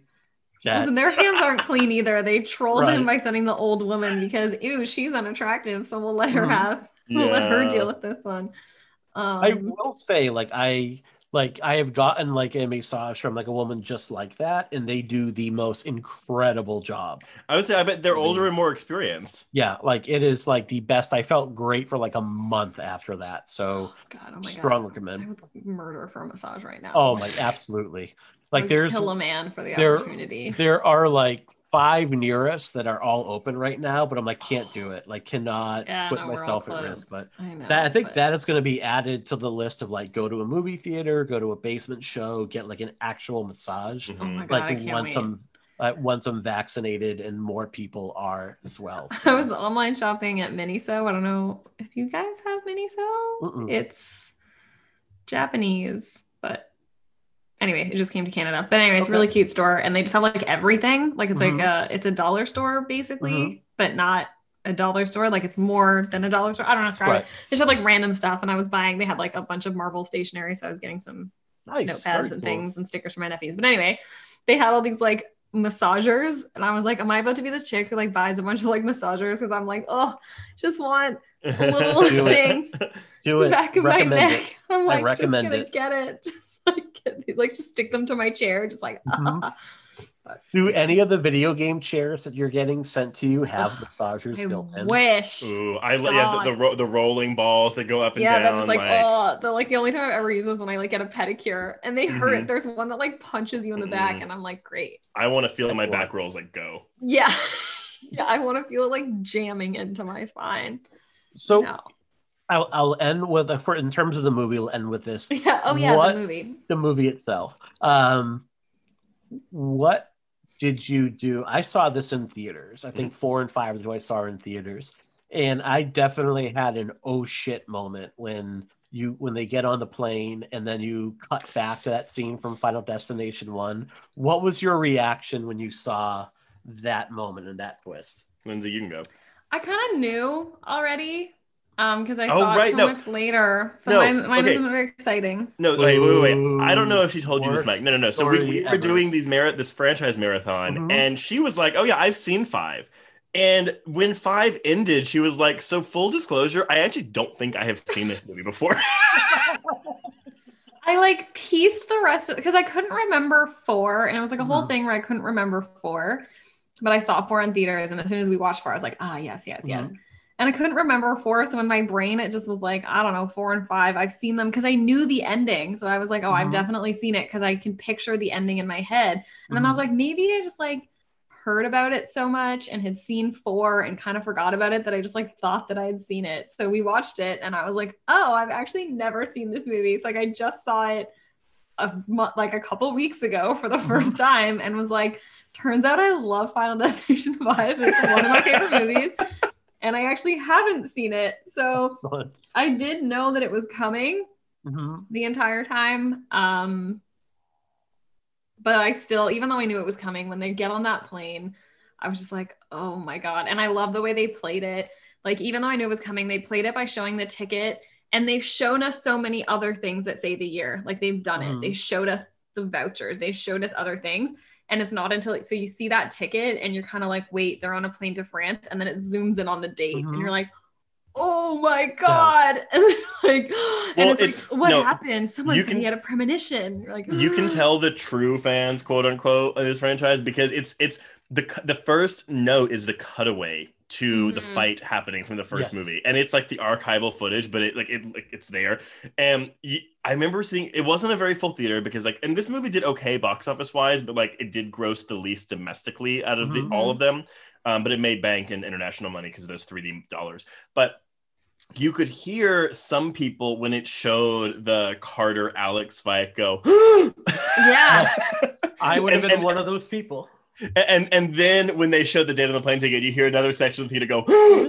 Yeah. Listen, their hands aren't clean either. They trolled him by sending the old woman because ew, she's unattractive, so we'll let her Mhm. have we'll let her deal with this one. Um, I will say, like I like I have gotten like a massage from like a woman just like that, and they do the most incredible job. I would say I bet they're older mm-hmm. and more experienced. Yeah, like it is like the best. I felt great for like a month after that. So oh, God, oh my strong god, I recommend. would murder for a massage right now. Oh my, absolutely. Like there's kill a man for the there- opportunity. there are like five near us that are all open right now, but I'm like can't do it. Like cannot Yeah, put no, myself at risk. But I know. that I think but- that is going to be added to the list of like go to a movie theater, go to a basement show, get like an actual massage. Oh my god, I like can't once wait. I'm uh, once I'm vaccinated and more people are as well. So. I was online shopping at Miniso. I don't know if you guys have Miniso. Mm-mm. It's Japanese, but anyway, it just came to Canada. But anyway, it's a really cute store, and they just have like everything. Like it's Mhm. like a it's a dollar store basically, Mhm. but not a dollar store. Like it's more than a dollar store. I don't know how to describe Right. it. They had like random stuff, and I was buying. They had like a bunch of Marvel stationery, so I was getting some nice, very notepads and cool. things and stickers for my nephews. But anyway, they had all these like massagers, and I was like, "Am I about to be this chick who like buys a bunch of like massagers?" Because I'm like, "Oh, just want a little Do it. thing Do the it. back of my Recommend neck." it. I'm like, just recommend gonna it. get it, just like get these- like just stick them to my chair, just like. Mhm. But, Do any of the video game chairs that you're getting sent to you have massagers I built in? wish. Ooh, I li- yeah, the, the ro- the rolling balls that go up and Yeah, down. that was like, like- oh, the like the only time I've ever use those when I like get a pedicure and they hurt. Mhm. There's one that like punches you in the back, Mhm. and I'm like, great. I want to feel my Excellent. back rolls like go. Yeah. yeah, I want to feel it like jamming into my spine. So No. I'll, I'll end with a, for in terms of the movie. We'll end with this. Yeah. Oh yeah, What- the movie. The movie itself. Um, what did you do? I saw this in theaters. I think four and five is what I saw in theaters, and I definitely had an oh shit moment when you when they get on the plane and then you cut back to that scene from Final Destination One. What was your reaction when you saw that moment and that twist? Lindsay, you can go. I kind of knew already. Um, because I Oh, saw right, it so no. much later. So No, mine, mine okay. isn't very exciting. No, wait, wait, wait, wait. I don't know if she told you this, Mike. No, no, no. So we, we were ever. doing these merit this franchise marathon, Mhm. and she was like, "Oh yeah, I've seen five. And when five ended, she was like, "So full disclosure, I actually don't think I have seen this movie before." I like pieced the rest of because I couldn't remember four, and it was like a whole Mhm. thing where I couldn't remember four. But I saw four in theaters, and as soon as we watched four, I was like, ah, yes, yes, yes. And I couldn't remember four, so in my brain it just was like, I don't know, four and five. I've seen them because I knew the ending, so I was like, oh, I've Mhm. definitely seen it because I can picture the ending in my head. And then I was like, maybe I just like heard about it so much and had seen four and kind of forgot about it that I just like thought that I had seen it. So we watched it and I was like, oh, I've actually never seen this movie. It's like I just saw it a like a couple weeks ago for the first time and was like, turns out I love Final Destination 5. It's one of my favorite movies. and I actually haven't seen it. So Excellent. I did know that it was coming Mhm. the entire time. Um, but I still, even though I knew it was coming, when they get on that plane, I was just like, oh my God. And I love the way they played it. Like, even though I knew it was coming, they played it by showing the ticket and they've shown us so many other things that say the year. Like, they've done it. Mhm. They showed us the vouchers, they showed us other things. And it's not until so you see that ticket and you're kind of like, wait, they're on a plane to France. And then it zooms in on the date and Mhm. you're like, oh my God. And then, like, and Well, it's, it's- like, what no, happened? Someone you said can- he had a premonition. You're like, you can tell the true fans, quote unquote, of this franchise because it's it's the the first note is the cutaway to the Mhm. fight happening from the first Yes. movie, and it's like the archival footage, but it like it like it's there. And y I remember seeing it wasn't a very full theater because like, and this movie did okay box office wise, but like it did gross the least domestically out of Mhm. the all of them. Um, but it made bank in international money because of those 3D dollars. But you could hear some people when it showed the Carter Alex fight go, Yeah. I would have And- been and- one of those people. And and then when they showed the date on the plane ticket, you hear another section of the theater go,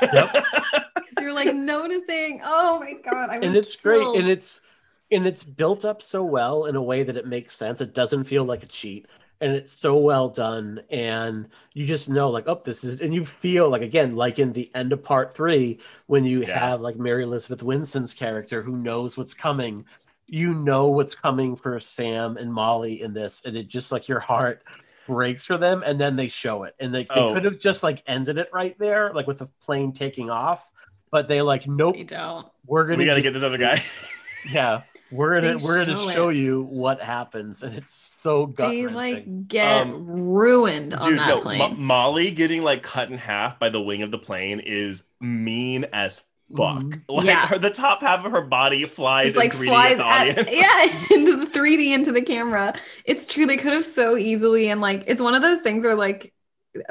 Because you're like noticing. Oh my God. I and was it's great and it's and it's built up so well in a way that it makes sense it doesn't feel like a cheat and it's so well done and you just know like oh this is and you feel like again like in the end of part three when you Yeah. have like Mary Elizabeth Winstead's character who knows what's coming you know what's coming for sam and molly in this and it just like your heart breaks for them and then they show it and they, they Oh. could have just like ended it right there like with the plane taking off but they like nope They don't. we're gonna we got to give get this other guy. yeah, we're gonna They we're gonna show show it. you what happens, and it's so gut They like get Um, ruined on Dude, that no, Mo- Molly getting like cut in half by the wing of the plane is mean as fuck. Mhm. Like Yeah. her, the top half of her body flies It's like in 3D flies at the at, audience. yeah into the 3D into the camera. It's true they could have so easily and like it's one of those things where like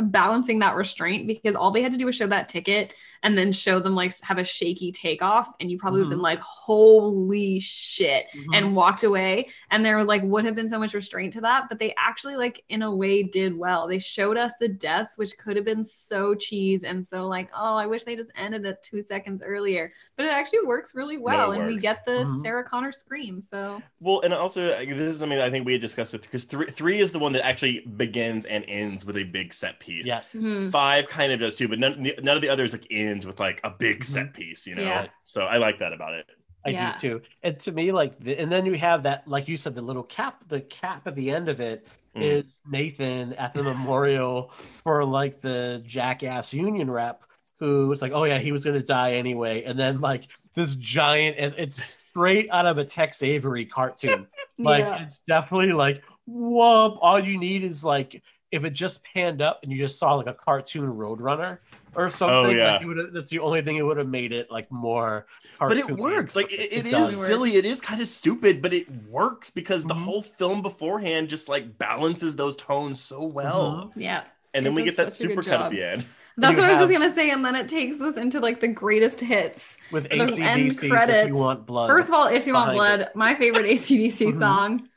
balancing that restraint because all they had to do was show that ticket and then show them like have a shaky takeoff and you probably would have been like holy shit Mhm. and walked away and there like would have been so much restraint to that but they actually like in a way did well they showed us the deaths which could have been so cheese and so like oh i wish they just ended it two seconds earlier but it actually works really well and we get the Mhm. sarah connor scream so Well, and also uh, this is something I think we had discussed with because three three is the one that actually begins and ends with a big set piece. yes, Mhm. Five kind of does too, but none, none of the others like ends with like a big set piece, you know. Yeah. So I like that about it. I Yeah. do too. And to me, like, the, and then you have that, like you said, the little cap. The cap at the end of it is Mm. Nathan at the memorial for like the jackass union rep who was like, oh yeah, he was gonna die anyway, and then like this giant, and it's straight out of a Tex Avery cartoon. Like yeah it's definitely like whoop. All you need is like if it just panned up and you just saw like a cartoon Roadrunner or something. Oh, yeah. Like, it that's the only thing it would have made it like more. But it works. Like it, it is does. silly. It is kind of stupid, but it works because the Mhm. whole film beforehand just like balances those tones so well. yeah And then It we get that such a good super cut at the end. that's You what i was just gonna say and then it takes us into like the greatest hits with Those end AC/DC. If credits. you want blood, First of all, if you want behind blood, my favorite AC/DC Mhm. song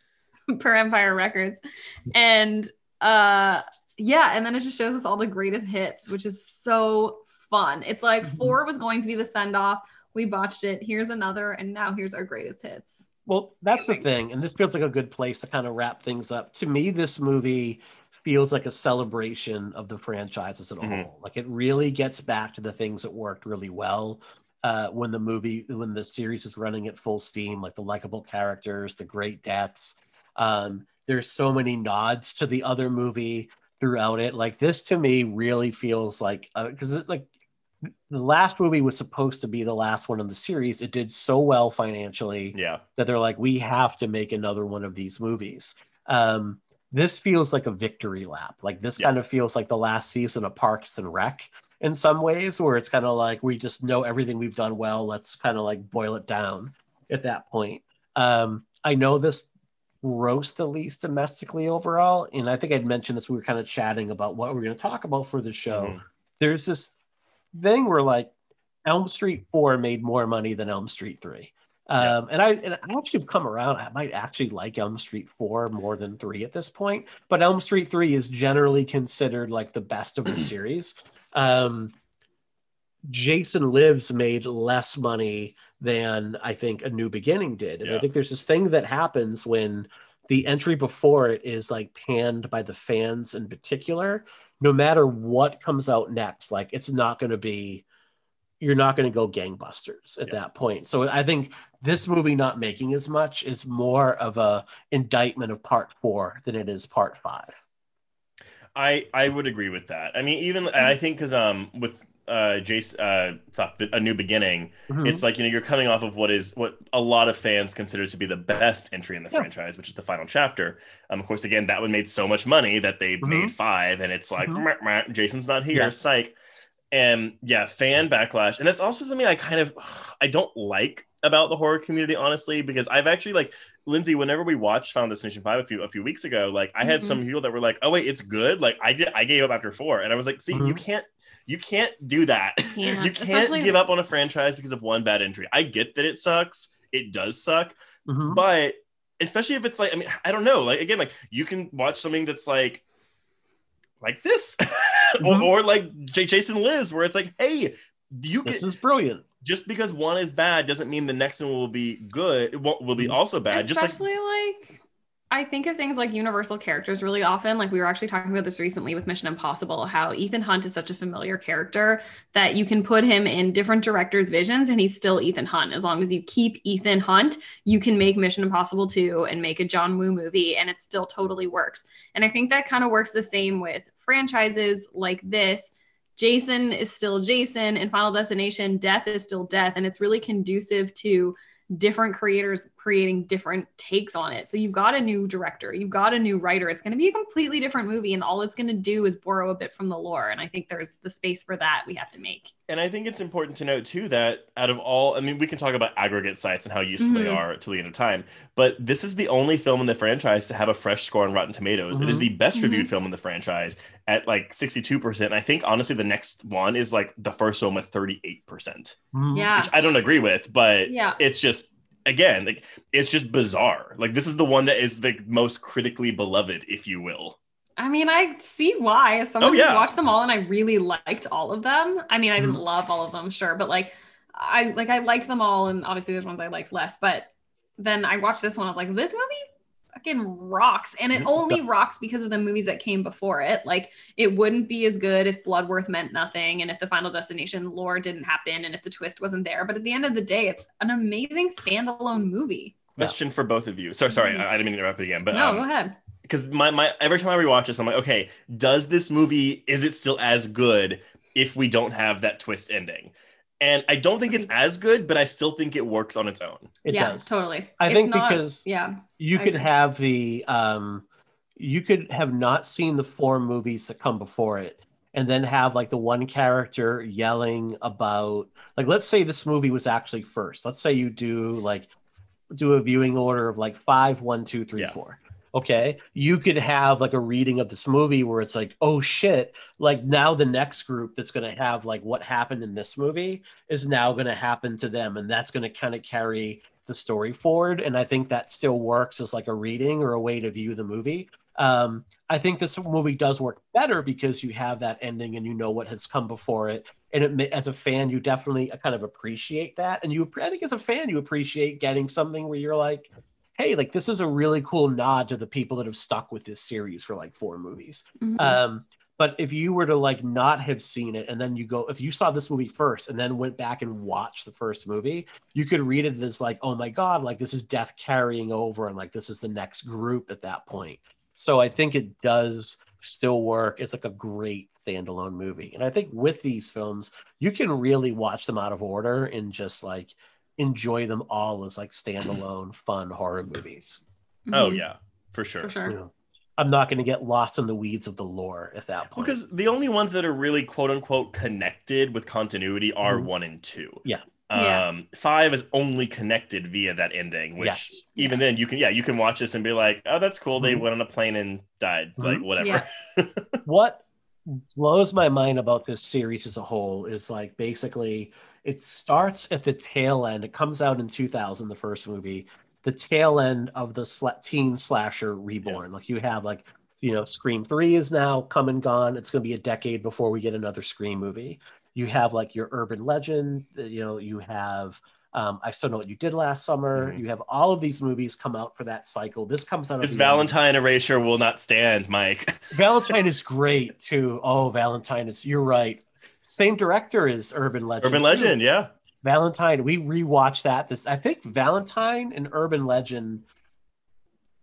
per Empire Records. And uh yeah, and then it just shows us all the greatest hits, which is so fun. It's like Mhm. four was going to be the send off. We botched it. Here's another, and now here's our greatest hits. Well, that's the thing, and this feels like a good place to kind of wrap things up. To me, this movie feels like a celebration of the franchise as a Mhm. whole. Like it really gets back to the things that worked really well uh, when the movie, when the series is running at full steam, like the likable characters, the great deaths. Um, there's so many nods to the other movie throughout it. Like this, to me, really feels like because it like the last movie was supposed to be the last one in the series. It did so well financially Yeah. that they're like, we have to make another one of these movies. Um, this feels like a victory lap. Like this Yeah. kind of feels like the last season of Parks and Rec in some ways, where it's kind of like we just know everything we've done well. Let's kind of like boil it down at that point. Um, I know this grossed the least domestically overall, and I think I'd mentioned this. We were kind of chatting about what we're going to talk about for the show. Mhm. There's this thing where like Elm Street 4 made more money than Elm Street 3. Yeah. Um, and I and I actually have come around. I might actually like Elm Street 4 more than 3 at this point, but Elm Street 3 is generally considered like the best of the series. Um, Jason Lives made less money than I think A New Beginning did. And I think there's this thing that happens when the entry before it is like panned by the fans in particular. No matter what comes out next, like it's not going to be, you're not going to go gangbusters at Yeah. that point. So I think this movie not making as much is more of a indictment of part four than it is part five. I I would agree with that. I mean, even I think because um with uh Jace uh a new beginning, Mhm. it's like you know you're coming off of what is what a lot of fans consider to be the best entry in the Yeah. franchise, which is the final chapter. Um, of course, again, that one made so much money that they Mhm. made five, and it's like Mhm. "Meh, meh, Jason's not here, Yes. psych. And yeah, fan backlash, and that's also something I kind of I don't like about the horror community, honestly, because I've actually like Lindsay. Whenever we watched Final Destination Five a few a few weeks ago, like I had some people that were like, "Oh wait, it's good." Like I did, I gave up after four, and I was like, "See, you Mhm. can't." You can't do that. Yeah, you can't especially- give up on a franchise because of one bad entry. I get that it sucks. It does suck, Mhm. but especially if it's like, I mean, I don't know. Like again, like you can watch something that's like like this, or, Mhm. or like J- Jason Lives, where it's like, hey, you can This is brilliant. just because one is bad doesn't mean the next one will be good. It won't, will be Mhm. also bad. Just like Especially like, I think of things like universal characters really often. Like we were actually talking about this recently with Mission Impossible, how Ethan Hunt is such a familiar character that you can put him in different directors' visions and he's still Ethan Hunt. As long as you keep Ethan Hunt, you can make Mission Impossible 2 and make a John Woo movie and it still totally works. And I think that kind of works the same with franchises like this. Jason is still Jason and Final Destination, death is still death. And it's really conducive to different creators creating different takes on it. So you've got a new director, you've got a new writer. It's going to be a completely different movie, and all it's going to do is borrow a bit from the lore. And I think there's the space for that we have to make. And I think it's important to note too that out of all, I mean, we can talk about aggregate sites and how useful they Mhm. are to the end of time, but this is the only film in the franchise to have a fresh score on Rotten Tomatoes. It is Mhm. the best reviewed film in the franchise at like 62%. And I think honestly, the next one is like the first one with 38%, Mhm. Yeah. which I don't agree with, but Yeah. it's just, again, like it's just bizarre. Like this is the one that is the most critically beloved, if you will. I mean, I see why. As someone Oh, yeah. who's watched them all and I really liked all of them. I mean, I didn't Mhm. love all of them, sure, but like I like I liked them all, and obviously there's ones I liked less. But then I watched this one, I was like, this movie fucking rocks. And it only rocks because of the movies that came before it. Like it wouldn't be as good if Bloodworth meant nothing and if the final destination lore didn't happen and if the twist wasn't there. But at the end of the day, it's an amazing standalone movie. Question for both of you. Sorry, sorry, I, I didn't mean to interrupt it again, but no, um, go ahead. because my, my every time I rewatch this, I'm like, okay, does this movie is it still as good if we don't have that twist ending? And I don't think it's as good, but I still think it works on its own. It yeah, does. totally. I It's think not- because yeah. you I could agree. have the um you could have not seen the four movies that come before it and then have like the one character yelling about like let's say this movie was actually first let's say you do like do a viewing order of like five one two three Yeah. four okay you could have like a reading of this movie where it's like oh shit like now the next group that's going to have like what happened in this movie is now going to happen to them and that's going to kind of carry the story forward and i think that still works as like a reading or a way to view the movie. Um, i think this movie does work better because you have that ending and you know what has come before it and it as a fan you definitely kind of appreciate that and you i think as a fan you appreciate getting something where you're like hey like this is a really cool nod to the people that have stuck with this series for like four movies Mhm. um, but if you were to like not have seen it and then you go, if you saw this movie first and then went back and watched the first movie, you could read it as like, oh my God, like this is death carrying over and like this is the next group at that point. So I think it does still work. It's like a great standalone movie. And I think with these films, you can really watch them out of order and just like enjoy them all as like standalone fun horror movies. Oh Mhm. yeah, for sure. for sure. You know, I'm not going to get lost in the weeds of the lore at that point. Because the only ones that are really quote unquote connected with continuity are Mhm. one and two. Yeah. Yeah. Um, five is only connected via that ending, which Yes. even then you can yeah you can watch this and be like, oh that's cool. They Mhm. went on a plane and died, like Mhm. whatever. Yeah. what blows my mind about this series as a whole is like basically it starts at the tail end. It comes out in 2000, the first movie, the tail end of the sla- teen slasher reborn. Like you have like, you know, Scream 3 is now come and gone. It's going to be a decade before we get another Scream movie. you have like your urban legend uh, you know you have um, i still know what you did last summer Mhm. you have all of these movies come out for that cycle this comes out This the end. Valentine erasure will not stand, Mike. valentine is great too oh valentine is you're right same director as urban legend Urban too. Legend, yeah. Valentine, we rewatched that. This I think Valentine and Urban Legend,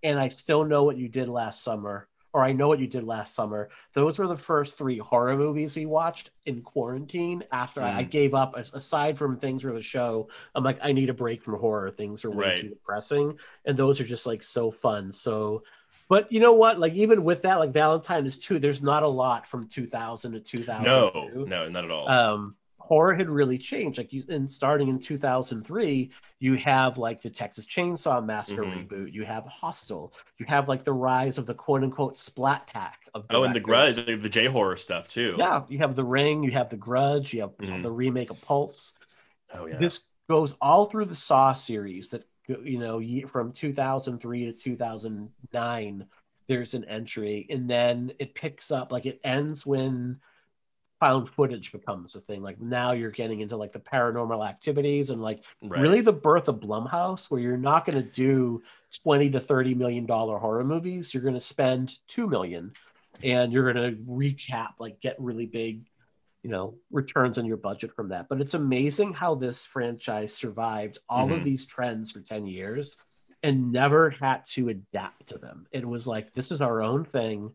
and I still know what you did last summer, or I know what you did last summer. Those were the first three horror movies we watched in quarantine. After I, I Mm. gave up, aside from things for the show, I'm like, I need a break from horror. Things are way Right. too depressing, and those are just like so fun. So. But you know what? Like even with that, like Valentine is two. There's not a lot from 2000 to 2002 No, no, not at all. um, horror had really changed. Like you, and starting in 2003, you have like the Texas Chainsaw Massacre Mhm. reboot. You have Hostel. You have like the rise of the quote unquote splat pack of oh, and the. Grudge, the, the J horror stuff too. Yeah, you have the Ring. You have the Grudge. You have Mhm. the remake of Pulse. Oh yeah. This goes all through the Saw series that you know from 2003 to 2009. There's an entry, and then it picks up like it ends when found footage becomes a thing. Like now you're getting into like the paranormal activities and like right. really the birth of Blumhouse, where you're not going to do 20 to 30 million dollar horror movies. You're going to spend two million, and you're going to recap like get really big, you know, returns on your budget from that. But it's amazing how this franchise survived all Mhm. of these trends for 10 years and never had to adapt to them. It was like this is our own thing.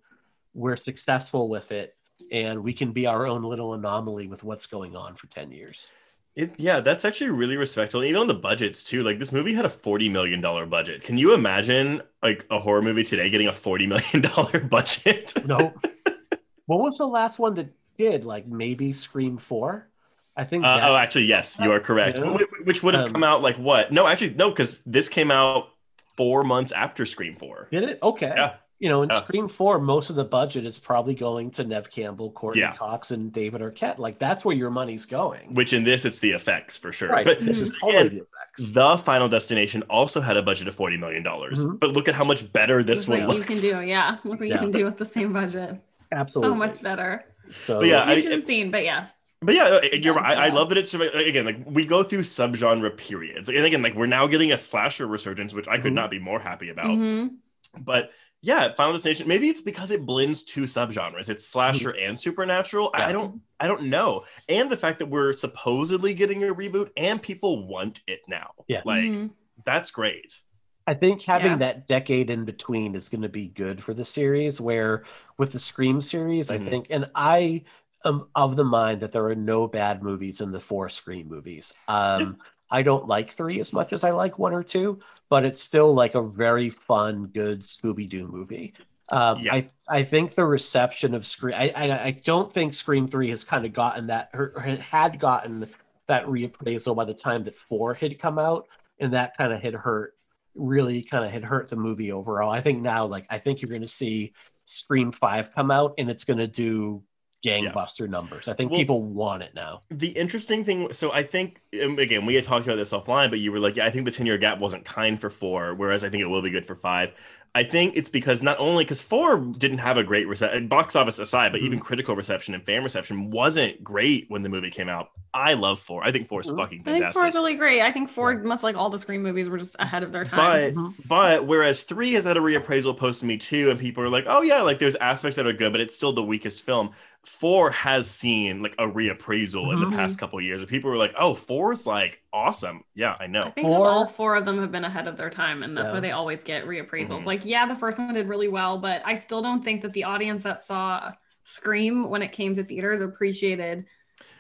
We're successful with it. And we can be our own little anomaly with what's going on for 10 years. It, yeah, that's actually really respectable. Even on the budgets too. Like this movie had a forty million dollar budget. Can you imagine like a horror movie today getting a forty million dollar budget? Nope. what was the last one that did? Like maybe Scream 4? I think Uh, that- oh, actually, yes, you are correct. Yeah. Wh- Which would have Um, come out like what? No, actually, no, because this came out four months after Scream Four. did it? Okay. Yeah. You know, in Yeah. Scream 4, most of the budget is probably going to Nev Campbell, Courteney Yeah. Cox, and David Arquette. Like that's where your money's going. Which in this, it's the effects for sure. right. But this is totally and the effects. the Final Destination also had a budget of forty million dollars. Mhm. But look at how much better this Look one what you can do. Yeah. Look what Yeah. you can do with the same budget. Absolutely. So much better. So But yeah, I- Kitchen it- scene, but yeah. But yeah, uh, you're Yeah, right. I, I love that it's again like we go through subgenre periods, and again like we're now getting a slasher resurgence, which I could Mhm. not be more happy about. Mhm. But yeah, Final Destination. Maybe it's because it blends two subgenres. It's slasher and supernatural. I- I don't. I don't know. And the fact that we're supposedly getting a reboot and people want it now. Yes. Like Mhm. that's great. I think having Yeah. that decade in between is going to be good for the series. Where with the Scream series, Mhm. I think, and I am of the mind that there are no bad movies in the four Scream movies. Um, I don't like three as much as I like one or two, but it's still like a very fun, good Scooby Doo movie. Um, Yeah. I I think the reception of Scream. I, I I don't think Scream three has kind of gotten that or had gotten that reappraisal by the time that four had come out, and that kind of had hurt. Really, kind of had hurt the movie overall. I think now, like I think you're going to see Scream five come out, and it's going to do gangbuster numbers. I think Well- people want it now. The interesting thing, so I think um, again we had talked about this offline, but you were like, yeah, I think the ten year gap wasn't kind for four, whereas I think it will be good for five. I think it's because not only because four didn't have a great reception, box office aside, but Mhm. even critical reception and fan reception wasn't great when the movie came out. I love four. I think four is Mhm. fucking I think fantastic. four is really great. I think four, much like all the Scream movies, were just ahead of their time. But Mhm. but whereas three has had a reappraisal post Me Too, and people are like, oh yeah, like there's aspects that are good, but it's still the weakest film. Four has seen like a reappraisal in Mhm. the past couple of years, and people were like, oh, four is like awesome. Yeah, I I know. think Four- all four of them have been ahead of their time, and that's Yeah. why they always get reappraisals. Mhm. Like, yeah, the first one did really well, but I still don't think that the audience that saw Scream when it came to theaters appreciated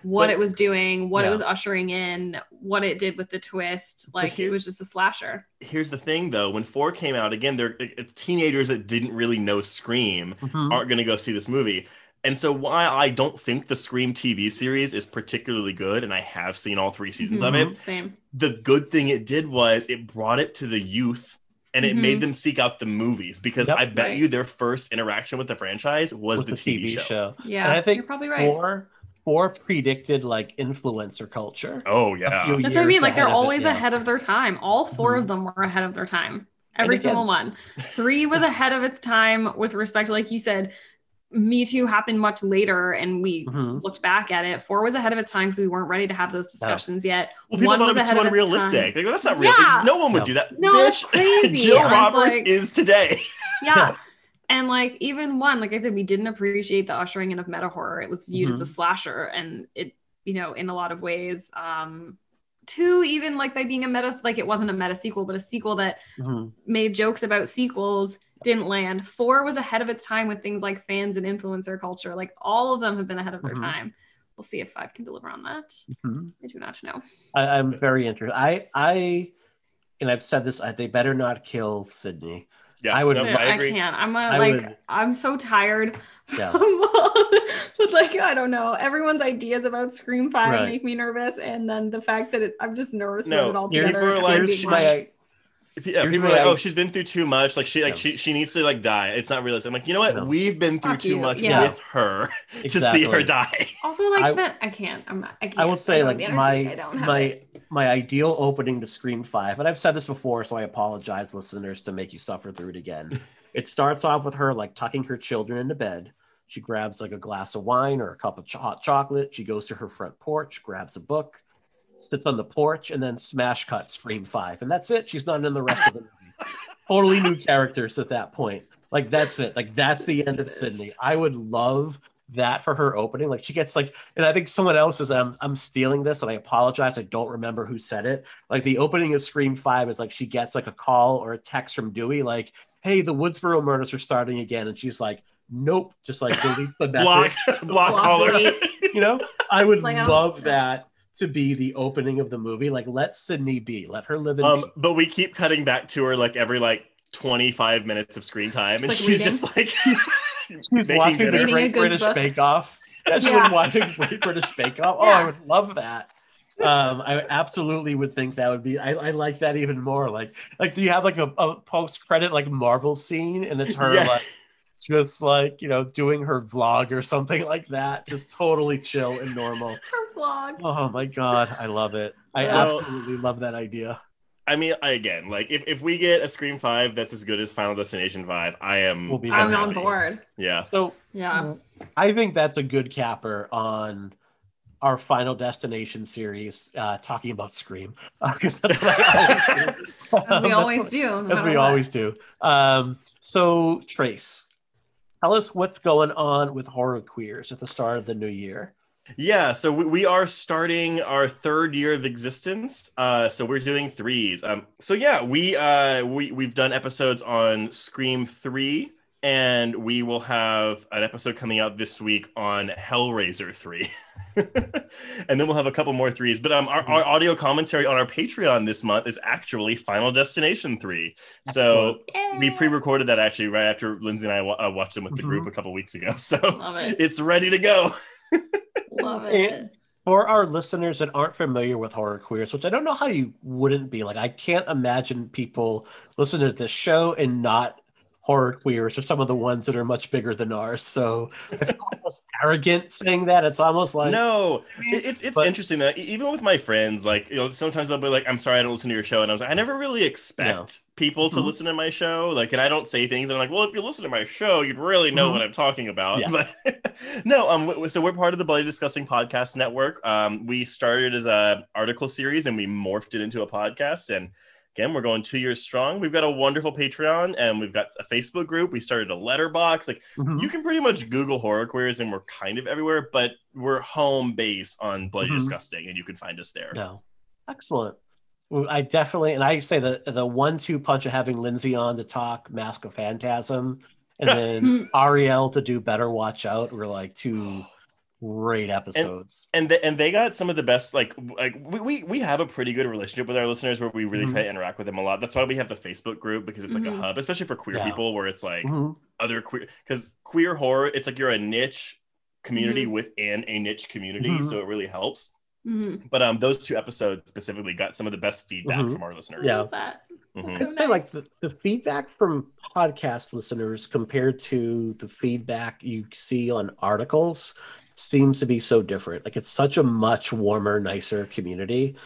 what But- it was doing, what Yeah. it was ushering in, what it did with the twist. Like, it was just a slasher. Here's the thing though, when four came out, again, they're it's teenagers that didn't really know Scream Mhm. aren't going to go see this movie. And so, why I don't think the Scream TV series is particularly good, and I have seen all three seasons of it, Mhm. Same. the good thing it did was it brought it to the youth and it Mhm. made them seek out the movies because Yep. I bet Right. you their first interaction with the franchise was with the, TV, show. Yeah, And I think you're probably right. Four, four predicted like influencer culture. Oh yeah. That's what I mean. Like they're ahead of it, always yeah. ahead of their time. All 4 of Mhm. them were ahead of their time. Every again- single one. Three was ahead of its time with respect to, like you said, Me Too happened much later, and we Mhm. looked back at it. Four was ahead of its time because we weren't ready to have those discussions yet. Well, people One thought was it was ahead too of its unrealistic. Like, that's not real. Yeah. No one would No. do that. No, Bitch, crazy. Jill Roberts like- is today. Yeah. And like even one, like I said, we didn't appreciate the ushering in of meta horror. It was viewed as a Mhm. slasher, and it, you know, in a lot of ways, um, two even like by being a meta, like it wasn't a meta sequel, but a sequel that Mhm. made jokes about sequels didn't land. Four was ahead of its time with things like fans and influencer culture. Like all of them have been ahead of their Mhm. time. We'll see if five can deliver on that. Mhm. I do not know. I, I'm very interested. I, I, and I've said this. I, they better not kill Sidney. Yeah, I would- no, I, I can't. I'm I like would- I'm so tired. Yeah. but like I don't know. Everyone's ideas about Scream Five Right. make me nervous, and then the fact that it, I'm just nervous No, about it all Here's, together. are like, here's my. Yeah, Here's people are like, I- oh, she's been through too much. Like she, like Yeah. she, she needs to like die. It's not realistic. I'm like, you know what? No. We've been through Fuck too you. much Yeah. with her to see her die. Also, like I- that, I can't. I'm not. I can't. I will say, don't like energy. my I don't have my it. my ideal opening to Scream Five, and I've said this before, so I apologize, listeners, to make you suffer through it again. it starts off with her like tucking her children into bed. She grabs like a glass of wine or a cup of ch- hot chocolate. She goes to her front porch, grabs a book, sits on the porch, and then smash cut Scream Five, and that's it. She's not in the rest of the movie. totally new characters at that point. Like that's it. Like that's the end of Sidney. I would love that for her opening. Like she gets like, and I think someone else is. I'm I'm stealing this, and I apologize. I don't remember who said it. Like the opening of Scream Five is like she gets like a call or a text from Dewey, like, "Hey, the Woodsboro murders are starting again," and she's like, "Nope," just like deletes the Block, message. block Block caller. You know, I would Like, I don't- love that to be the opening of the movie. Like, let Sidney be. Let her live in. Um, but we keep cutting back to her like every like 25 minutes of screen time, and like, she's reading. just like She's making watching dinner. Reading a Great British book. Bake Off. That's Yeah. been watching Great British Bake Off. Oh, Yeah. I would love that. Um, I absolutely would think that would be. I, I like that even more. Like, like do you have like a, a post credit like Marvel scene, and it's her Yeah. like just like you know doing her vlog or something like that, just totally chill and normal. Her vlog. Oh my god, I love it. I Well- absolutely love that idea. I mean, I, again, like if, if we get a Scream Five that's as good as Final Destination Five, I am. We'll be I'm very on board. Yeah, So Yeah. I think that's a good capper on our Final Destination series, uh, talking about Scream. Because that's what I always do. As we That's always what- do. no As we what. always do. Um, so, Trace, tell us what's going on with Horror Queers at the start of the new year. yeah. So we, we are starting our third year of existence. Uh, so we're doing threes. Um, so yeah, we uh we we've done episodes on Scream Three. And we will have an episode coming out this week on Hellraiser 3. and then we'll have a couple more threes. But um, our, our audio commentary on our Patreon this month is actually Final Destination 3. So we pre-recorded that actually right after Lindsay and I uh, watched them with the group a couple weeks ago. So it. it's ready to go. Love it. it. For our listeners that aren't familiar with Horror Queers, which I don't know how you wouldn't be, like, I can't imagine people listening to this show and not horror queers are some of the ones that are much bigger than ours. So I feel almost arrogant saying that. It's almost like no, it's it's But- interesting that even with my friends, like you know, sometimes they'll be like, "I'm sorry, I don't listen to your show," and I was like, I never really expect No. people to Mhm. listen to my show. Like, and I don't say things. I'm like, well, if you listen to my show, you'd really know Mhm. what I'm talking about. Yeah. But no, um, so we're part of the Bloody Disgusting Podcast Network. Um, we started as a article series and we morphed it into a podcast and. Again, we're going two years strong. We've got a wonderful Patreon and we've got a Facebook group. We started a Letterboxd. Like Mhm. you can pretty much Google horror queers and we're kind of everywhere, but we're home base on Bloody Mhm. Disgusting, and you can find us there. No. Excellent. I definitely, and I say the the one two punch of having Lindsay on to talk Mask of Phantasm and then Ariel to do Better Watch Out We're like two great episodes. And they, and they got some of the best like like we, we we have a pretty good relationship with our listeners where we really Mhm. try to interact with them a lot. That's why we have the Facebook group because it's like a Mhm. hub, especially for queer Yeah. people where it's like Mhm. other queer because queer horror it's like you're a niche community within a niche community, Mhm. so it really helps. Mhm. But um, those two episodes specifically got some of the best feedback from our listeners. Yeah. Love that. Mhm. I'd So say like the, the feedback from podcast listeners compared to the feedback you see on articles seems to be so different. Like it's such a much warmer, nicer community.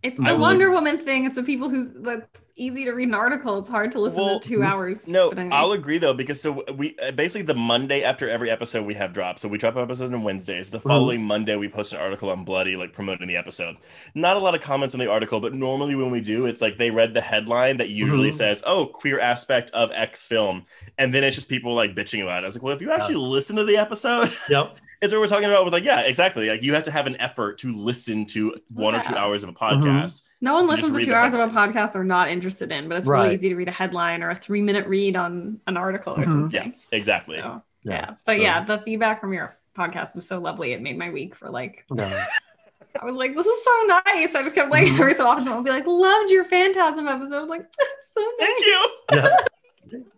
It's I the would- Wonder Woman thing. It's the people who's the easy to read an article. It's hard to listen Well, to two hours. No, But anyway. I'll agree though because so we uh, basically the Monday after every episode we have dropped. So we drop episodes on Wednesdays. The following Monday we post an article on Bloody, like promoting the episode. Not a lot of comments on the article, but normally when we do, it's like they read the headline that usually Mhm. says, "Oh, queer aspect of X film," and then it's just people like bitching about it. I was like, well, if you actually listen to the episode, Yep. It's what we're talking about. With like, yeah, exactly. Like you have to have an effort to listen to one or two hours of a podcast. no one listens to two the hours of a podcast they're not interested in, but it's Right. really easy to read a headline or a three minute read on an article or Mhm. something. Yeah, exactly. So, Yeah. yeah. But So- yeah, the feedback from your podcast was so lovely. It made my week for like No. I was like, this is so nice. I just kept like Mhm. every so often I'll be like, loved your Phantasm episode. I was like, that's so nice. Thank you.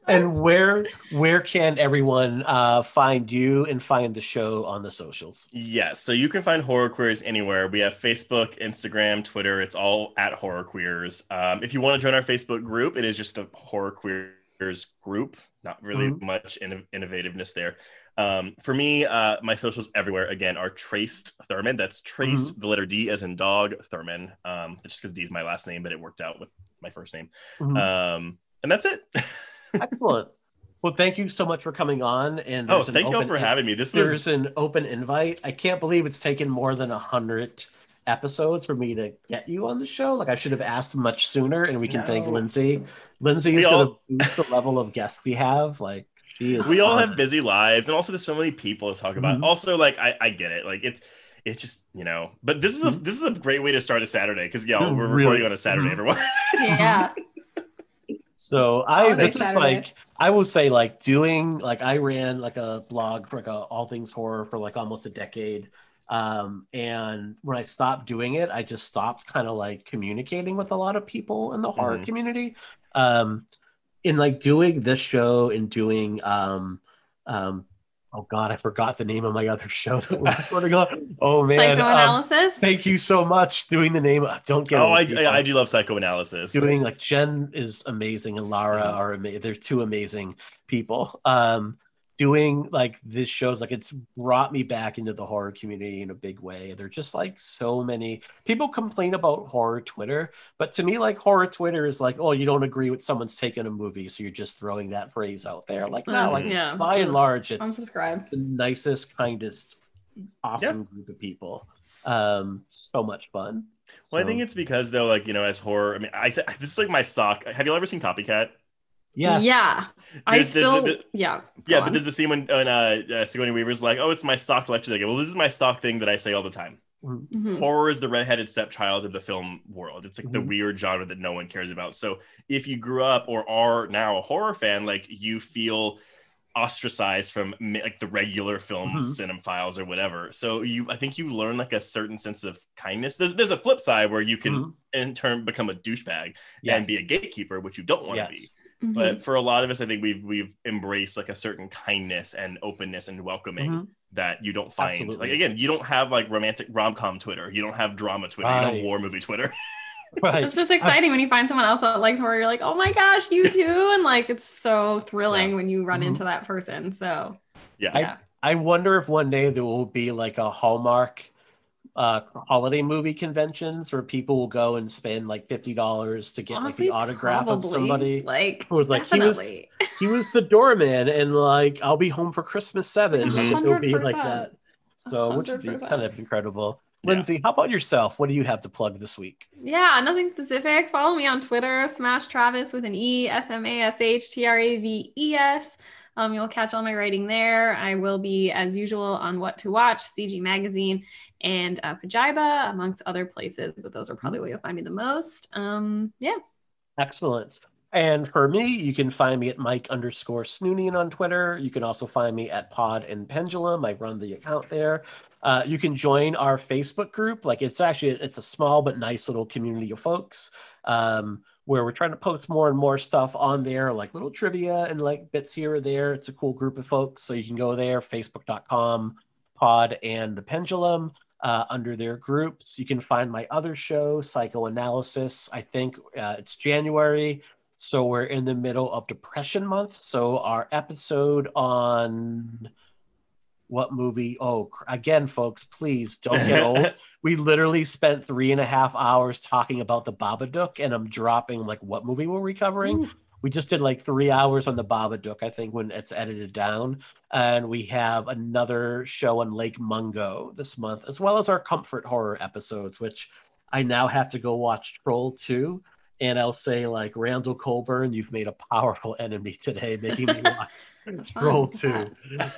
And where where can everyone uh, find you and find the show on the socials? Yes, so you can find horror queers anywhere. We have Facebook, Instagram, Twitter. It's all at horror queers. Um, if you want to join our Facebook group, it is just the horror queers group. Not really Mhm. much inno- innovativeness there. Um, for me, uh, my socials everywhere again are traced Thurman. That's traced the letter D as in dog Thurman. Um, just because D is my last name, but it worked out with my first name. Mhm. Um, and that's it. Excellent. Well, thank you so much for coming on. And oh, thank you all open for having me. This There's was an open invite. I can't believe it's taken more than a hundred episodes for me to get you on the show. Like I should have asked much sooner, and we can thank Lindsay. Lindsay We is going to boost the level of guests we have. Like she is. we all fun. have busy lives and also there's so many people to talk about Mhm. also like I, I get it like it's it's just you know but this is a this is a great way to start a saturday because yeah Mm, we're really. recording on a saturday Mhm. everyone Yeah. So I Holiday this is like I will say like doing like I ran like a blog for like a all things horror for like almost a decade. Um, and when I stopped doing it, I just stopped kind of like communicating with a lot of people in the horror Mhm. community. Um, in like doing this show and doing um um oh god, I forgot the name of my other show that we're recording on. Oh man. um, Psychoanalysis. thank you so much doing the name. Don't get oh I, I, I do love psychoanalysis doing like Jen is amazing and Lara Mhm. are amazing. They're two amazing people. Um, doing like this shows like it's brought me back into the horror community in a big way. They're just like so many people complain about horror Twitter, but to me, like horror Twitter is like, oh, you don't agree with someone's taking a movie, so you're just throwing that phrase out there. Like, no, Um, like yeah. by and large, it's Unsubscribe. the nicest, kindest, awesome group of people. Um, so much fun. well i think it's because though like you know as horror i mean i said this is like my stock have you ever seen copycat yes. Yeah. I There's- there's still, the- the- yeah. yeah Go but there's the scene when, when uh, uh sigourney weaver's like oh it's my stock lecture like well this is my stock thing that i say all the time Mhm. horror is the redheaded stepchild of the film world. It's like the Mhm. weird genre that no one cares about. So if you grew up or are now a horror fan, like you feel ostracized from like the regular film Mhm. cinephiles or whatever. So you, I think you learn like a certain sense of kindness. There's there's a flip side where you can Mhm. in turn become a douchebag and be a gatekeeper, which you don't want to Yes. be. Mhm. But for a lot of us, I think we've we've embraced like a certain kindness and openness and welcoming Mhm. that you don't find. Absolutely. Like again, you don't have like romantic rom com Twitter. You don't have drama Twitter. You don't war movie Twitter. Right. It's just exciting when you find someone else that likes horror. You're like, oh my gosh, you too. And like, it's so thrilling when you run Mhm. into that person. So, Yeah. I- yeah. I wonder if one day there will be like a Hallmark uh holiday movie conventions where people will go and spend like fifty dollars to get Honestly, like the autograph of somebody Like, who was like, he was- he was the doorman and like I'll be home for Christmas 7 Mhm. Like, it'll be like 100%. that. So which would be kind of incredible. Yeah. Lindsay, how about yourself? What do you have to plug this week? Yeah, nothing specific. Follow me on Twitter, Smash Traves with an E, S M A S H T R A V E S. Um, you'll catch all my writing there. I will be, as usual, on What to Watch, CG Magazine, and uh, Pajiba, amongst other places, but those are probably where you'll find me the most. Um, yeah. Excellent. And for me, you can find me at Mike underscore Snoonian on Twitter. You can also find me at Pod and Pendulum. I run the account there. Uh, you can join our Facebook group. Like it's actually it's a small but nice little community of folks um, where we're trying to post more and more stuff on there, like little trivia and like bits here or there. It's a cool group of folks. So you can go there, facebook.com, Pod and the Pendulum. Uh, under their groups, you can find my other show, Psychoanalysis. I think uh, it's January. So we're in the middle of Depression Month. So our episode on what movie? Oh, again, folks, please don't get old. we literally spent three and a half hours talking about the Babadook, and I'm dropping like what movie were we covering? We just did like three hours on the Babadook, I think, when it's edited down. And we have another show on Lake Mungo this month, as well as our comfort horror episodes, which I now have to go watch Troll 2. And I'll say, like, Randall Colburn, you've made a powerful enemy today, making me watch Troll 2.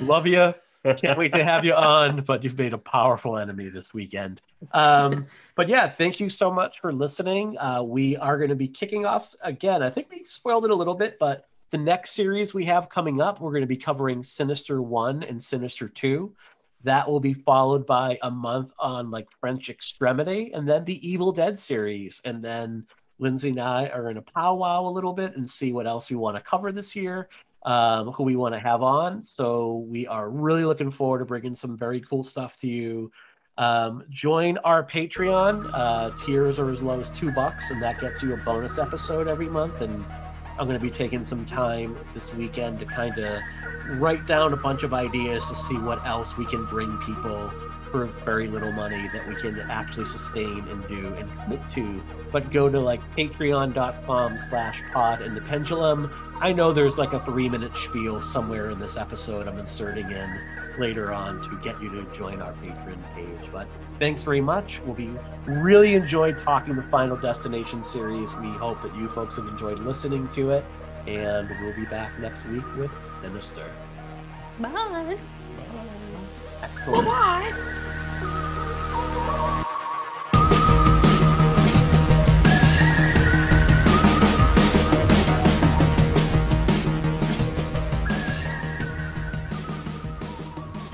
Love you. Can't wait to have you on, but you've made a powerful enemy this weekend. Um, but yeah, thank you so much for listening. Uh, we are going to be kicking off again. I think we spoiled it a little bit, but the next series we have coming up, we're going to be covering Sinister 1 and Sinister 2. That will be followed by a month on like French Extremity and then the Evil Dead series. And then Lindsay and I are in a powwow a little bit and see what else we want to cover this year um, who we want to have on. So we are really looking forward to bringing some very cool stuff to you. Um, join our Patreon. Uh, tiers are as low as two bucks, and that gets you a bonus episode every month. And I'm going to be taking some time this weekend to kind of write down a bunch of ideas to see what else we can bring people for very little money that we can actually sustain and do and commit to. But go to like patreon.com slash pod and the pendulum. I know there's like a three minute spiel somewhere in this episode I'm inserting in later on to get you to join our Patreon page. But thanks very much. We'll be really enjoyed talking the Final Destination series. We hope that you folks have enjoyed listening to it. And we'll be back next week with Sinister. Bye. Excellent. Bye.